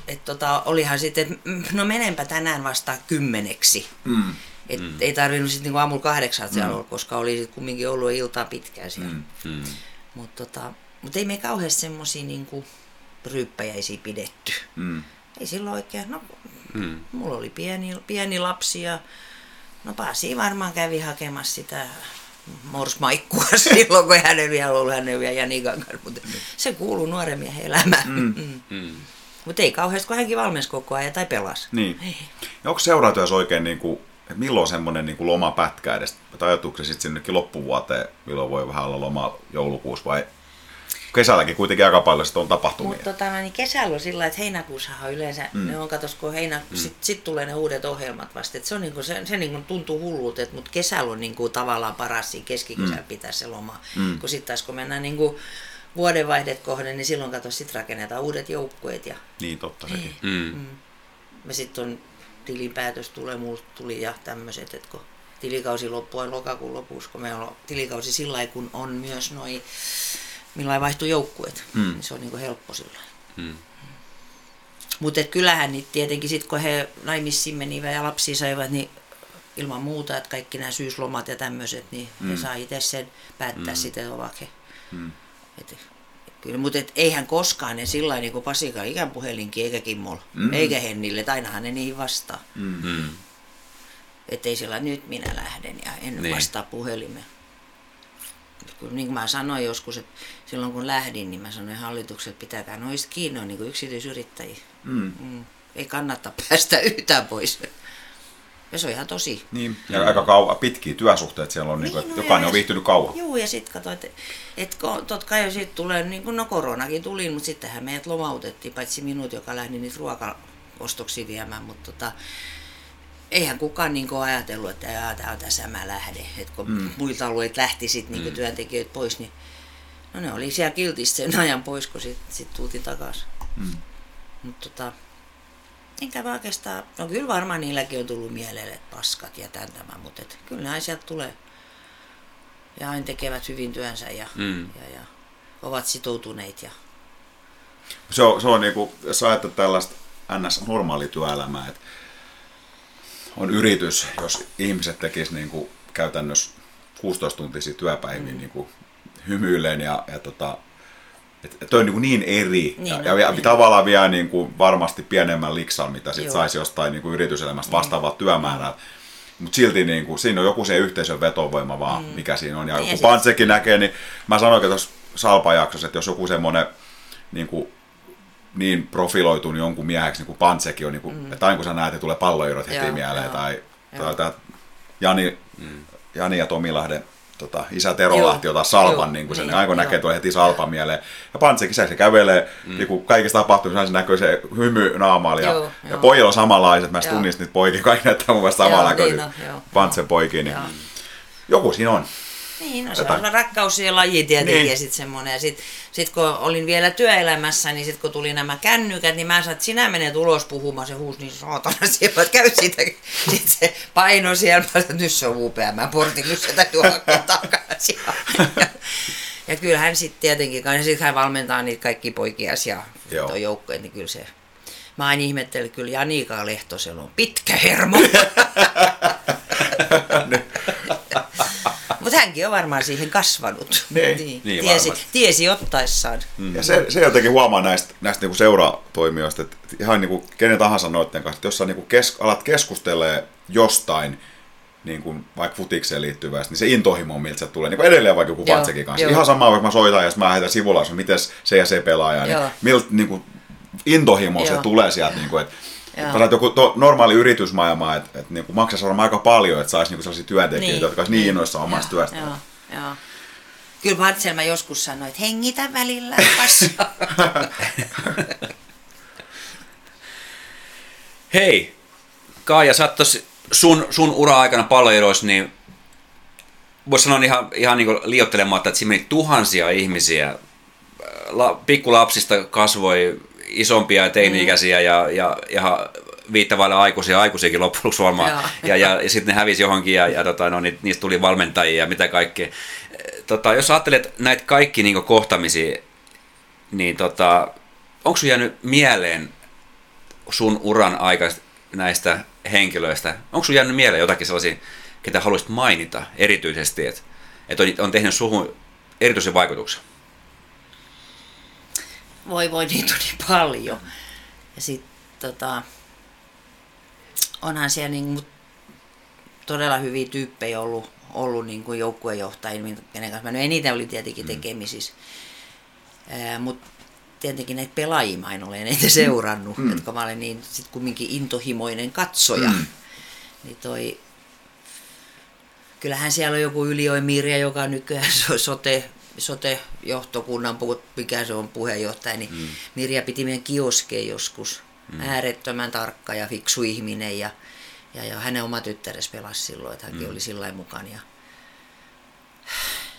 et tota, olihan sitten, että no menenpä tänään vasta kymmeneksi. Mm. Et mm. Ei tarvinnut sitten niinku aamulla kahdeksan siellä mm. olla, koska oli sitten kumminkin ollut iltaa pitkään siellä. Mm. Mm. Mutta tota, mut ei me kauheasti semmoisia niinku, ryyppäjäisiä pidetty. Mm. Ei silloin oikein, no mm. mulla oli pieni, pieni lapsi ja no Pasi varmaan kävi hakemassa sitä morsmaikkua silloin, kun hänen vielä ollut hänen vielä Janikan kanssa, mutta mm. se kuuluu nuoren miehen elämään. Mm. Mm. Mm. Mutta ei kauheasti, kun hänkin valmensi koko ajan tai pelasi. Niin. Ei. Ja onko seuraatyössä oikein niin kuin että milloin semmoinen niin lomapätkä edes, tai ajatuuko se sitten sinnekin loppuvuoteen, milloin voi vähän olla loma joulukuussa vai kesälläkin kuitenkin aika paljon sitten on tapahtumia. Mutta tota, niin kesällä on sillä että heinäkuussahan yleensä, mm. ne on katos, kun heinä, mm. sitten sit tulee ne uudet ohjelmat vasta. Et se on niinku, se, se niinku tuntuu hullulta, että mutta kesällä on niinku tavallaan paras siinä keskikesällä mm. pitää se loma. Mm. Kun sitten taas kun mennään niinku vuodenvaihdet kohden, niin silloin kato, sit rakennetaan uudet joukkueet. Ja... Niin, totta sekin. Mm. Mm. Ja sitten on tilinpäätös tulee, mulle tuli ja tämmöiset, että kun tilikausi loppuu lokakuun lopussa, kun meillä on tilikausi sillä kun on myös noin millä vaihtuu joukkueet. Mm. Niin se on niin helppo sillä mm. Mutta kyllähän niin tietenkin sitten kun he naimissiin menivät ja lapsia saivat, niin ilman muuta, että kaikki nämä syyslomat ja tämmöiset, niin mm. he saa itse sen päättää mm. sitten ovakin. Mm. Et, kyllä, mutta et, eihän koskaan ne sillä niin kuin Pasika ikään puhelinkin eikä Kimmolla, mm. eikä Hennille, että ainahan ne niihin vastaa. Mm. Että ei sillä nyt minä lähden ja en niin. vastaa puhelimeen kyllä niin kuin mä sanoin joskus, että silloin kun lähdin, niin mä sanoin hallitukselle, että pitäkää noista kiinni, on niin kuin yksityisyrittäjiä. Mm. Mm. Ei kannata päästä yhtään pois. Ja se on ihan tosi. Niin, ja mm. aika kauan, pitkiä työsuhteet siellä on, niin kuin, niin, no, jokainen on viihtynyt kauan. Joo, ja sitten katsoin, että, että totta kai jo sitten tulee, niin kuin no koronakin tuli, mutta sittenhän meidät lomautettiin, paitsi minut, joka lähti niitä ruokaostoksia viemään, mutta tota, eihän kukaan niin ajatellut, että tämä on tässä mä lähden. Et kun mm. muilta alueilta lähti sit niin mm. työntekijöitä pois, niin no ne oli siellä kiltisti sen ajan pois, kun sitten sit tultiin takaisin. Mm. Mutta tota, enkä oikeastaan, no kyllä varmaan niilläkin on tullut mieleen, että paskat ja tämän tämä, mutta et, kyllä ne sieltä tulee. Ja aina tekevät hyvin työnsä ja, mm. ja, ja ovat sitoutuneet. Ja... Se on, se on niin kuin, jos ajattelet tällaista ns. työelämää, että on yritys, jos ihmiset tekis niin kuin käytännössä 16-tuntisia työpäiviä mm. niin kuin hymyilleen ja, ja tota, että toi on niin, niin eri niin, ja, no, ja niin. tavallaan vielä niin kuin varmasti pienemmän liksan, mitä sit saisi jostain niin kuin yrityselämästä vastaavaa mm. työmäärää. Mutta silti niin kuin, siinä on joku se yhteisön vetovoima vaan, mm. mikä siinä on. Ja niin, kun Pantsekin näkee, niin mä sanoin tuossa Salpa-jaksossa, että jos joku semmoinen niin kuin niin profiloitunut jonkun mieheksi, niin kuin Pantsekin on, niin kuin, mm. että aina kun sä näet, että tulee palloirot heti joo, mieleen, joo, tai, tai, tai Jani, mm. Jani ja Tomilahden tota, isä Tero joo, Lahti ottaa salpan, niin kuin sen, niin, aina kun näkee, tulee heti salpan mieleen. Ja Pantsekin se, se kävelee, mm. niin kuin kaikissa tapahtumissa se näkyy se hymy naamaali, ja, joo, ja pojilla on samanlaiset, mä tunnistin niitä poikia, kaikki näyttää mun mielestä samanlaisia niin no, Pantsen poikia, niin joku siinä on. Niin, no se on rakkaus ja laji tietenkin niin. ja sitten semmoinen. Ja sitten sit kun olin vielä työelämässä, niin sitten kun tuli nämä kännykät, niin mä sanoin, että sinä menet ulos puhumaan, se huusi niin saatana siellä, että käy siitä. Sitten se paino siellä, mä sanoin, että nyt se on upea, mä portin, nyt täytyy hakea takaisin. Ja, ja kyllä hän sitten tietenkin, ja sitten hän valmentaa niitä kaikki poikia ja joukkoja, niin kyllä se Mä aina ihmettelin, kyllä Janika Lehtosella on pitkä hermo. Mutta hänkin on varmaan siihen kasvanut. Niin, niin, niin tiesi, tiesi ottaessaan. Mm. Ja se, se jotenkin huomaa näistä, näistä niinku seuratoimijoista, että ihan niinku kenen tahansa noiden kanssa, että jos sä niinku kes, alat keskustelemaan jostain, niin kuin vaikka futikseen liittyvästä, niin se intohimo, miltä se tulee, niin kuin edelleen vaikka joku Vatsekin kanssa. Joo. Ihan sama, vaikka mä soitan ja mä heitän sivulla, miten se ja se pelaaja, niin miltä niin kuin, intohimo Joo. se tulee sieltä, niin kuin, että Joo. joku to, normaali yritysmaailma, että et, niinku maksaisi varmaan aika paljon, että saisi niinku sellaisia työntekijöitä, niin. jotka olisivat niin innoissaan omasta työstä. Joo. Joo. Kyllä Martselma joskus sanoi, että hengitä välillä, Hei, Kaaja, sä sun, sun ura-aikana palloeroissa, niin voisi sanoa ihan, ihan niin liottelematta, että siinä meni tuhansia ihmisiä. La, pikkulapsista kasvoi isompia ja teini-ikäisiä mm. ja, ja, ja viittavailla aikuisia, aikuisiakin loppujen lopuksi varmaan. Ja, ja, ja sitten ne hävisi johonkin ja, ja tota, no, niistä tuli valmentajia ja mitä kaikkea. Tota, jos ajattelet näitä kaikki niin kohtamisia, niin tota, onko sinulla jäänyt mieleen sun uran aikaista näistä henkilöistä? Onko sinulla jäänyt mieleen jotakin sellaisia, ketä haluaisit mainita erityisesti, että, että on, on tehnyt suhun erityisen vaikutuksen? Voi voi niitä on niin paljon. Ja sitten tota, onhan siellä niin, todella hyviä tyyppejä ollut, ollut niin kuin joukkuejohtajia, kenen kanssa mä nyt eniten olin tietenkin mm. tekemisissä. Mm. Mutta tietenkin näitä pelaajia mä en ole eniten seurannut, mm. että mä olen niin sit kumminkin intohimoinen katsoja. Mm. Niin toi kyllähän siellä on joku Ylioi Mirja, joka nykyään sote, sote-johtokunnan, mikä se on puheenjohtaja, niin mm. Mirja piti meidän kioskeen joskus. Mm. Äärettömän tarkka ja fiksu ihminen ja, ja, ja hänen oma tyttäres pelasi silloin, että hänkin mm. oli sillä mukana. Ja,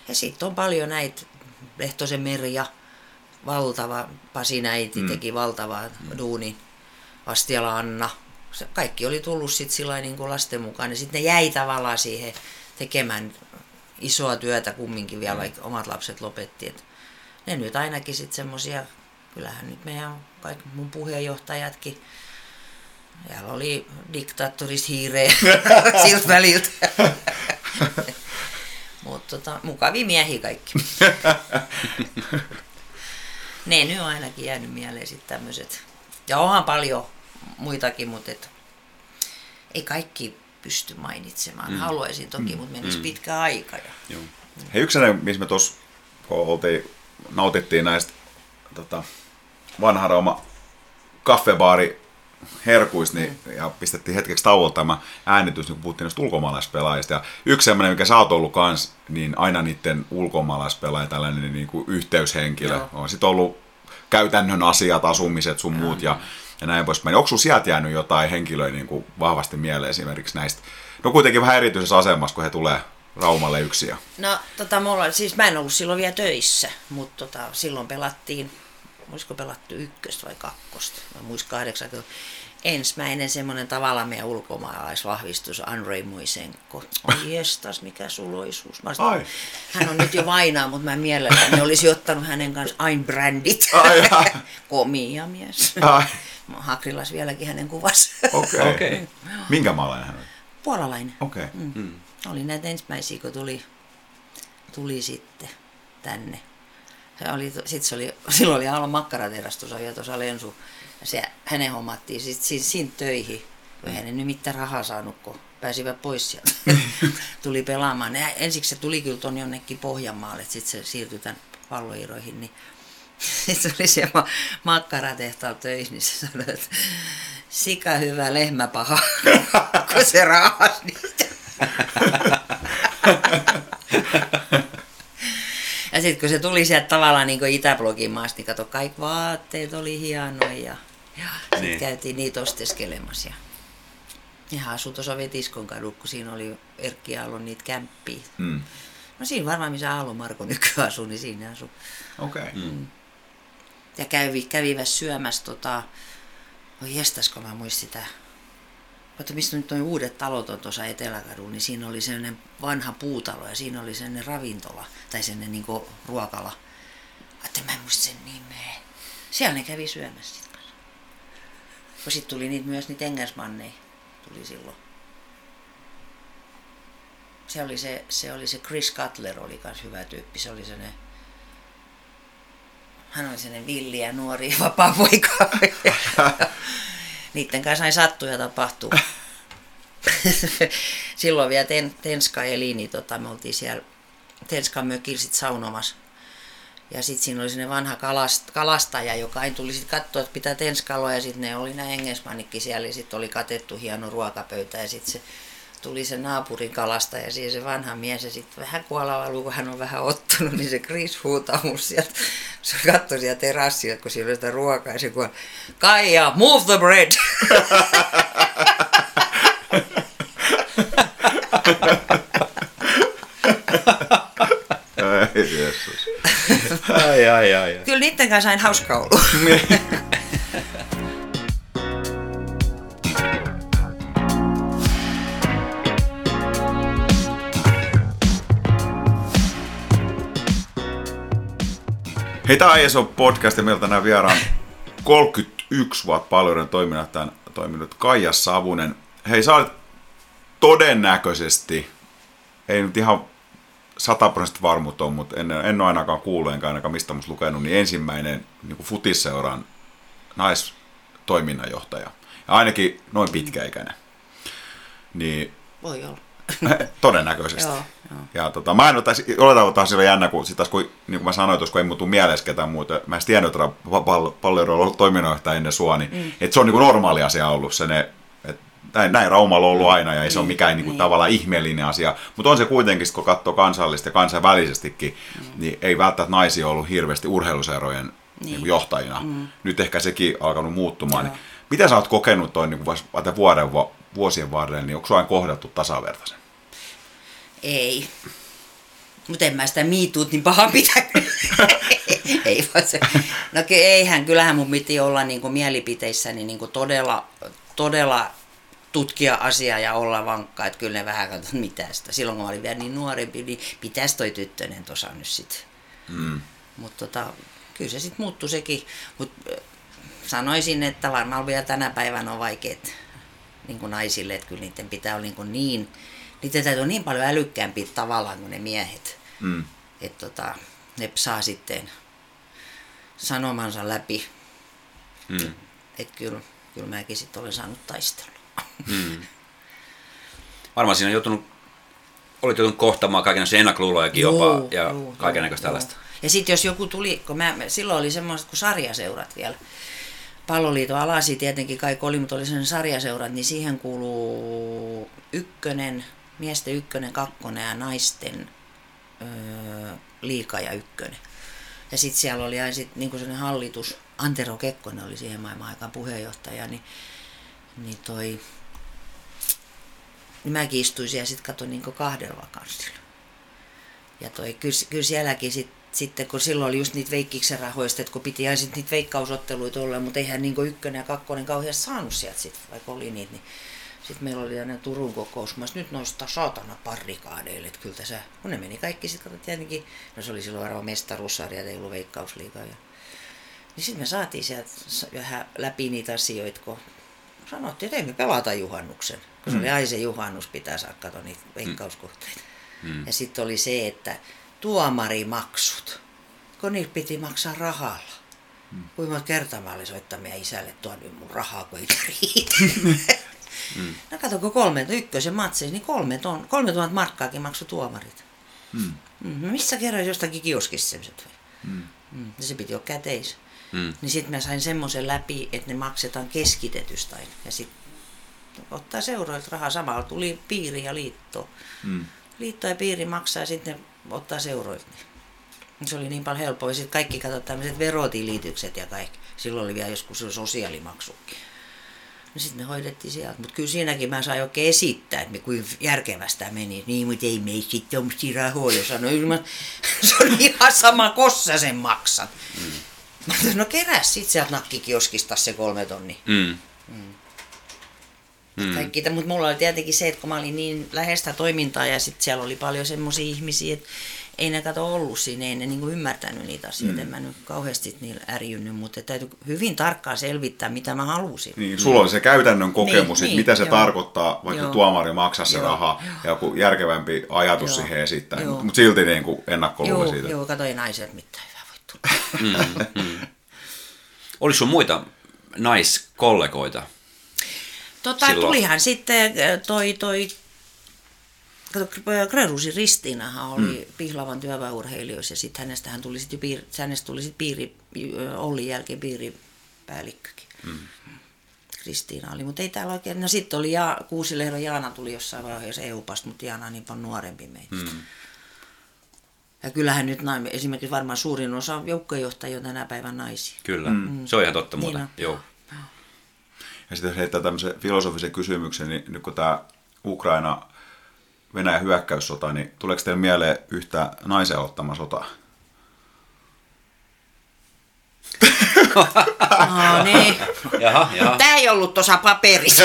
ja sitten on paljon näitä, Lehtosen Merja, valtava, Pasin äiti mm. teki valtavaa mm. duuni, Astiala Anna, kaikki oli tullut sitten sillä niin kuin lasten mukaan, ja sitten ne jäi tavallaan siihen tekemään isoa työtä kumminkin vielä, vaikka omat lapset lopetti. Et ne nyt ainakin sitten semmoisia, kyllähän nyt meidän kaikki mun puheenjohtajatkin, siellä oli diktaattoris hiireä siltä väliltä. Mutta tota, mukavia miehiä kaikki. ne nyt on ainakin jäänyt mieleen sitten tämmöiset. Ja onhan paljon muitakin, mutta et, ei kaikki pysty mainitsemaan. Mm. Haluaisin toki, mm. mutta menisi mm. pitkä aika. Ja... Joo. Hei, yksi sellainen, missä me tuossa oltiin, nautittiin näistä tota, vanha Rooma kaffebaari herkuista, niin, mm. ja pistettiin hetkeksi tauolla tämä äänitys, niin kun puhuttiin näistä ulkomaalaispelaajista. Ja yksi semmoinen, mikä sä oot ollut kans, niin aina niiden ulkomaalaispelaajia tällainen niin kuin yhteyshenkilö. Joo. On sitten ollut käytännön asiat, asumiset sun muut ja, ja näin poispäin. Onko sun sieltä jäänyt jotain henkilöä niin kuin vahvasti mieleen esimerkiksi näistä? No kuitenkin vähän erityisessä asemassa, kun he tulee Raumalle yksiä. No tota, mulla, siis mä en ollut silloin vielä töissä, mutta tota, silloin pelattiin, olisiko pelattu ykköstä vai kakkosta, mä muistan 80 ensimmäinen semmoinen tavallaan meidän ulkomaalaisvahvistus, Andrei Muisenko. Oi jestas, mikä suloisuus. Mä olisin, hän on nyt jo vainaa, mutta mä mielelläni olisi ottanut hänen kanssa Ain brändit. Komia mies. Ai. Hakrilas vieläkin hänen kuvassa. Okei. Okay. Okay. Minkä maalainen hän on? Puolalainen. Okei. Okay. Mm. Mm. Oli näitä ensimmäisiä, kun tuli, tuli sitten tänne. Se oli, sit se oli, silloin oli Aallon makkarateräs tuossa vielä tuossa Lensu se, hänen hommattiin sitten siis siinä töihin, kun hän nyt mitään rahaa saanut, kun pääsivät pois sieltä. tuli pelaamaan. Ja ensiksi se tuli kyllä tuonne jonnekin Pohjanmaalle, sitten se siirtyi tämän palloiroihin, niin sitten se oli siellä ma- makkaratehtaalla töissä, niin se sanoi, että sika hyvä, lehmä paha, kun se raahasi niitä. Ja sitten kun se tuli sieltä tavallaan niin Itäblogin maasta, niin kato, kaikki vaatteet oli hienoja ja, ja sitten niin. käytiin niitä osteskelemassa. Ja, ja asui tuossa Vetiskon kadulla, kun siinä oli Erkki Aallon niitä kämppiä. Mm. No siinä varmaan, missä Aalo Marko nykyään asuu, niin siinä asuu. Okei. Okay. Mm. Ja kävi, kävi syömässä tota, voi jestas, kun mä muistin sitä mutta mistä nyt nuo uudet talot on tuossa Eteläkadulla, niin siinä oli sellainen vanha puutalo ja siinä oli sellainen ravintola tai sellainen niin ruokala. Että mä en muista sen nimeä. Siellä ne kävi syömässä sitten Kun sitten tuli niitä, myös niitä engelsmanneja, tuli silloin. Se oli se, se, oli se Chris Cutler, oli myös hyvä tyyppi. Se oli sellainen hän oli sellainen villi ja nuori vapaa poika. niiden kanssa näin sattuu ja tapahtuu. Silloin vielä ten, Tenska eli, niin tota, me oltiin siellä Tenskan mökillä sit saunomassa. Ja sitten siinä oli sinne vanha kalast, kalastaja, joka ei tuli sitten katsoa, että pitää tenskaloa ja sitten ne oli nämä engelsmannikki siellä ja sitten oli katettu hieno ruokapöytä ja sitten se tuli se naapurin kalasta ja siihen se vanha mies ja sitten vähän kuolava kun hän on vähän ottanut, niin se Chris huutaa sieltä. Se katsoi sieltä terassilta, kun siellä oli sitä ruokaa ja se kuoli, Kaija, move the bread! ai, ai, ai, ai. Kyllä niiden kanssa sain hauska ollut. Hei, tämä ISO podcast ja meiltä tänään vieraan 31 vuotta paljon toiminnat, toiminut Kaija Savunen. Hei, sä olet todennäköisesti, ei nyt ihan sataprosenttisesti varmuutta on, mutta en, en ole ainakaan kuullut enkä ainakaan mistä musta lukenut, niin ensimmäinen niin kuin futisseuran naistoiminnanjohtaja. Ja ainakin noin pitkäikäinen. Niin, Voi olla. Todennäköisesti. joo, joo. Ja tota, mä en otaisi, oletan ottaa silloin jännä, kun, sit taas, kun, niin kuin mä sanoin tuossa, kun ei muutu mielessä ketään muuta. Mä en tiennyt, että pallo on ollut toiminnanjohtaja ennen sua, niin mm. että se on niin kuin normaali asia ollut. Se ne, näin, näin Raumalla on ollut aina ja ei se ole mikään niin kuin, tavallaan ihmeellinen asia, mutta on se kuitenkin, kun katsoo kansallisesti ja kansainvälisestikin, niin ei välttämättä naisia ollut hirveästi urheiluseurojen niin. Niin johtajina. Mm. Nyt ehkä sekin alkanut muuttumaan. Niin, miten sä oot kokenut toi niin kuin, vuoden, vuosien varrella, niin onko aina kohdattu tasavertaisen? Ei. Mutta en mä sitä miituut niin paha pitää. ei vaan se. No eihän, kyllähän mun piti olla niin kuin mielipiteissäni niin kuin todella, todella tutkia asiaa ja olla vankka, että kyllä ne vähän katsovat mitä sitä. Silloin kun mä olin vielä niin nuorempi, niin pitäisi toi tyttönen tuossa nyt sitten. Mm. Mutta tota, kyllä se sitten muuttui sekin. Mutta sanoisin, että varmaan vielä tänä päivänä on vaikeet niin kuin naisille, että kyllä niiden pitää olla niin, kuin niin niiden täytyy olla niin paljon älykkäämpiä tavallaan kuin ne miehet. Mm. Että tota, ne saa sitten sanomansa läpi. Mm. Että kyllä, kyllä mäkin sitten olen saanut taistella. Mm. Varmaan siinä on joutunut, olit joutunut kohtamaan kaikenlaisia ennakkoluulojakin jopa ja kaikenlaista tällaista. Ja sitten jos joku tuli, kun mä, silloin oli semmoiset kuin sarjaseurat vielä, Palloliiton alasi tietenkin kaikki oli, mutta oli sen sarjaseurat, niin siihen kuuluu ykkönen, miesten ykkönen, kakkonen ja naisten öö, liika ja ykkönen. Ja sitten siellä oli aina sit, niin sellainen hallitus, Antero Kekkonen oli siihen maailman aikaan puheenjohtaja, niin, niin toi, niin mäkin istuin siellä sitten katsoin niin kahdella vakanssilla. Ja toi, kyllä, kyllä sielläkin sit, sitten, kun silloin oli just niitä veikkiksen rahoista, että kun piti aina niitä veikkausotteluita olla, mutta eihän niin ykkönen ja kakkonen kauhean saanut sieltä sitten, vaikka oli niitä, niin sitten meillä oli aina Turun kokous, mä nyt noista saatana parrikaadeille, että kyllä tässä, kun ne meni kaikki sitten, tietenkin, no se oli silloin varmaan mestaruussarja, ei ollut veikkausliigaa. Ja, niin sitten me saatiin sieltä vähän läpi niitä asioita, kun sanottiin, että ei me pelata juhannuksen, kun se mm. oli aina se juhannus, pitää saada katsoa niitä mm. veikkauskohteita. Mm. Ja sitten oli se, että tuomarimaksut, kun niitä piti maksaa rahalla. Mm. Kuinka monta kertaa mä olin soittaa meidän isälle, tuon mun rahaa, kun ei riitä. Mm. No kato, kun kolme, ykkösen matseissa, niin kolme, ton, kolme tuhat markkaakin maksoi tuomarit. Mm. Mm. No missä kerran jostakin kioskissa semmoiset mm. mm. Se piti olla käteis. Mm. Niin sitten mä sain semmoisen läpi, että ne maksetaan keskitetystä aina. Ja sitten ottaa seuroilta rahaa samalla. Tuli piiri ja liitto. Mm. Liitto ja piiri maksaa ja sitten ne ottaa seuroilta. Se oli niin paljon helppoa. Ja sitten kaikki katsotaan tämmöiset verotilitykset ja kaikki. Silloin oli vielä joskus sosiaalimaksukin. No sitten me hoidettiin sieltä. Mutta kyllä siinäkin mä sain oikein esittää, että kuinka järkevästä meni. Niin, mutta ei mei sitten tuommoisia rahoja. Sanoin, mä, se on ihan sama, kossa sen maksat. Mm. Mä no keräs sitten sieltä nakkikioskista se kolme tonni. Mm. Mm. Mm. Kaikki, mutta mulla oli tietenkin se, että kun mä olin niin läheistä toimintaa ja sitten siellä oli paljon semmoisia ihmisiä, että ei ne kato ollut siinä, ei ne niinku ymmärtänyt niitä asioita. Mm. En mä nyt kauheasti niillä ärjynyt, mutta täytyy hyvin tarkkaan selvittää, mitä mä halusin. Niin, sulla on se käytännön kokemus, niin, niin, mitä se joo. tarkoittaa, vaikka joo. tuomari maksaa se joo. raha ja joku järkevämpi ajatus joo. siihen esittää, mutta mut silti niin kuin ennakkoluulo siitä. Joo, kato ei naiset mitään hyvää voi tulla. mm, mm. Oliko sun muita naiskollegoita? Tota, tulihan sitten toi, toi Grörusin Ristiinahan oli mm. Pihlavan työväurheilijoissa ja sitten hänestä hän tuli sitten piiri, hänestä tuli sitten piiri, Olli jälkeen piiripäällikkökin. Mm. Kristiina oli, mutta ei täällä oikein. No sitten oli ja, Kuusilehdo Jaana tuli jossain vaiheessa EU-pasta, mutta Jaana on niin paljon nuorempi meitä. Mm. Ja kyllähän nyt näin, esimerkiksi varmaan suurin osa joukkojohtajia on tänä päivän naisia. Kyllä, mm. se on ihan totta muuta. Niin Joo. Ja sitten heittää tämmöisen filosofisen kysymyksen, niin nyt kun tämä Ukraina Venäjän hyökkäyssota, niin tuleeko teille mieleen yhtä naisen ottama sota? no niin. Jaha, jaha. Tämä ei ollut tuossa paperissa.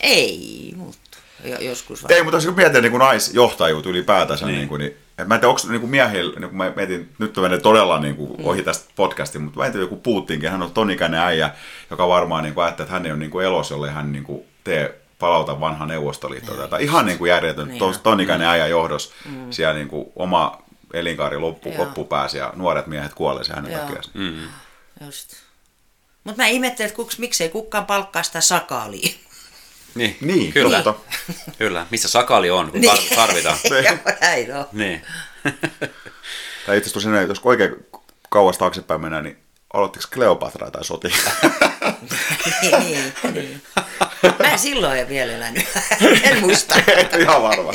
ei, mutta joskus vaan. Ei, mutta jos mietin niin naisjohtajuutta ylipäätänsä, niin. Niin kuin, niin, mä en tiedä, onko niin miehillä, niin kuin mä mietin, nyt menee todella niin kuin, ohi tästä podcastin, mutta mä en tiedä, joku Putinkin, hän on tonikäinen äijä, joka varmaan niin kuin, ajattelee, että hän ei ole niin kuin elossa, jolle hän niin kuin, tee palauta vanha Neuvostoliitto. Niin. Tätä. Ihan niin kuin järjetön, niin. ton ikäinen äijä johdos mm. siellä niin kuin oma elinkaari loppu, loppu pääsi ja nuoret miehet kuolleet hänen takia. Mm. Just. Mutta mä ihmettelen, että kuks, miksei kukaan palkkaa sitä sakaalia. Niin, niin kyllä. Niin. kyllä. Missä sakali on, kun niin. tarvitaan. Näin on. Niin. tai itse asiassa jos oikein kauas taaksepäin mennään, niin aloittiko Kleopatra tai soti? niin, niin, niin. Mä en silloin en vielä elänyt. en muista. Et ihan varma.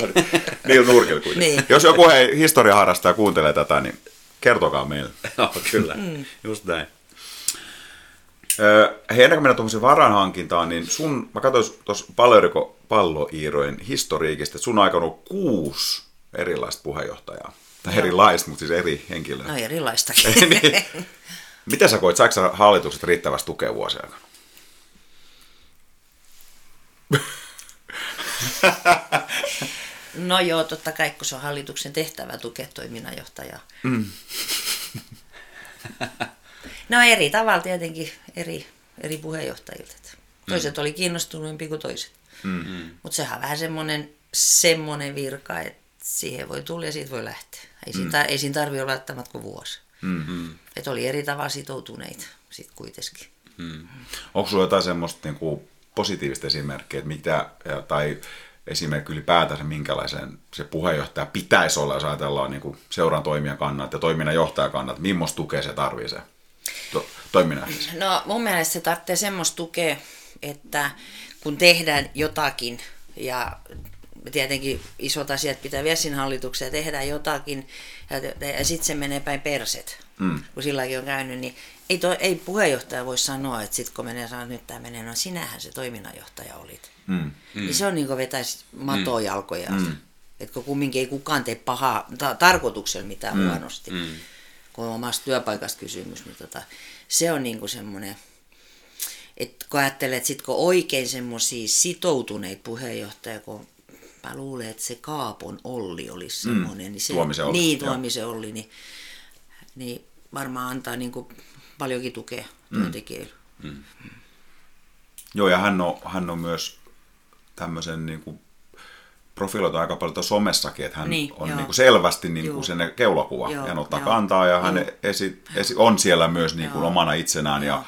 Niin nurkilla kuitenkin. Niin. Jos joku hei, historiaharrastaja kuuntelee tätä, niin kertokaa meille. Joo, kyllä. Mm. Just näin. Hei, ennen kuin mennään tuohon varanhankintaan, niin sun, mä katsoin tuossa Palleriko palloiirojen historiikista, että sun aikana on kuusi erilaista puheenjohtajaa. Tai erilaista, mutta siis eri henkilöä. No erilaistakin. niin. Miten sä koit, saiko sä hallitukset riittävästi tukea vuosien aikana? No joo, totta kai, kun se on hallituksen tehtävä tukea toiminnanjohtajaa. Mm. no eri tavalla tietenkin eri, eri puheenjohtajilta. Toiset mm. oli kiinnostuneempi kuin toiset. Mm-hmm. Mutta sehän on vähän semmoinen, semmoinen virka, että siihen voi tulla ja siitä voi lähteä. Ei, mm. siinä, ei siinä tarvitse olla välttämättä kuin vuosi. Mm-hmm. Että oli eri tavalla sitoutuneita sitten kuitenkin. Mm. Onko sulla jotain semmoista niin kuin positiivista esimerkkiä, että mitä, tai esimerkki ylipäätänsä, minkälaisen se puheenjohtaja pitäisi olla, jos ajatellaan niin kuin seuran toimijan kannalta ja toiminnan johtajan kannalta, millaista tukea se tarvitsee se to, toiminnan? No mun mielestä se tarvitsee semmoista tukea, että kun tehdään jotakin ja tietenkin isot asiat pitää viedä sinne hallitukseen ja tehdään jotakin ja, ja sitten se menee päin perset, mm. kun silläkin on käynyt, niin ei, to, ei puheenjohtaja voi sanoa, että sitten kun menee sanoa, että nyt tämä menee, no sinähän se toiminnanjohtaja olit. Mm. Mm. Niin se on niin kuin vetäisi matoa mm. jalkoja. Mm. Että kun kumminkin ei kukaan tee pahaa ta- tarkoituksella mitään mm. huonosti, mm. kun on omasta työpaikasta kysymys, niin tota, se on niin kuin semmoinen, että kun ajattelee, että sit kun oikein semmoisia sitoutuneita puheenjohtajia, kun mä luulen, että se Kaapon Olli olisi semmoinen. Mm. Niin se, tuomisen Olli. Niin, tuomisen Olli, niin, niin varmaan antaa niin kuin paljonkin tukea mm. työntekijöille. Mm. Mm. Joo, ja hän on, hän on myös tämmöisen niin kuin profiloitu aika paljon tuossa somessakin, että hän niin, on niin kuin selvästi niin kuin sen keulakuva. Joo, hän ottaa joo, kantaa ja hän esi, esi, on siellä myös niin kuin omana itsenään ja,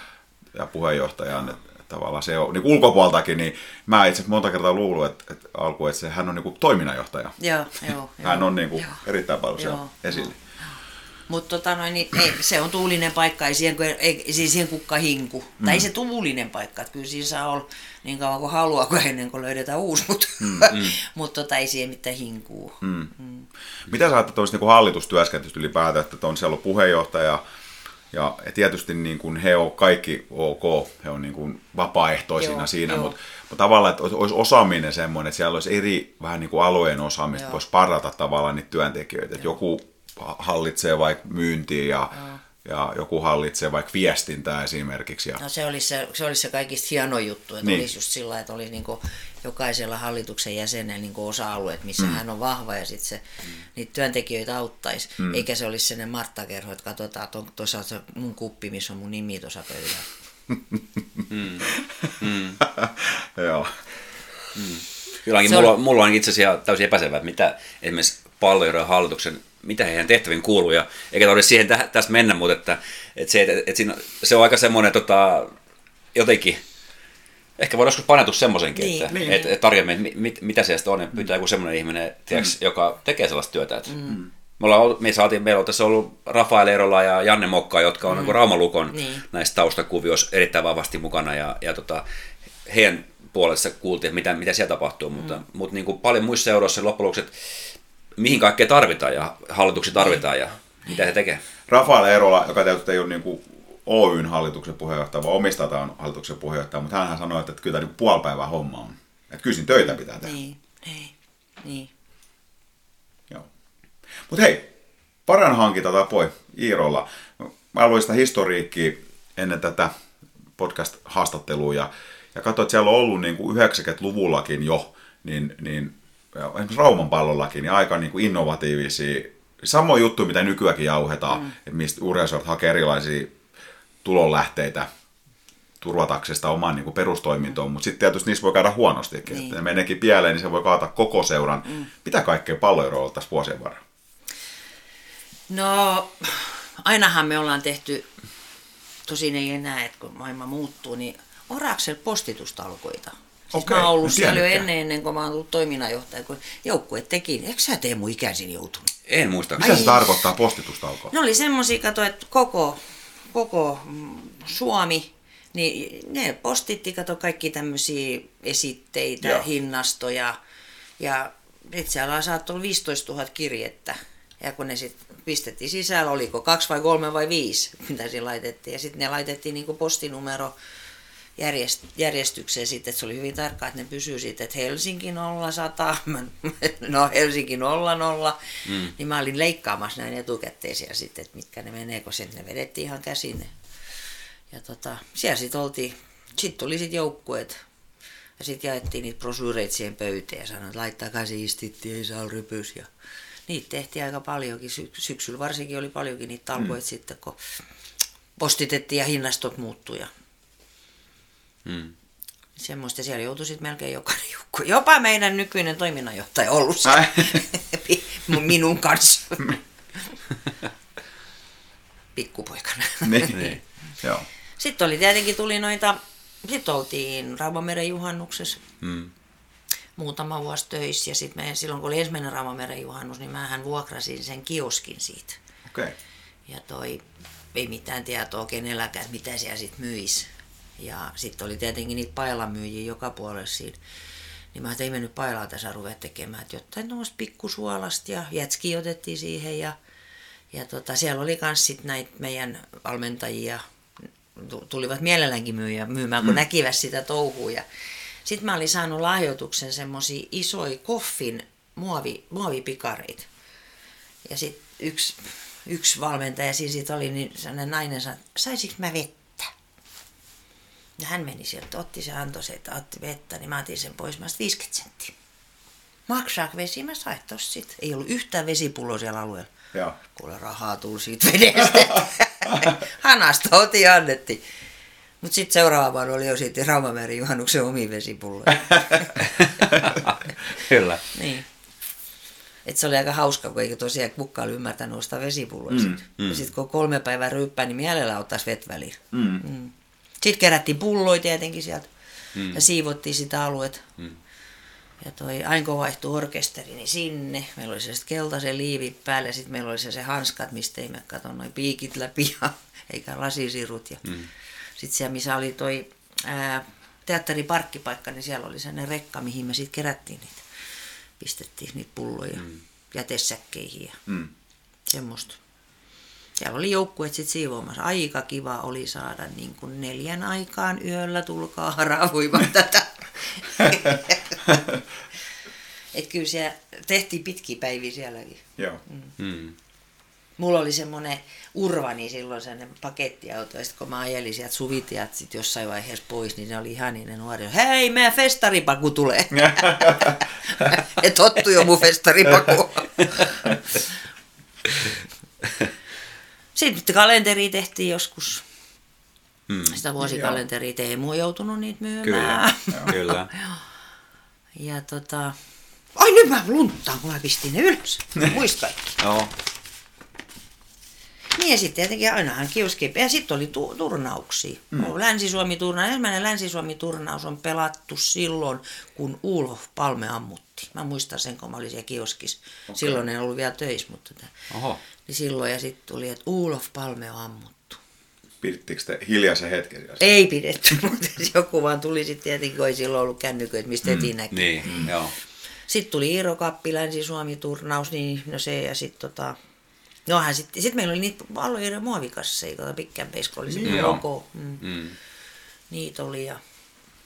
ja puheenjohtajan. Että tavallaan se on niin ulkopuoltakin, niin mä itse monta kertaa luullut, että, että alku, että se, hän on niin kuin toiminnanjohtaja. Joo, joo, hän on niin kuin erittäin paljon siellä esillä. Joo. Mutta tota noin, niin ei, se on tuulinen paikka, ei siihen, ei, ei siihen kukka hinku. Mm. Tai ei se tuulinen paikka, että kyllä siinä saa olla niin kauan kuin haluaa, kun ennen kuin löydetään uusi, mutta mm, mm. mut tota, ei siihen mitään hinkuu. Mm. Mm. Mitä sä ajattelet niin hallitustyöskentelystä ylipäätään, että on siellä puheenjohtaja, ja tietysti niin kuin he on kaikki ok, he on niin kuin vapaaehtoisina joo, siinä, mutta, mutta tavallaan, että olisi osaaminen semmoinen, että siellä olisi eri vähän niin kuin alueen osaamista, voisi parata tavallaan niitä työntekijöitä, että joku hallitsee vaikka myyntiä ja, ja joku hallitsee vaikka viestintää esimerkiksi. Ja... No se olisi se, se, olisi se kaikista hieno juttu, että niin. olisi just sillä että olisi niin jokaisella hallituksen jäsenellä niin osa-alueet, missä mm. hän on vahva ja sitten se mm. niitä työntekijöitä auttaisi. Mm. Eikä se olisi sellainen Martta-kerho, että katsotaan, että on tuossa se mun kuppi, missä on mun nimi tuossa pöydällä. mm. Mm. Joo. Mm. Mulla, on... mulla on itse asiassa täysin epäselvää, että mitä esimerkiksi palveluiden hallituksen mitä heidän tehtäviin kuuluu, ja eikä tarvitse siihen tä, tästä mennä, mutta että, että se, että, että siinä, se on aika semmoinen tota, jotenkin, ehkä voidaan joskus panetua semmoisenkin, niin, että, niin. että, että tarjoamme, että mit, mitä se on, ja pyytää joku semmoinen ihminen, tiiäks, mm. joka tekee sellaista työtä. Että, mm. Me, ollaan, me saatiin, meillä on tässä ollut Rafael Erola ja Janne Mokka, jotka on mm. niin Raumalukon niin. näissä taustakuvioissa erittäin vahvasti mukana, ja, ja tota, heidän puolessa kuultiin, että mitä, mitä siellä tapahtuu, mm. mutta, mutta niin kuin paljon muissa seuroissa loppujen lopuksi, että mihin kaikkea tarvitaan ja hallituksia tarvitaan ja mitä he tekee. Rafael Erola, joka tietysti ei ole niin kuin Oyn hallituksen puheenjohtaja, vaan omistetaan hallituksen puheenjohtaja, mutta hän sanoi, että kyllä tämä niin puolipäivän homma on. Että kyllä töitä pitää tehdä. Niin, niin, niin. Joo. Mutta hei, paran hankinta tapoi Iirolla. Mä luin sitä historiikkiä ennen tätä podcast-haastattelua ja, ja katsoin, että siellä on ollut niin kuin 90-luvullakin jo niin, niin esimerkiksi Rauman pallollakin, niin aika niin kuin innovatiivisia, samoin juttu, mitä nykyäänkin jauhetaan, mm. että mistä urheiluseurat hakee erilaisia tulonlähteitä turvataksesta oman niin kuin perustoimintoon, mutta sitten tietysti niissä voi käydä huonostikin. Niin. Että ne meneekin pieleen, niin se voi kaata koko seuran. Mm. Mitä kaikkea palloeroa tässä vuosien varrella? No, ainahan me ollaan tehty, tosin ei enää, että kun maailma muuttuu, niin Oraksel postitustalkoita. Siis okay, mä oon ollut siellä jo ennen, ennen kuin mä oon ollut toiminnanjohtaja, kun joukkue teki. Eikö sä tee mun ikäisin joutunut? En muista. Mitä se tarkoittaa postitustaukoa? Ne oli semmoisia, kato, että koko koko Suomi, niin ne postitti, kato kaikki tämmöisiä esitteitä, Joo. hinnastoja. Ja siellä saattoi olla 15 000 kirjettä. Ja kun ne sitten pistettiin sisällä, oliko kaksi vai kolme vai viisi, mitä siinä laitettiin. Ja sitten ne laitettiin niin postinumero järjest, järjestykseen sitten, että se oli hyvin tarkkaa, että ne pysyy sitten, että Helsinki 0100, no Helsinki 00, mm. niin mä olin leikkaamassa näin etukäteisiä sitten, että mitkä ne menee, kun sitten ne vedettiin ihan käsin. ne. Ja tota, siellä sitten oltiin, sitten tuli sitten joukkueet, ja sitten jaettiin niitä brosyyreitä siihen pöytiin ja sanoin, että laittakaa siistitti, ei saa rypys. Ja niitä tehtiin aika paljonkin, Sy- syksyllä varsinkin oli paljonkin niitä talkoita mm. sitten, kun postitettiin ja hinnastot muuttui. Ja Mm. Semmoista siellä joutui sitten melkein jokainen joukko. Jopa meidän nykyinen toiminnanjohtaja ollut minun kanssa. Pikkupoikana. niin. Niin. Joo. Sitten oli tietenkin tuli noita, sitten oltiin Raumameren juhannuksessa Mm. muutama vuosi töissä ja sitten me, silloin kun oli ensimmäinen Raumameren juhannus, niin mähän vuokrasin sen kioskin siitä. Okay. Ja toi, ei mitään tietoa kenelläkään, mitä siellä sitten myisi. Ja sitten oli tietenkin niitä pailamyyjiä joka puolella siinä. Niin mä ajattelin, että ei me nyt pailaa tässä ruveta tekemään, että jotain tuommoista pikkusuolasta ja jätski otettiin siihen ja, ja tota, siellä oli myös sitten näitä meidän valmentajia, tu- tulivat mielelläänkin myyjä, myymään, kun mm. näkivät sitä touhua. Ja sitten mä olin saanut lahjoituksen semmoisia isoja koffin muovi, muovipikareita. Ja sitten yksi, yksi valmentaja siinä sit oli, niin sellainen nainen sanoi, saisinko mä vettä? Ja hän meni sieltä, otti se, antoi se, että otti vettä, niin mä otin sen pois, mä sanoin, 50 senttiä. Maksaako vesi? Mä sain tossa sit. Ei ollut yhtään vesipulloa siellä alueella. Joo. Kuule rahaa tuli siitä vedestä. Hanasta otin ja annettiin. Mutta sitten seuraava vuonna oli jo sitten Raumameren juhannuksen omi vesipulloja. Kyllä. Niin. Et se oli aika hauska, kun eikä tosiaan kukaan ollut ymmärtänyt ostaa vesipulloja. Mm, mm. Ja sitten kun kolme päivää ryyppää, niin mielellä ottaisi vet väliin. Mm. Mm. Sitten kerättiin pulloja tietenkin sieltä mm. ja siivottiin sitä aluetta. Mm. Ja toi Ainko vaihtui orkesterini sinne. Meillä oli se sitten keltaisen liivi päällä ja sitten meillä oli se, se hanskat, mistä ei me kato noin piikit läpi ja eikä lasisirut. Ja Mm. sitten siellä, missä oli toi ää, teatteriparkkipaikka, niin siellä oli sellainen rekka, mihin me sitten kerättiin niitä. Pistettiin niitä pulloja mm. jätesäkkeihin ja Mm. semmoista. Siellä oli joukkueet sitten siivoamassa. Aika kiva oli saada niin kuin neljän aikaan yöllä tulkaa haravuimaan tätä. Et kyllä siellä tehtiin pitkiä päiviä sielläkin. Joo. Mm. Mulla oli semmoinen urvani silloin sellainen pakettiauto, ja sitten kun mä ajelin sieltä suvitiat sit jossain vaiheessa pois, niin ne oli ihan niin ne nuori, hei, meidän festaripaku tulee. Et ottu jo mun festaripaku. Sitten kalenteri tehtiin joskus. Mm. Sitä vuosikalenteria Teemu on joutunut niitä myymään. Kyllä. Kyllä. Ja tota... Ai nyt mä lunttaan, kun mä pistin ne ylös. Muista kaikki. Joo. Niin ja sitten tietenkin ainahan kioski. Ja sitten oli tu- turnauksia. Mm. Länsi-Suomi-turnaus. Ensimmäinen Länsi-Suomi-turnaus on pelattu silloin, kun Ulof Palme ammuttiin. Mä muistan sen, kun mä olin siellä kioskissa. Okay. Silloin en ollut vielä töissä, mutta tätä. Oho. Niin silloin ja sitten tuli, että Ulof Palme on ammuttu. Pidittekö te hiljaisen hetken siellä? Ei pidetty, mutta joku vaan tuli sitten tietenkin, kun ei silloin ollut kännyköitä, mistä mm. heti näki. Niin, mm. joo. Sitten tuli Iiro Kappi, Länsi-Suomi-turnaus, niin no se ja sitten tota... Nohan sitten, sit meillä oli niitä alueiden muovikasseja, pitkän peisko oli semmoinen Joo. logo. Mm. Mm. Niitä oli ja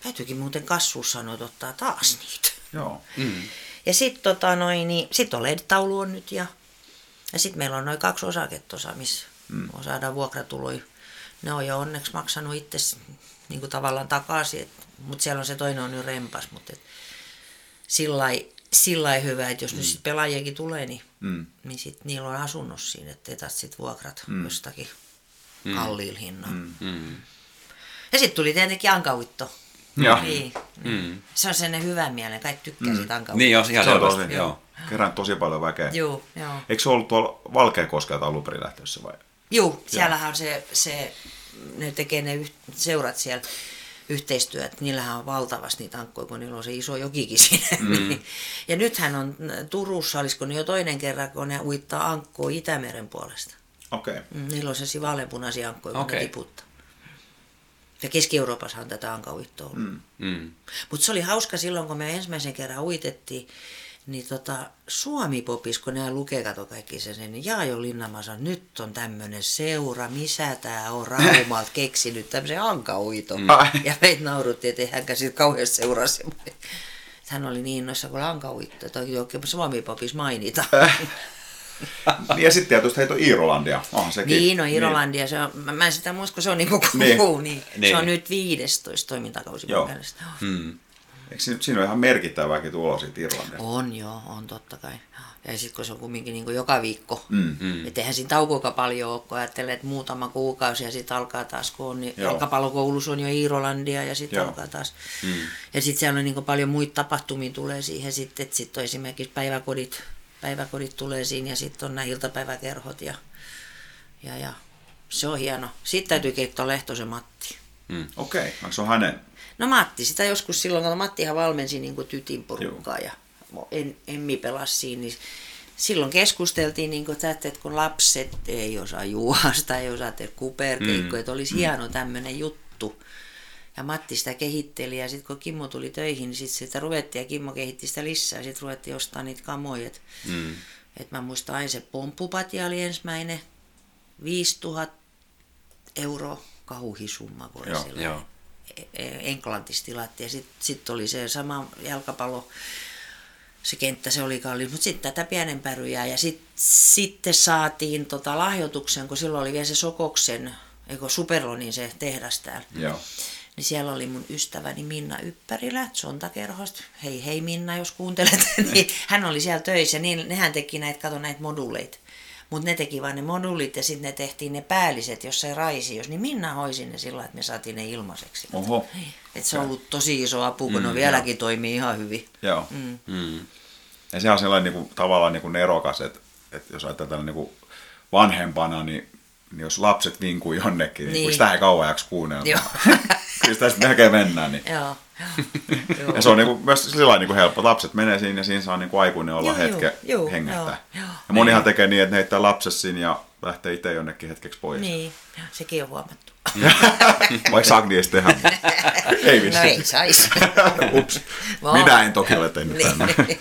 täytyykin muuten kasvussa sanoa, että ottaa taas niitä. Joo. Mm. Ja sitten tota noin, niin, sit on LED-taulu on nyt ja, ja sitten meillä on noin kaksi osaketta, missä mm. saadaan vuokratuloja. Ne on jo onneksi maksanut itse niin kuin tavallaan takaisin, mutta siellä on se toinen on nyt rempas, mutta et, sillä lailla hyvä, että jos mm. nyt sit pelaajiakin tulee, niin, Mm. niin sit niillä on asunnossa siinä, ettei taas sit vuokrat mm. jostakin mm. kalliilla hinnalla. Mm. Mm. Ja sitten tuli tietenkin ankauitto. Joo. Niin. Mm. Se on sen hyvän mielen, kaikki tykkää mm. siitä ankauitosta. Niin, jos ihan Se on selvästi. tosi, Joo. Kerään tosi paljon väkeä. Joo, joo. Eikö se ollut tuolla Valkeakoskelta alun perin lähtössä vai? Joo, siellähän on se, se, ne tekee ne yh, seurat siellä yhteistyöt, niillähän on valtavasti niitä ankkoja, kun niillä on se iso jokikin siinä. Mm. ja nythän on Turussa, olisiko ne jo toinen kerran, kun ne uittaa ankkoa Itämeren puolesta. Okei. Okay. Mm, Niillä on sellaisia vaaleanpunaisia ankkoja, kun Okei. ne tiputtaa. Ja Keski-Euroopassa on tätä ankauittoa ollut. Mm. Mm. Mutta se oli hauska silloin, kun me ensimmäisen kerran uitettiin, niin tota, Suomi-popis, kun nämä lukee, kato kaikki sen, niin Jaajo Linnamaa sanoi, nyt on tämmöinen seura, missä tämä on Raumalta keksinyt tämmöisen ankauiton. Mm. Ja meitä nauruttiin, että eihän siitä kauhean seuraa semmoinen. Hän oli niin innoissa, kun ankauitto, että oikein Suomi-popis mainita. Niin ja sitten tietysti heitä on Iirolandia. Onhan sekin. Niin, no Irolandia, se on, mä, mä en sitä muista, kun se on niinku Niin. niin. niin. Niin. Se on nyt 15 toimintakausi Joo. mun mielestä. Mm. Eikö siinä, siinä on ihan merkittävääkin tulo siitä Irlannista? On joo, on totta kai. Ja sitten kun se on kumminkin niin joka viikko. Mm. Mm. Että eihän siinä taukoakaan paljon ole, kun ajattelee, että muutama kuukausi ja sitten alkaa taas, kun on, niin jalkapallokoulussa on jo Iirolandia ja sitten alkaa taas. Mm. Ja sitten siellä on niin paljon muita tapahtumia tulee siihen sitten, että sitten on esimerkiksi päiväkodit, päiväkodit tulee siinä ja sitten on nämä iltapäiväkerhot ja, ja, ja se on hieno. Sitten täytyy keittää Lehtosen Matti. Mm. Okei, okay. onko se on hänen? No Matti, sitä joskus silloin, kun Mattihan valmensi niin kuin tytin porukkaa ja en, Emmi pelasi siinä, niin silloin keskusteltiin, niin kuin, että, että kun lapset ei osaa juosta, ei osaa tehdä kuperkeikkoja, mm. että olisi mm. hieno tämmöinen juttu. Ja Matti sitä kehitteli ja sitten kun Kimmo tuli töihin, niin sitten sitä ruvettiin ja Kimmo kehitti sitä lisää. Sitten ruvettiin ostaa niitä kamoja. Et, Mm. et mä muistan aina se pomppupatja oli ensimmäinen, 5000 euroa kauhisumma, oli Joo, silloin. joo. E- Englantissa tilattiin ja sitten sit oli se sama jalkapallo, se kenttä se oli kallis, mutta sitten tätä pienempää ryjää ja sit, sitten saatiin tota lahjoituksen, kun silloin oli vielä se Sokoksen, eikö Superlonin se tehdas täällä. Joo. Niin siellä oli mun ystäväni Minna Yppärilä Sontakerhosta. Hei hei Minna, jos kuuntelet. niin hän oli siellä töissä, niin nehän teki näitä, kato näitä moduleita. Mutta ne teki vain ne moduulit ja sitten ne tehtiin ne päälliset jossain raisios. Niin Minna hoisi ne sillä, että me saatiin ne ilmaiseksi. Oho. Et se on ollut tosi iso apu, kun mm, ne vieläkin toimii ihan hyvin. Joo. Mm. Mm. Ja se on sellainen niin kuin, tavallaan niin kuin nerokas, että, että jos ajatellaan niin kuin vanhempana, niin, niin jos lapset vinkuu jonnekin, niin, niin. Sitä ei kauan jaksa kuunnella. Joo. Kyllä sitä sitten melkein mennään. Niin. Joo. joo. Ja se on niin kuin, myös sillä niin kuin helppo. Lapset menee siinä ja siinä saa niin kuin aikuinen olla Joo, hetken joo, joo, joo, joo. Ja monihan tekee niin, että ne heittää lapset sinne ja lähtee itse jonnekin hetkeksi pois. Niin, sekin on huomattu. Vaikka Agni edes tehdä. ei No vissiin. ei saisi. Ups. Vaan. Minä en toki ole tehnyt Niin. tänne.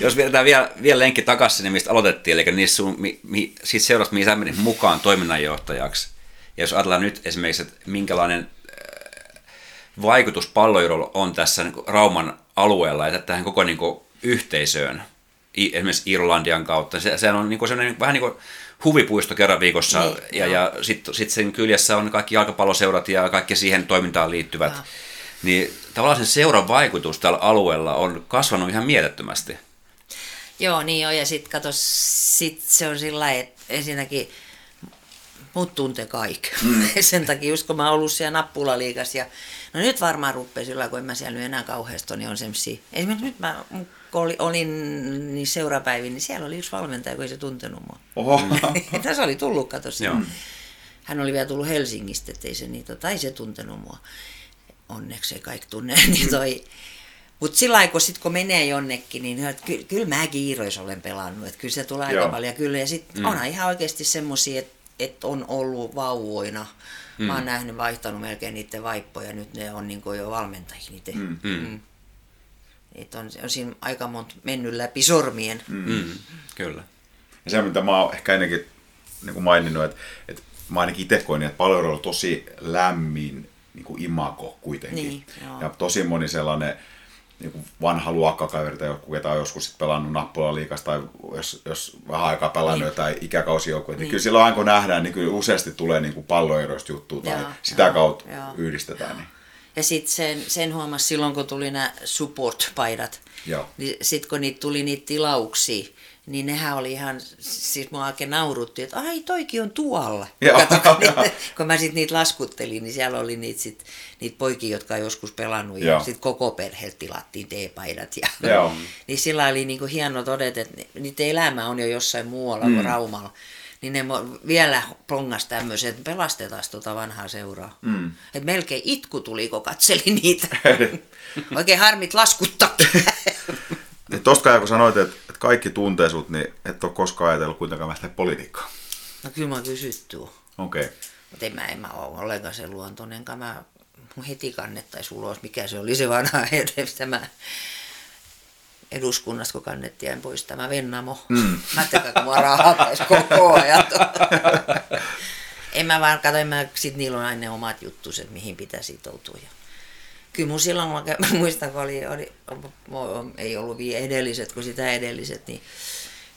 Jos vedetään vielä, vielä lenkki takaisin sinne, mistä aloitettiin, eli niistä sun, mi, mi, siitä seurasta, mihin sä menit mukaan toiminnanjohtajaksi. Ja jos ajatellaan nyt esimerkiksi, että minkälainen äh, vaikutus pallojudolla on tässä niin Rauman alueella ja tähän koko niin kuin, yhteisöön, esimerkiksi Irlandian kautta. Se, se on niin kuin sellainen, vähän niin kuin huvipuisto kerran viikossa, Niin, ja, joo. ja sitten sit sen kyljessä on kaikki jalkapalloseurat ja kaikki siihen toimintaan liittyvät. Joo. Niin tavallaan sen seuran vaikutus tällä alueella on kasvanut ihan mielettömästi. Joo, niin on. Ja sitten kato, sit se on sillä lailla, että ensinnäkin mut tuntee kaikki. Mm. Sen takia just kun mä oon ollut siellä nappulaliikas ja no nyt varmaan rupeaa sillä kun en mä siellä nyt enää kauheasti niin on semmosia. Esimerkiksi nyt mä kun oli, olin niin seurapäivin, niin siellä oli yksi valmentaja, kun ei se tuntenut mua. Oho. Tässä oli tullut, kato Joo. Hän oli vielä tullut Helsingistä, ettei se, niin, tota, ei se tuntenut mua. Onneksi ei kaikki tunne. niin toi, mutta sillä lailla, kun, sit, kun menee jonnekin, niin että ky, kyllä mäkin Iirois olen pelannut. Että kyllä se tulee aika Joo. paljon. Kyllä, ja sitten mm. onhan ihan oikeasti semmoisia, että et on ollut vauvoina. Mm. Mä oon nähnyt, vaihtanut melkein niiden vaippoja. Nyt ne on niin jo valmentajia niitä. Mm. Mm. Et on, on siinä aika monta mennyt läpi sormien. Mm. Mm, kyllä. Ja se, mitä mä oon ehkä ennenkin niin kuin maininnut, että, että mä ainakin itse koin, että paljon on tosi lämmin niin kuin imago kuitenkin. Niin, joo. ja tosi moni sellainen niin kuin vanha luokkakaveri tai joku, ketä on joskus sit pelannut nappulaliikasta tai jos, jos vähän aikaa pelannut niin. Niin. jotain ikäkausijoukkoja, niin. niin Niin. kyllä silloin aina kun nähdään, niin kyllä useasti tulee niin kuin palloeroista juttua tai Joo, sitä joo, kautta joo. yhdistetään. Niin. Ja sitten sen, sen huomasi silloin, kun tuli nämä support-paidat. Joo. Niin sitten kun niitä tuli niitä tilauksia, niin nehän oli ihan, siis mua oikein naurutti, että ai toikin on tuolla. Joo. Kato, kun, niitä, kun mä sitten niitä laskuttelin, niin siellä oli niitä, sit, niitä poikia, jotka on joskus pelannut ja Joo. sitten koko perheeltä tilattiin teepaidat. Ja, Joo. niin sillä oli niinku hieno todeta, että ni- niiden elämä on jo jossain muualla mm. kuin Raumalla. Niin ne vielä plongas tämmöisen, että pelastetaan tuota vanhaa seuraa. Mm. Et melkein itku tuli, kun katselin niitä. Oikein harmit laskuttaa. Niin tosta kai, kun sanoit, että, että kaikki tuntee sut, niin et ole koskaan ajatellut kuitenkaan mä politiikkaa. No kyllä mä oon kysytty. Okei. Okay. Mutta en mä, en mä ole ollenkaan sen luontoinen, enkä mä mun heti kannettaisi ulos, mikä se oli se vanha ajatus, tämä eduskunnasta, kun kannettiin pois tämä Vennamo. Mm. Mä ajattelin, kun mua rahattaisi koko ajan. en mä vaan katso, mä, sit niillä on aina ne omat juttus, että mihin pitää sitoutua. Ja kyllä mun silloin, mä muistan, kun oli, oli, ei ollut vielä edelliset kuin sitä edelliset, niin,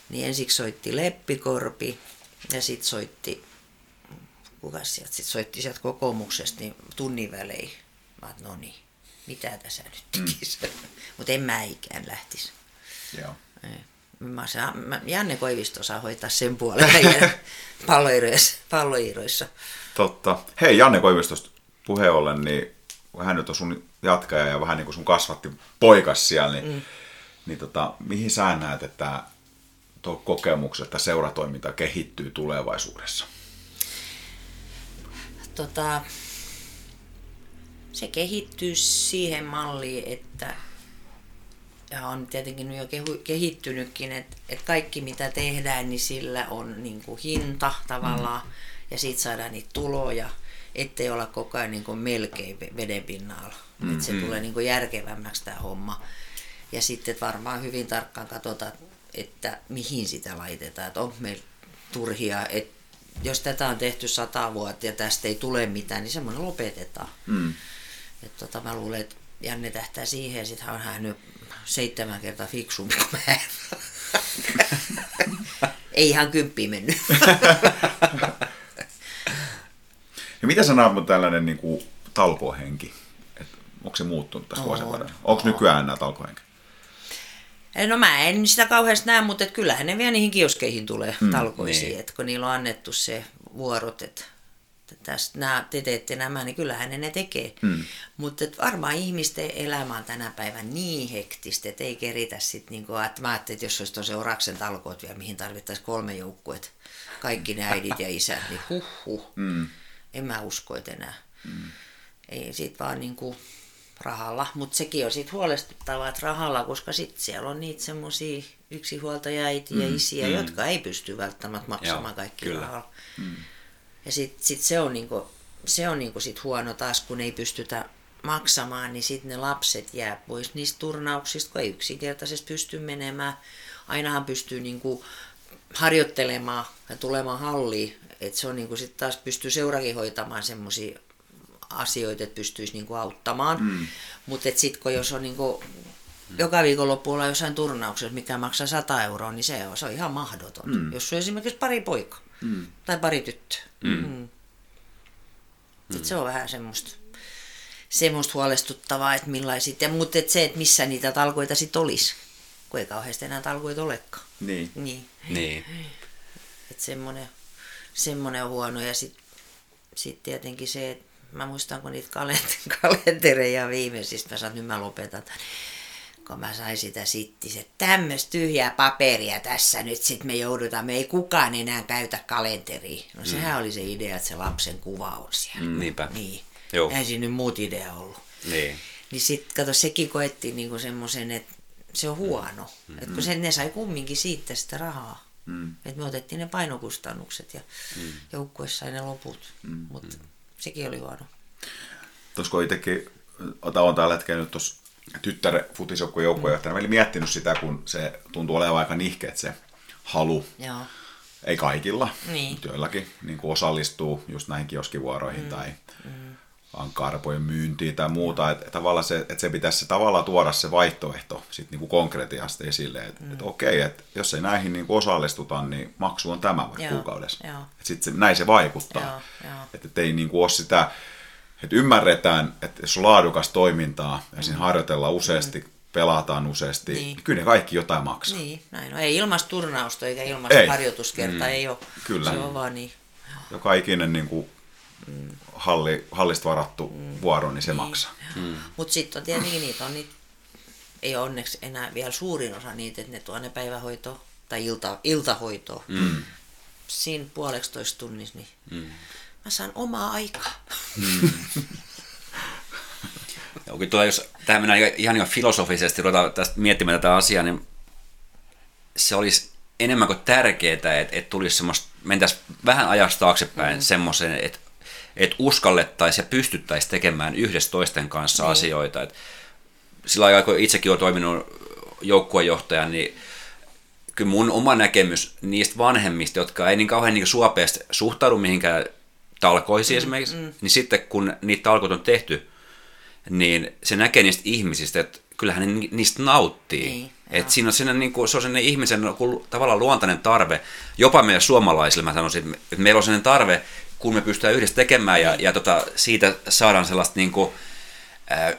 niin ensiksi soitti Leppikorpi ja sitten soitti kuka sieltä sitten soitti sieltä kokoomuksesta niin tunnin välein. Mä no niin, mitä tässä nyt tekisi. Mm. Mutta en mä ikään lähtisi. Joo. Mä saan, mä, Janne Koivisto saa hoitaa sen puolen palloiroissa, palloiroissa. Totta. Hei, Janne Koivistosta puheen ollen, niin hän nyt on sun jatkaja ja vähän niin kuin sun kasvatti poikas siellä, niin, mm. niin tota, mihin sä näet, että tuo kokemukset, että seuratoiminta kehittyy tulevaisuudessa? tota, se kehittyy siihen malliin, että ja on tietenkin jo kehittynytkin, että, että kaikki mitä tehdään, niin sillä on niin kuin hinta tavallaan mm. ja siitä saadaan niitä tuloja, ettei olla koko ajan niin kuin melkein veden pinnalla. Mm-hmm. Että se tulee niin kuin järkevämmäksi tämä homma. Ja sitten varmaan hyvin tarkkaan katsotaan, että mihin sitä laitetaan, että on meillä turhia, että jos tätä on tehty sata vuotta ja tästä ei tule mitään, niin semmoinen lopetetaan. Mm. Et tota, mä luulen, että Janne tähtää siihen ja sitten hän nyt seitsemän kertaa fiksumpi kuin mä. ei ihan kymppiin mennyt. ja mitä sanoo mun tällainen niin kuin, talkohenki? Et onko se muuttunut tässä vuosien varrella? Onko nykyään enää talkohenki? No mä en sitä kauheasti näe, mutta et kyllähän ne vielä niihin kioskeihin tulee mm, talkoisiin, niin. että kun niillä on annettu se vuorot, että tästä nämä, te teette nämä, niin kyllähän ne ne tekee. Mm. Mutta varmaan ihmisten elämä on tänä päivänä niin hektistä, että ei keritä sitten, niin kuin, että mä ajattelin, että jos olisi tuossa Oraksen talkoot vielä, mihin tarvittaisiin kolme joukkuet, kaikki ne äidit ja isät, niin huh huh. Mm. En mä usko, että enää. Mm. Ei sit vaan niin kuin, rahalla, mutta sekin on sitten huolestuttavaa, että rahalla, koska sitten siellä on niitä semmoisia yksinhuoltajaitiä ja mm, isiä, mm. jotka ei pysty välttämättä maksamaan kaikki rahalla. Mm. Ja sitten sit se on, niinku, se on niinku sit huono taas, kun ei pystytä maksamaan, niin sitten ne lapset jää pois niistä turnauksista, kun ei yksinkertaisesti pysty menemään. Ainahan pystyy niinku harjoittelemaan ja tulemaan halliin. Että se on niinku sit taas pystyy seurakin hoitamaan semmoisia asioita, että pystyisi niinku auttamaan. Mm. Mutta sitten kun jos on niinku joka viikonloppuilla jossain turnauksessa, mikä maksaa 100 euroa, niin se on, se on ihan mahdoton. Mm. Jos on esimerkiksi pari poika mm. tai pari tyttöä. Mm. Mm. Sitten mm. se on vähän semmoista, semmoista huolestuttavaa, että millaiset, ja, mutta et se, että missä niitä talkoita sitten olisi, kun ei kauheasti enää talkoita olekaan. Niin. Niin. niin. Että semmoinen, semmoinen on huono ja sitten sit tietenkin se, että mä muistan, kun niitä kalentereja viimeisistä, mä sanoin, että nyt mä lopetan kun mä sain sitä sitten, että tämmöistä tyhjää paperia tässä nyt sitten me joudutaan, me ei kukaan enää käytä kalenteria. No mm. sehän oli se idea, että se lapsen kuva on siellä. Mm, niinpä. Niin. Joo. Eihän siinä nyt muut idea ollut. Niin. Niin sitten kato, sekin koettiin niinku semmoisen, että se on huono. Mm. Että kun se, ne sai kumminkin siitä sitä rahaa. Mm. Että me otettiin ne painokustannukset ja mm. joukkue sai ne loput. Mm. Mutta mm. sekin oli huono. Tuossa kun itsekin, on tällä hetkellä nyt tuossa tyttär futisjoukkueen joukkueenjohtajana, mm. miettinyt sitä, kun se tuntuu olevan aika nihkeet se halu. Joo. Ei kaikilla, niin. mutta joillakin niin kuin osallistuu just näihin kioskivuoroihin mm. tai mm. karpojen myyntiin tai muuta. Että tavallaan se, että se pitäisi se tavallaan tuoda se vaihtoehto sit niin kuin konkretiasta esille, että mm. et okei, että jos ei näihin niin kuin osallistuta, niin maksu on tämä vaikka Joo. kuukaudessa. Sitten näin se vaikuttaa. Että et ei niin kuin ole sitä että ymmärretään, että jos on laadukas toimintaa ja siinä harjoitellaan useasti, mm. pelataan useasti, niin. niin kyllä ne kaikki jotain maksaa. Niin, näin no, Ei ilmasta turnausta eikä ilmasta ei. harjoituskerta, mm. ei ole. Kyllä. Se on vaan niin. Joka ikinen niin kuin, mm. halli, hallista varattu mm. vuoro, niin se niin. maksaa. Mm. Mutta sitten on tietenkin niitä on niitä, ei ole onneksi enää vielä suurin osa niitä, että ne tuo ne päivähoitoon tai ilta, iltahoitoon. Mm. Siinä puoleksi toista tunnissa, niin mm mä saan omaa aikaa. Mm. Onkin tuo, jos tähän mennään ihan, ihan filosofisesti, ruvetaan tästä miettimään tätä asiaa, niin se olisi enemmän kuin tärkeää, että, että tulisi semmoista mentäisiin vähän ajasta taaksepäin mm. semmoisen, että et uskallettaisiin ja pystyttäisiin tekemään yhdessä toisten kanssa niin. asioita. Et sillä aikaa, kun itsekin olen toiminut joukkuejohtajan, niin kyllä mun oma näkemys niistä vanhemmista, jotka ei niin kauhean niin suopeasti suhtaudu mihinkään talkoisiin mm, esimerkiksi, mm. niin sitten kun niitä talkoita on tehty, niin se näkee niistä ihmisistä, että kyllähän ne niistä nauttii. Niin, että siinä on, siinä niin kuin, se on sellainen ihmisen tavallaan luontainen tarve, jopa meidän suomalaisille mä sanoisin, että meillä on sellainen tarve, kun me pystytään yhdessä tekemään ja, ja tota, siitä saadaan sellaista niin kuin, äh,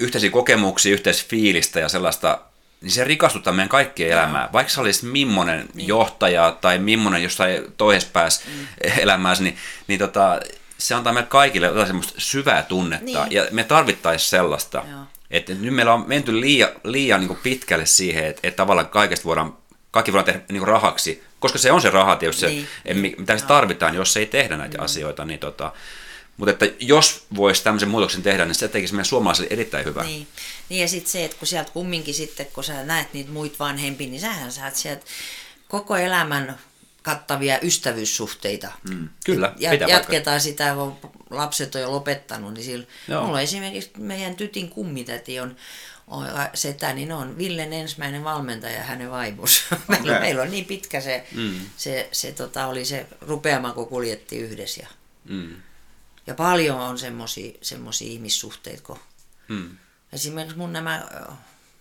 yhteisiä kokemuksia, yhteisfiilistä ja sellaista niin se rikastuttaa meidän kaikkien elämää. Vaikka sä olisit millainen niin. johtaja tai millainen jossain toisessa päässä mm. elämääsi, niin, niin tota, se antaa meille kaikille jotain semmoista syvää tunnetta. Niin. Ja me tarvittaisiin sellaista. Joo. Että nyt meillä on menty liian, liian niin pitkälle siihen, että, että tavallaan kaikesta voidaan, kaikki voidaan tehdä niin rahaksi, koska se on se raha tietysti, niin. se, mitä se tarvitaan, jos ei tehdä näitä mm. asioita. Niin tota, mutta että jos voisi tämmöisen muutoksen tehdä, niin se tekisi meidän suomalaisille erittäin hyvää. Niin, niin ja sitten se, että kun sieltä kumminkin sitten, kun sä näet niitä muita vanhempia, niin sähän saat sieltä koko elämän kattavia ystävyyssuhteita. Mm, kyllä, ja, Jatketaan sitä, kun lapset on jo lopettanut, niin sillä, mulla on esimerkiksi meidän tytin kummitäti on, on setä, niin on Villen ensimmäinen valmentaja hänen vaimus. meillä, okay. meillä on niin pitkä se, mm. se, se tota, oli se rupeama, kun kuljetti yhdessä. Ja, mm. Ja paljon on semmoisia ihmissuhteita, kun hmm. esimerkiksi mun nämä,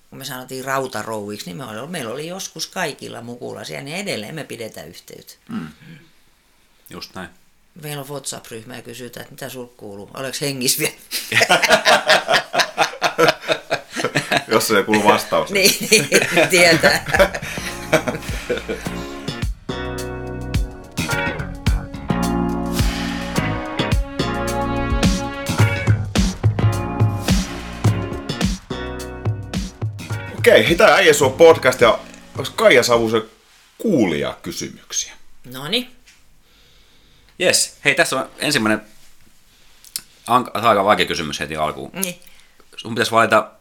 kun me sanottiin rautarouiksi, niin me oli, meillä oli joskus kaikilla mukulaisia, niin edelleen me pidetään yhteyttä. Hmm. Just näin. Meillä on WhatsApp-ryhmä ja kysytään, että mitä sul kuuluu, oleks hengis vielä? Jos se ei kuulu vastaus. niin, niin, tietää. Okei, hei, tämä äijä podcast ja onko Kaija Savusen kuulia kysymyksiä? No niin. Yes. Hei, tässä on ensimmäinen aika vaikea kysymys heti alkuun. Niin. Sun pitäisi valita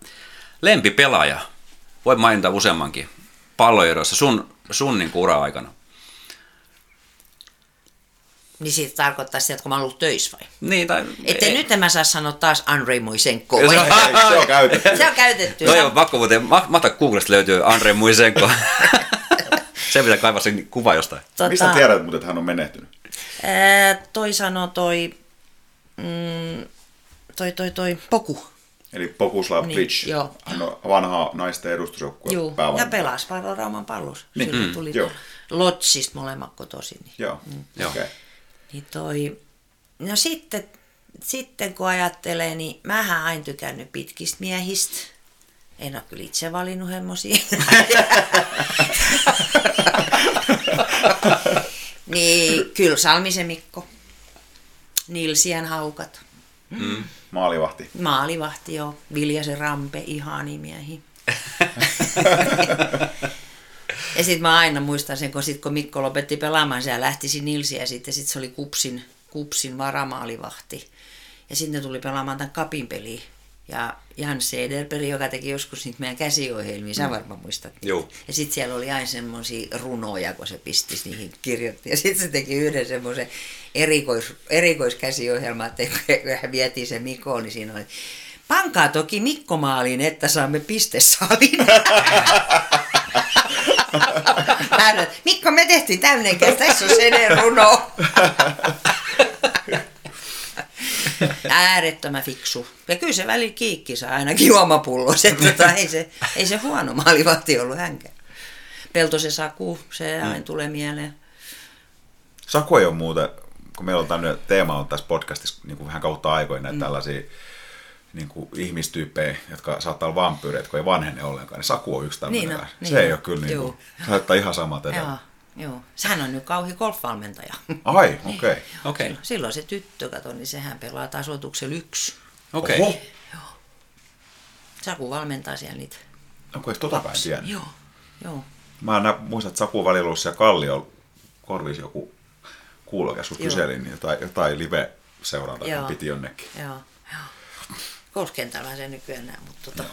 lempipelaaja. Voi mainita useammankin pallojodossa sun, sun niin ura-aikana. Niin siitä tarkoittaa sitä, että kun mä oon ollut töissä vai? Niin, tai... Että nyt en mä saa sanoa taas Andrei Muisenko. Se, se on käytetty. se on käytetty. No joo, pakko muuten, mahtaa Googlesta löytyy Andrei Muisenko. se pitää kaivaa sen kuva jostain. Tota, Mistä tiedät, mutta että hän on menehtynyt? Ää, toi sanoo toi, mm, toi, toi, toi, Poku. Eli Pokuslav niin, Plitch. Joo. Hän on vanha naisten edustusjoukkue Joo, ja pelasi Rauman pallus. Niin. Mm, tuli joo. Lotsista molemmat kotoisin. Niin. Joo, mm. okei. Okay. Niin toi, no sitten, sitten kun ajattelee, niin mähän aina tykännyt pitkistä miehistä. En ole kyllä itse valinnut hemmosia. niin, kyllä Salmisen Mikko. Nilsien haukat. Mm. Maalivahti. Maalivahti, joo. Viljasen Rampe, ihani miehi. Ja sitten mä aina muistan sen, kun, sit, kun Mikko lopetti pelaamaan, se lähtisi Nilsiä ja sitten sit se oli Kupsin, Kupsin varamaalivahti. Ja sitten tuli pelaamaan tämän kapin peliin. Ja Jan Sederberg, joka teki joskus niitä meidän käsiohjelmia, sä mm. varmaan muistat. Joo. Ja sitten siellä oli aina semmoisia runoja, kun se pisti niihin kirjoitti. Ja sitten se teki yhden semmoisen erikois, erikoiskäsiohjelman, että kun hän vietiin sen Mikko, niin siinä oli Pankaa toki Mikko maaliin, että saamme pistesalin. Mikko, me tehtiin tämmöinen tässä on sen runo. Äärettömän fiksu. Ja kyllä se väli kiikki saa ainakin juomapullos, että tota, ei, se, ei se huono maalivahti ollut hänkään. Peltosen Saku, se mm. aina tulee mieleen. Saku ei ole muuten, kun meillä on tämmöinen teema on tässä podcastissa niin kuin vähän kautta aikoina, näitä mm. tällaisia niin kuin ihmistyyppejä, jotka saattaa olla vampyyreitä, kun ei vanhene ollenkaan, niin Saku on yksi tämmöinen. Niin no, niin se ei ole kyllä niin kuin, saattaa ihan sama tehdä. Joo, joo. Sehän on nyt kauhi golfvalmentaja. Ai, okei. Okay. Okay. Silloin se tyttö, kato, niin sehän pelaa tasoituksella yksi. Okei. Okay. Joo. Saku valmentaa siellä niitä. Onko eikö tota päin tiedä? Joo, joo. Mä nä, muistan, että Saku välillä ollut siellä Kallio korvisi joku kuulokas, kun kyselin, niin jotain, jotain live-seurantaa piti jonnekin. Joo, joo golfkentällä se nykyään näe, mutta tota.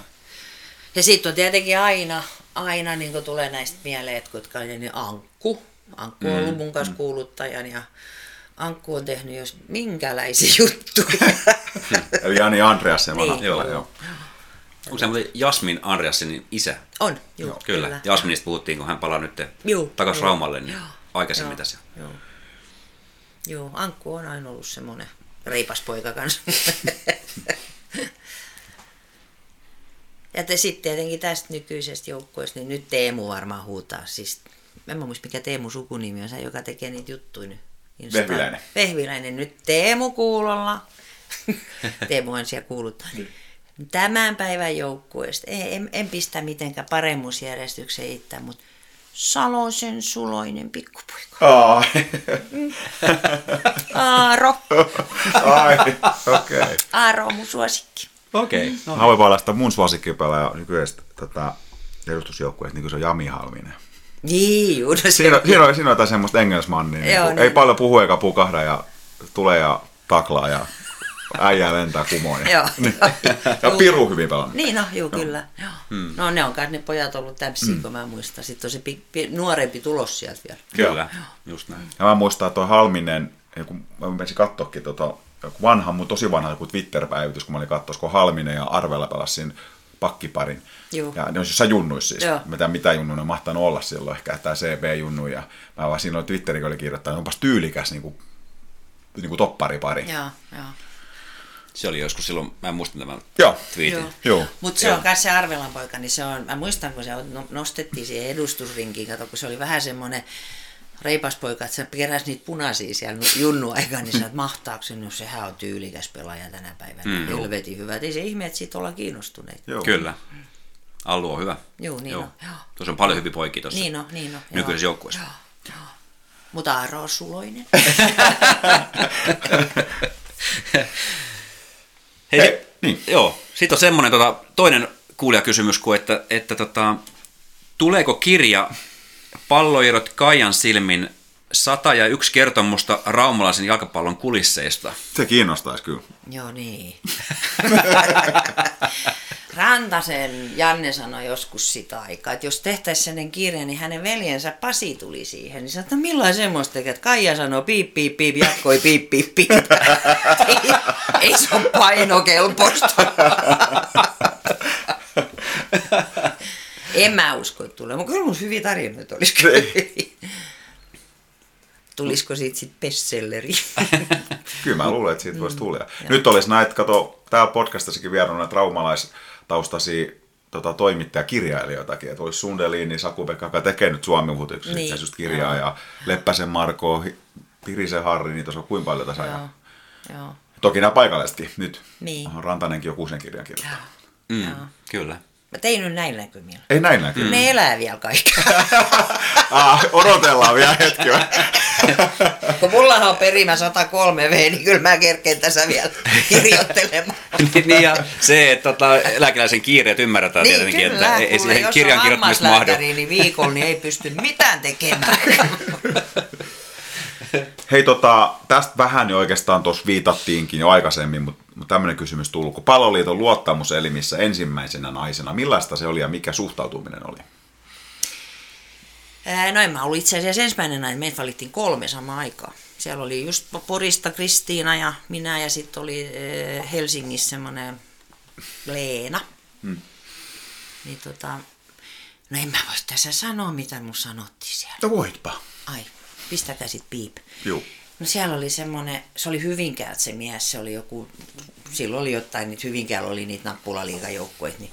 Ja sitten on tietenkin aina, aina niin tulee näistä mieleen, että kuinka niin Ankku, Ankku on ollut mun kanssa kuuluttajan ja Ankku on tehnyt jos minkälaisia juttuja. Eli Jani Andreasen vanha. Niin. Joo, joo. Onko se muuten Jasmin Andreasenin isä? on, juu, Kyllä. kyllä. Jasminista puhuttiin, kun hän palaa nyt takaisin. Raumalle, niin Joo. aikaisemmin Joo, tässä. Joo. Joo, Ankku on aina ollut semmoinen reipas poika kanssa. ja te sitten tietenkin tästä nykyisestä joukkueesta, niin nyt Teemu varmaan huutaa. Siis, en mä muista mikä Teemu sukunimi on, se joka tekee niitä juttuja nyt. Vehviläinen. Vehviläinen, nyt Teemu kuulolla. Teemu on siellä kuuluttaa. Tämän päivän joukkueesta, en, en, en pistä mitenkään paremmuusjärjestykseen itse, mutta Salosen suloinen pikkupoika. Ai, Aaro. ai okei. Okay. Aaro on mun suosikki. Okei. Okay. No. Mä voin valaista mun suosikkipelaaja nykyisestä tätä edustusjoukkueesta, niin kuin se on Jami Halminen. Niin, juu, no se Siinä, on- on- siinä on jotain semmoista engelsmannia. Niin Joo, niin. Ei paljon puhu eikä pukahda ja tulee ja taklaa ja äijää lentää kumoon. Joo. ja piru hyvin pelannut. Niin, no, juu, kyllä. Joo. Hmm. No ne on kai ne pojat ollut täpsiä, kun mä muistan. Sitten on se pi, pi, nuorempi tulos sieltä vielä. Kyllä, just näin. Ja mä muistan, että toi Halminen, kun mä menisin katsoakin tota, joku vanha, mun tosi vanha joku Twitter-päivitys, kun mä olin katsoa, kun Halminen ja Arvella pelasin pakkiparin. Juu. Ja ne on jossain junnuissa siis. Joo. Mitä, mitä junnu ne on mahtanut olla silloin, ehkä tämä CB-junnu. Ja mä vaan siinä oli Twitterikin oli kirjoittanut, onpas tyylikäs niin kuin, niin kuin topparipari. Joo, joo. Se oli joskus silloin, mä en muista tämän Joo. twiitin. Joo. Mutta se Joo. on myös se Arvelan poika, niin se on, mä muistan kun se no- nostettiin siihen edustusrinkiin, kato, kun se oli vähän semmoinen reipas poika, että se keräsi niitä punaisia siellä junnu aikaan, niin sä, että mahtaako se, no sehän on tyylikäs pelaaja tänä päivänä, Mm. helvetin hyvä. Et ei se ihme, että siitä ollaan kiinnostuneita. Joo. Kyllä. Allu on hyvä. Juu, niin Joo. on, joo. Tuossa on paljon hyviä poikia tuossa Niin on, niin on. nykyisessä joukkueessa. Mutta Aaro on suloinen. Hei, Hei, niin. niin. joo. Sitten on semmoinen tota, toinen kuulijakysymys, kuin että, että tota, tuleeko kirja palloirot Kaijan silmin 100 ja yksi kertomusta raumalaisen jalkapallon kulisseista? Se kiinnostaisi kyllä. Joo, niin. Rantasen Janne sanoi joskus sitä aikaa, että jos tehtäisiin sellainen kirja, niin hänen veljensä Pasi tuli siihen. Niin sanoi, että no millainen semmoista tekee, että Kaija sanoi piip, piip, piip, jatkoi piip, piip, piip. ei, ei se ole painokelpoista. en mä usko, että tulee, mutta kyllä mun hyviä tarinoita olisi kyllä. Tulisiko siitä sitten bestselleri? Kyllä mä luulen, että siitä voisi tulla. Nyt olisi näitä, kato, täällä podcastissakin vieraana näitä traumalaistaustasi tota, toimittajakirjailijoitakin, että olisi Sundelini, Saku-Pekka, joka tekee nyt Suomen uutiksessa Niin. niin. just kirjaa, ja Leppäsen Marko, Pirisen Harri, niitä on kuinka paljon tässä. Joo, Ja joo. toki nämä paikallisetkin nyt. Niin. Rantanenkin joku sen kirjan kirjoittanut. Mm, Joo. kyllä. Mä tein nyt näillä näkymillä. Ei näin näkyy. Ne elää vielä kaikki. ah, odotellaan vielä hetki. Kun mullahan on perimä 103 V, niin kyllä mä kerkeen tässä vielä kirjoittelemaan. Niin, niin ja se, että tota, eläkeläisen kiireet ymmärretään niin tietenkin, kyllä, että ei, siihen jos kirjan kirjoittamista mahdu. niin viikolla niin ei pysty mitään tekemään. Hei, tota, tästä vähän jo oikeastaan tuossa viitattiinkin jo aikaisemmin, mutta mut tämmöinen kysymys tullut. Kun Paloliiton luottamuselimissä ensimmäisenä naisena, millaista se oli ja mikä suhtautuminen oli? Ää, No en mä ollut itse asiassa ensimmäinen näin, meitä valittiin kolme samaan aikaan. Siellä oli just Porista Kristiina ja minä ja sitten oli Helsingissä semmoinen Leena. Hmm. Niin tota, no en mä voi tässä sanoa, mitä mun sanottiin siellä. No voitpa. Ai, pistäkää sit piip. Joo. No siellä oli semmoinen, se oli Hyvinkäältä se mies, se oli joku, silloin oli jotain, niitä Hyvinkäällä oli niitä nappulaliikajoukkueita, niin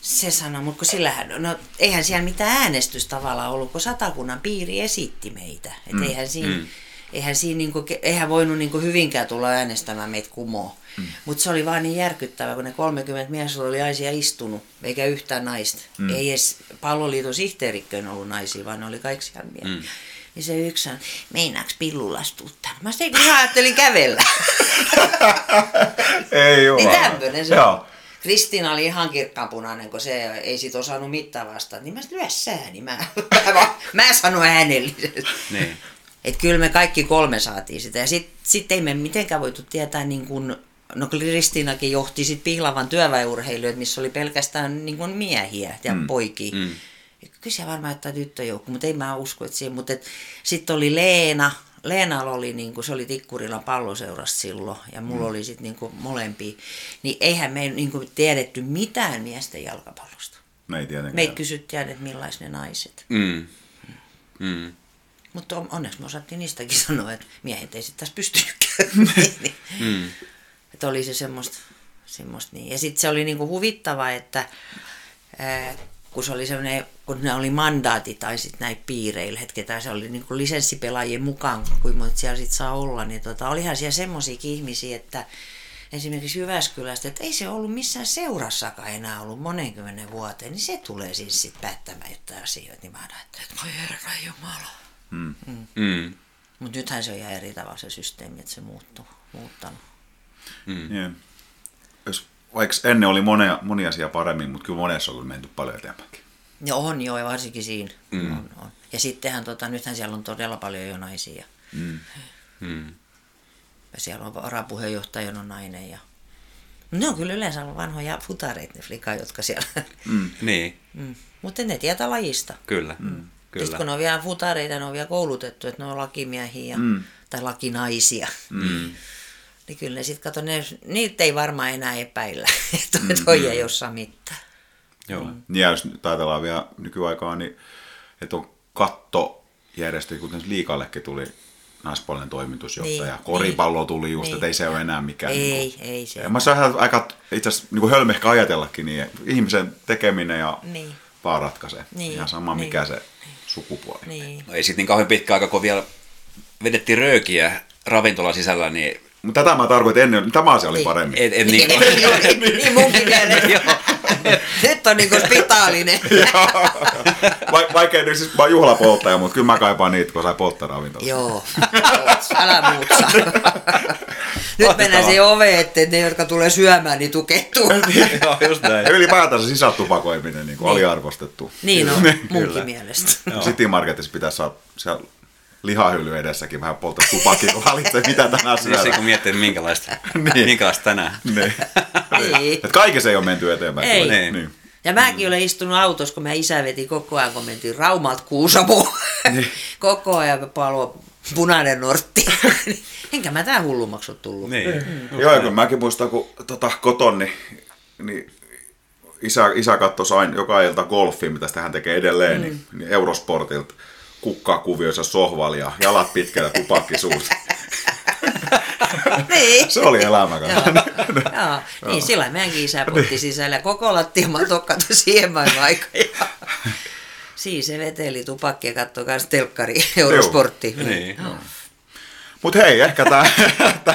se sanoi, mutta kun sillähän, no eihän siellä mitään äänestystä tavallaan ollut, kun satakunnan piiri esitti meitä. Et mm, eihän siinä, mm. eihän, siinä niinku, eihän voinut niinku Hyvinkään tulla äänestämään meitä kumoon. Mm. Mutta se oli vaan niin järkyttävää, kun ne 30 mies oli aisia istunut, eikä yhtään naista. Mm. Ei edes palloliiton sihteerikköön ollut naisia, vaan ne oli kaikki siellä miehiä. Mm. Niin se yksi sanoi, meinaaks pillulastua tänne? Mä sitten ihan ajattelin kävellä. Ei ole. niin tämmöinen se Joo. Kristiina oli ihan kirkkaanpunainen, kun se ei sit osannut mitään vastata. Niin mä sanoin, lyö sää, niin mä, mä, mä sanoin äänellisesti. Niin. Että kyllä me kaikki kolme saatiin sitä. Ja sitten sit ei me mitenkään voitu tietää, niin kun, no Kristiinakin johti sit Pihlavan työväenurheilijoita, missä oli pelkästään niin kun miehiä ja mm. poikia. Mm. Kyllä varmaan jotain tyttöjoukko, mutta ei mä usko, että siinä. Mutta sitten oli Leena, Leenalla oli, niin kuin, se oli Tikkurilan palloseurassa silloin, ja mulla mm. oli sitten niin molempia. Niin eihän me niin kuin, tiedetty mitään miesten jalkapallosta. Me ei tietenkään. Me kysyttiin, että millaiset ne naiset. Mm. Mm. Mutta onneksi me osattiin niistäkin sanoa, että miehet ei sitten taas pystynytkään. mm. Että oli se semmoista, semmoista niin. Ja sitten se oli niinku huvittava, että ää, kun se oli semmoinen, kun ne oli mandaati tai sitten näin piireillä, että se oli niinku lisenssipelaajien mukaan, kuin monta siellä sitten saa olla, niin tota, olihan siellä semmoisiakin ihmisiä, että esimerkiksi Jyväskylästä, että ei se ollut missään seurassakaan enää ollut monenkymmenen vuoteen, niin se tulee siis sitten päättämään jotain asioita, niin mä ajattelin, että voi herra jumala. Mm. Mm. Mm. Mutta nythän se on ihan eri tavalla se systeemi, että se muuttuu, muuttanut. Mm. Yeah. Vaikka ennen oli monia, monia asia paremmin, mutta kyllä monessa on menty paljon eteenpäinkin. Ja on joo, ja varsinkin siinä. Mm. On, on. Ja sittenhän, tota, nythän siellä on todella paljon jo naisia. Mm. Mm. Ja siellä on varapuheenjohtajana nainen. Ja... Ne on kyllä yleensä ollut vanhoja futareita, ne flika, jotka siellä... Mm. niin. Mm. Mutta ne tietää lajista. Kyllä. Mm. Kyllä. Sitten kun ne on vielä futareita, ne on vielä koulutettu, että ne on lakimiehiä ja, mm. tai lakinaisia. Mm. Niin kyllä ne sitten, kato, ne, niitä ei varmaan enää epäillä, että mm. toi ei osaa mitään. Joo. Mm. Niin ja jos ajatellaan vielä nykyaikaa, niin että on kattojärjestö, kuten liikallekin tuli naispuolinen toimitusjohtaja. Niin, Koripallo niin, tuli just, niin. että ei se ole enää mikään. Ei, niin kuin, ei se. Mä saan aika itse asiassa niin hölmehkä ajatellakin, niin ihmisen tekeminen ja niin. vaan ratkaisee. Niin, Ihan sama niin. mikä se sukupuoli. Niin. No ei sitten niin kauhean pitkä aika, kun vielä vedettiin röökiä ravintolan sisällä, niin mutta tätä mä tarkoitin ennen, tämä asia oli niin. paremmin. Et, et, niin, niin, niin, niin munkin mielestä. Nyt on niinku spitaalinen. Va, vaikka nyt siis mä oon juhlapolttaja, mutta kyllä mä kaipaan niitä, kun sai polttaa ravintolassa. Joo, älä muutsa. Nyt mennään siihen oveen, että ne, jotka tulee syömään, niin tukehtuu. Joo, just näin. Ja ylipäätänsä sisätupakoiminen niin kuin niin. aliarvostettu. Niin on, munkin mielestä. City Marketissa pitäisi saada siellä lihahylly edessäkin vähän polta tupakin, kun valitsee, mitä tänään syödään. Niin se, kun miettii, että minkälaista, niin. minkälaista tänään. niin. niin. Että kaikessa ei ole menty eteenpäin. Ei. Niin. niin. Ja mäkin olen istunut autossa, kun mä isä veti koko ajan, kun mentiin Raumalta Kuusamoon. Niin. koko ajan palvo punainen nortti. Enkä mä tää hullummaksi ole tullut. Niin. Mm. Joo, kun mäkin muistan, kun tota, koton, niin, niin isä, isä katsoi aina joka ilta golfia, mitä sitä hän tekee edelleen, niin, mm. niin, niin Eurosportilta kukkakuvioissa sohvalla ja jalat pitkällä tupakki suussa. niin. Se oli elämä. Joo, joo. Niin, sillä meidänkin isä putti niin. sisällä. Koko lattia matot siihen maailman aika. Siis se veteli tupakkia ja katsoi myös telkkari Eurosportti. Niin. No. Mutta hei, ehkä tämä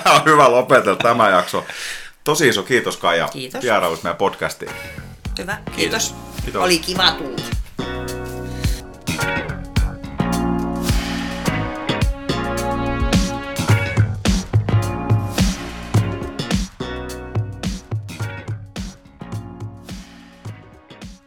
on hyvä lopetella tämä jakso. Tosi iso kiitos Kaija kiitos. vierailusta meidän podcastiin. Hyvä, kiitos. kiitos. Oli kiva tulla.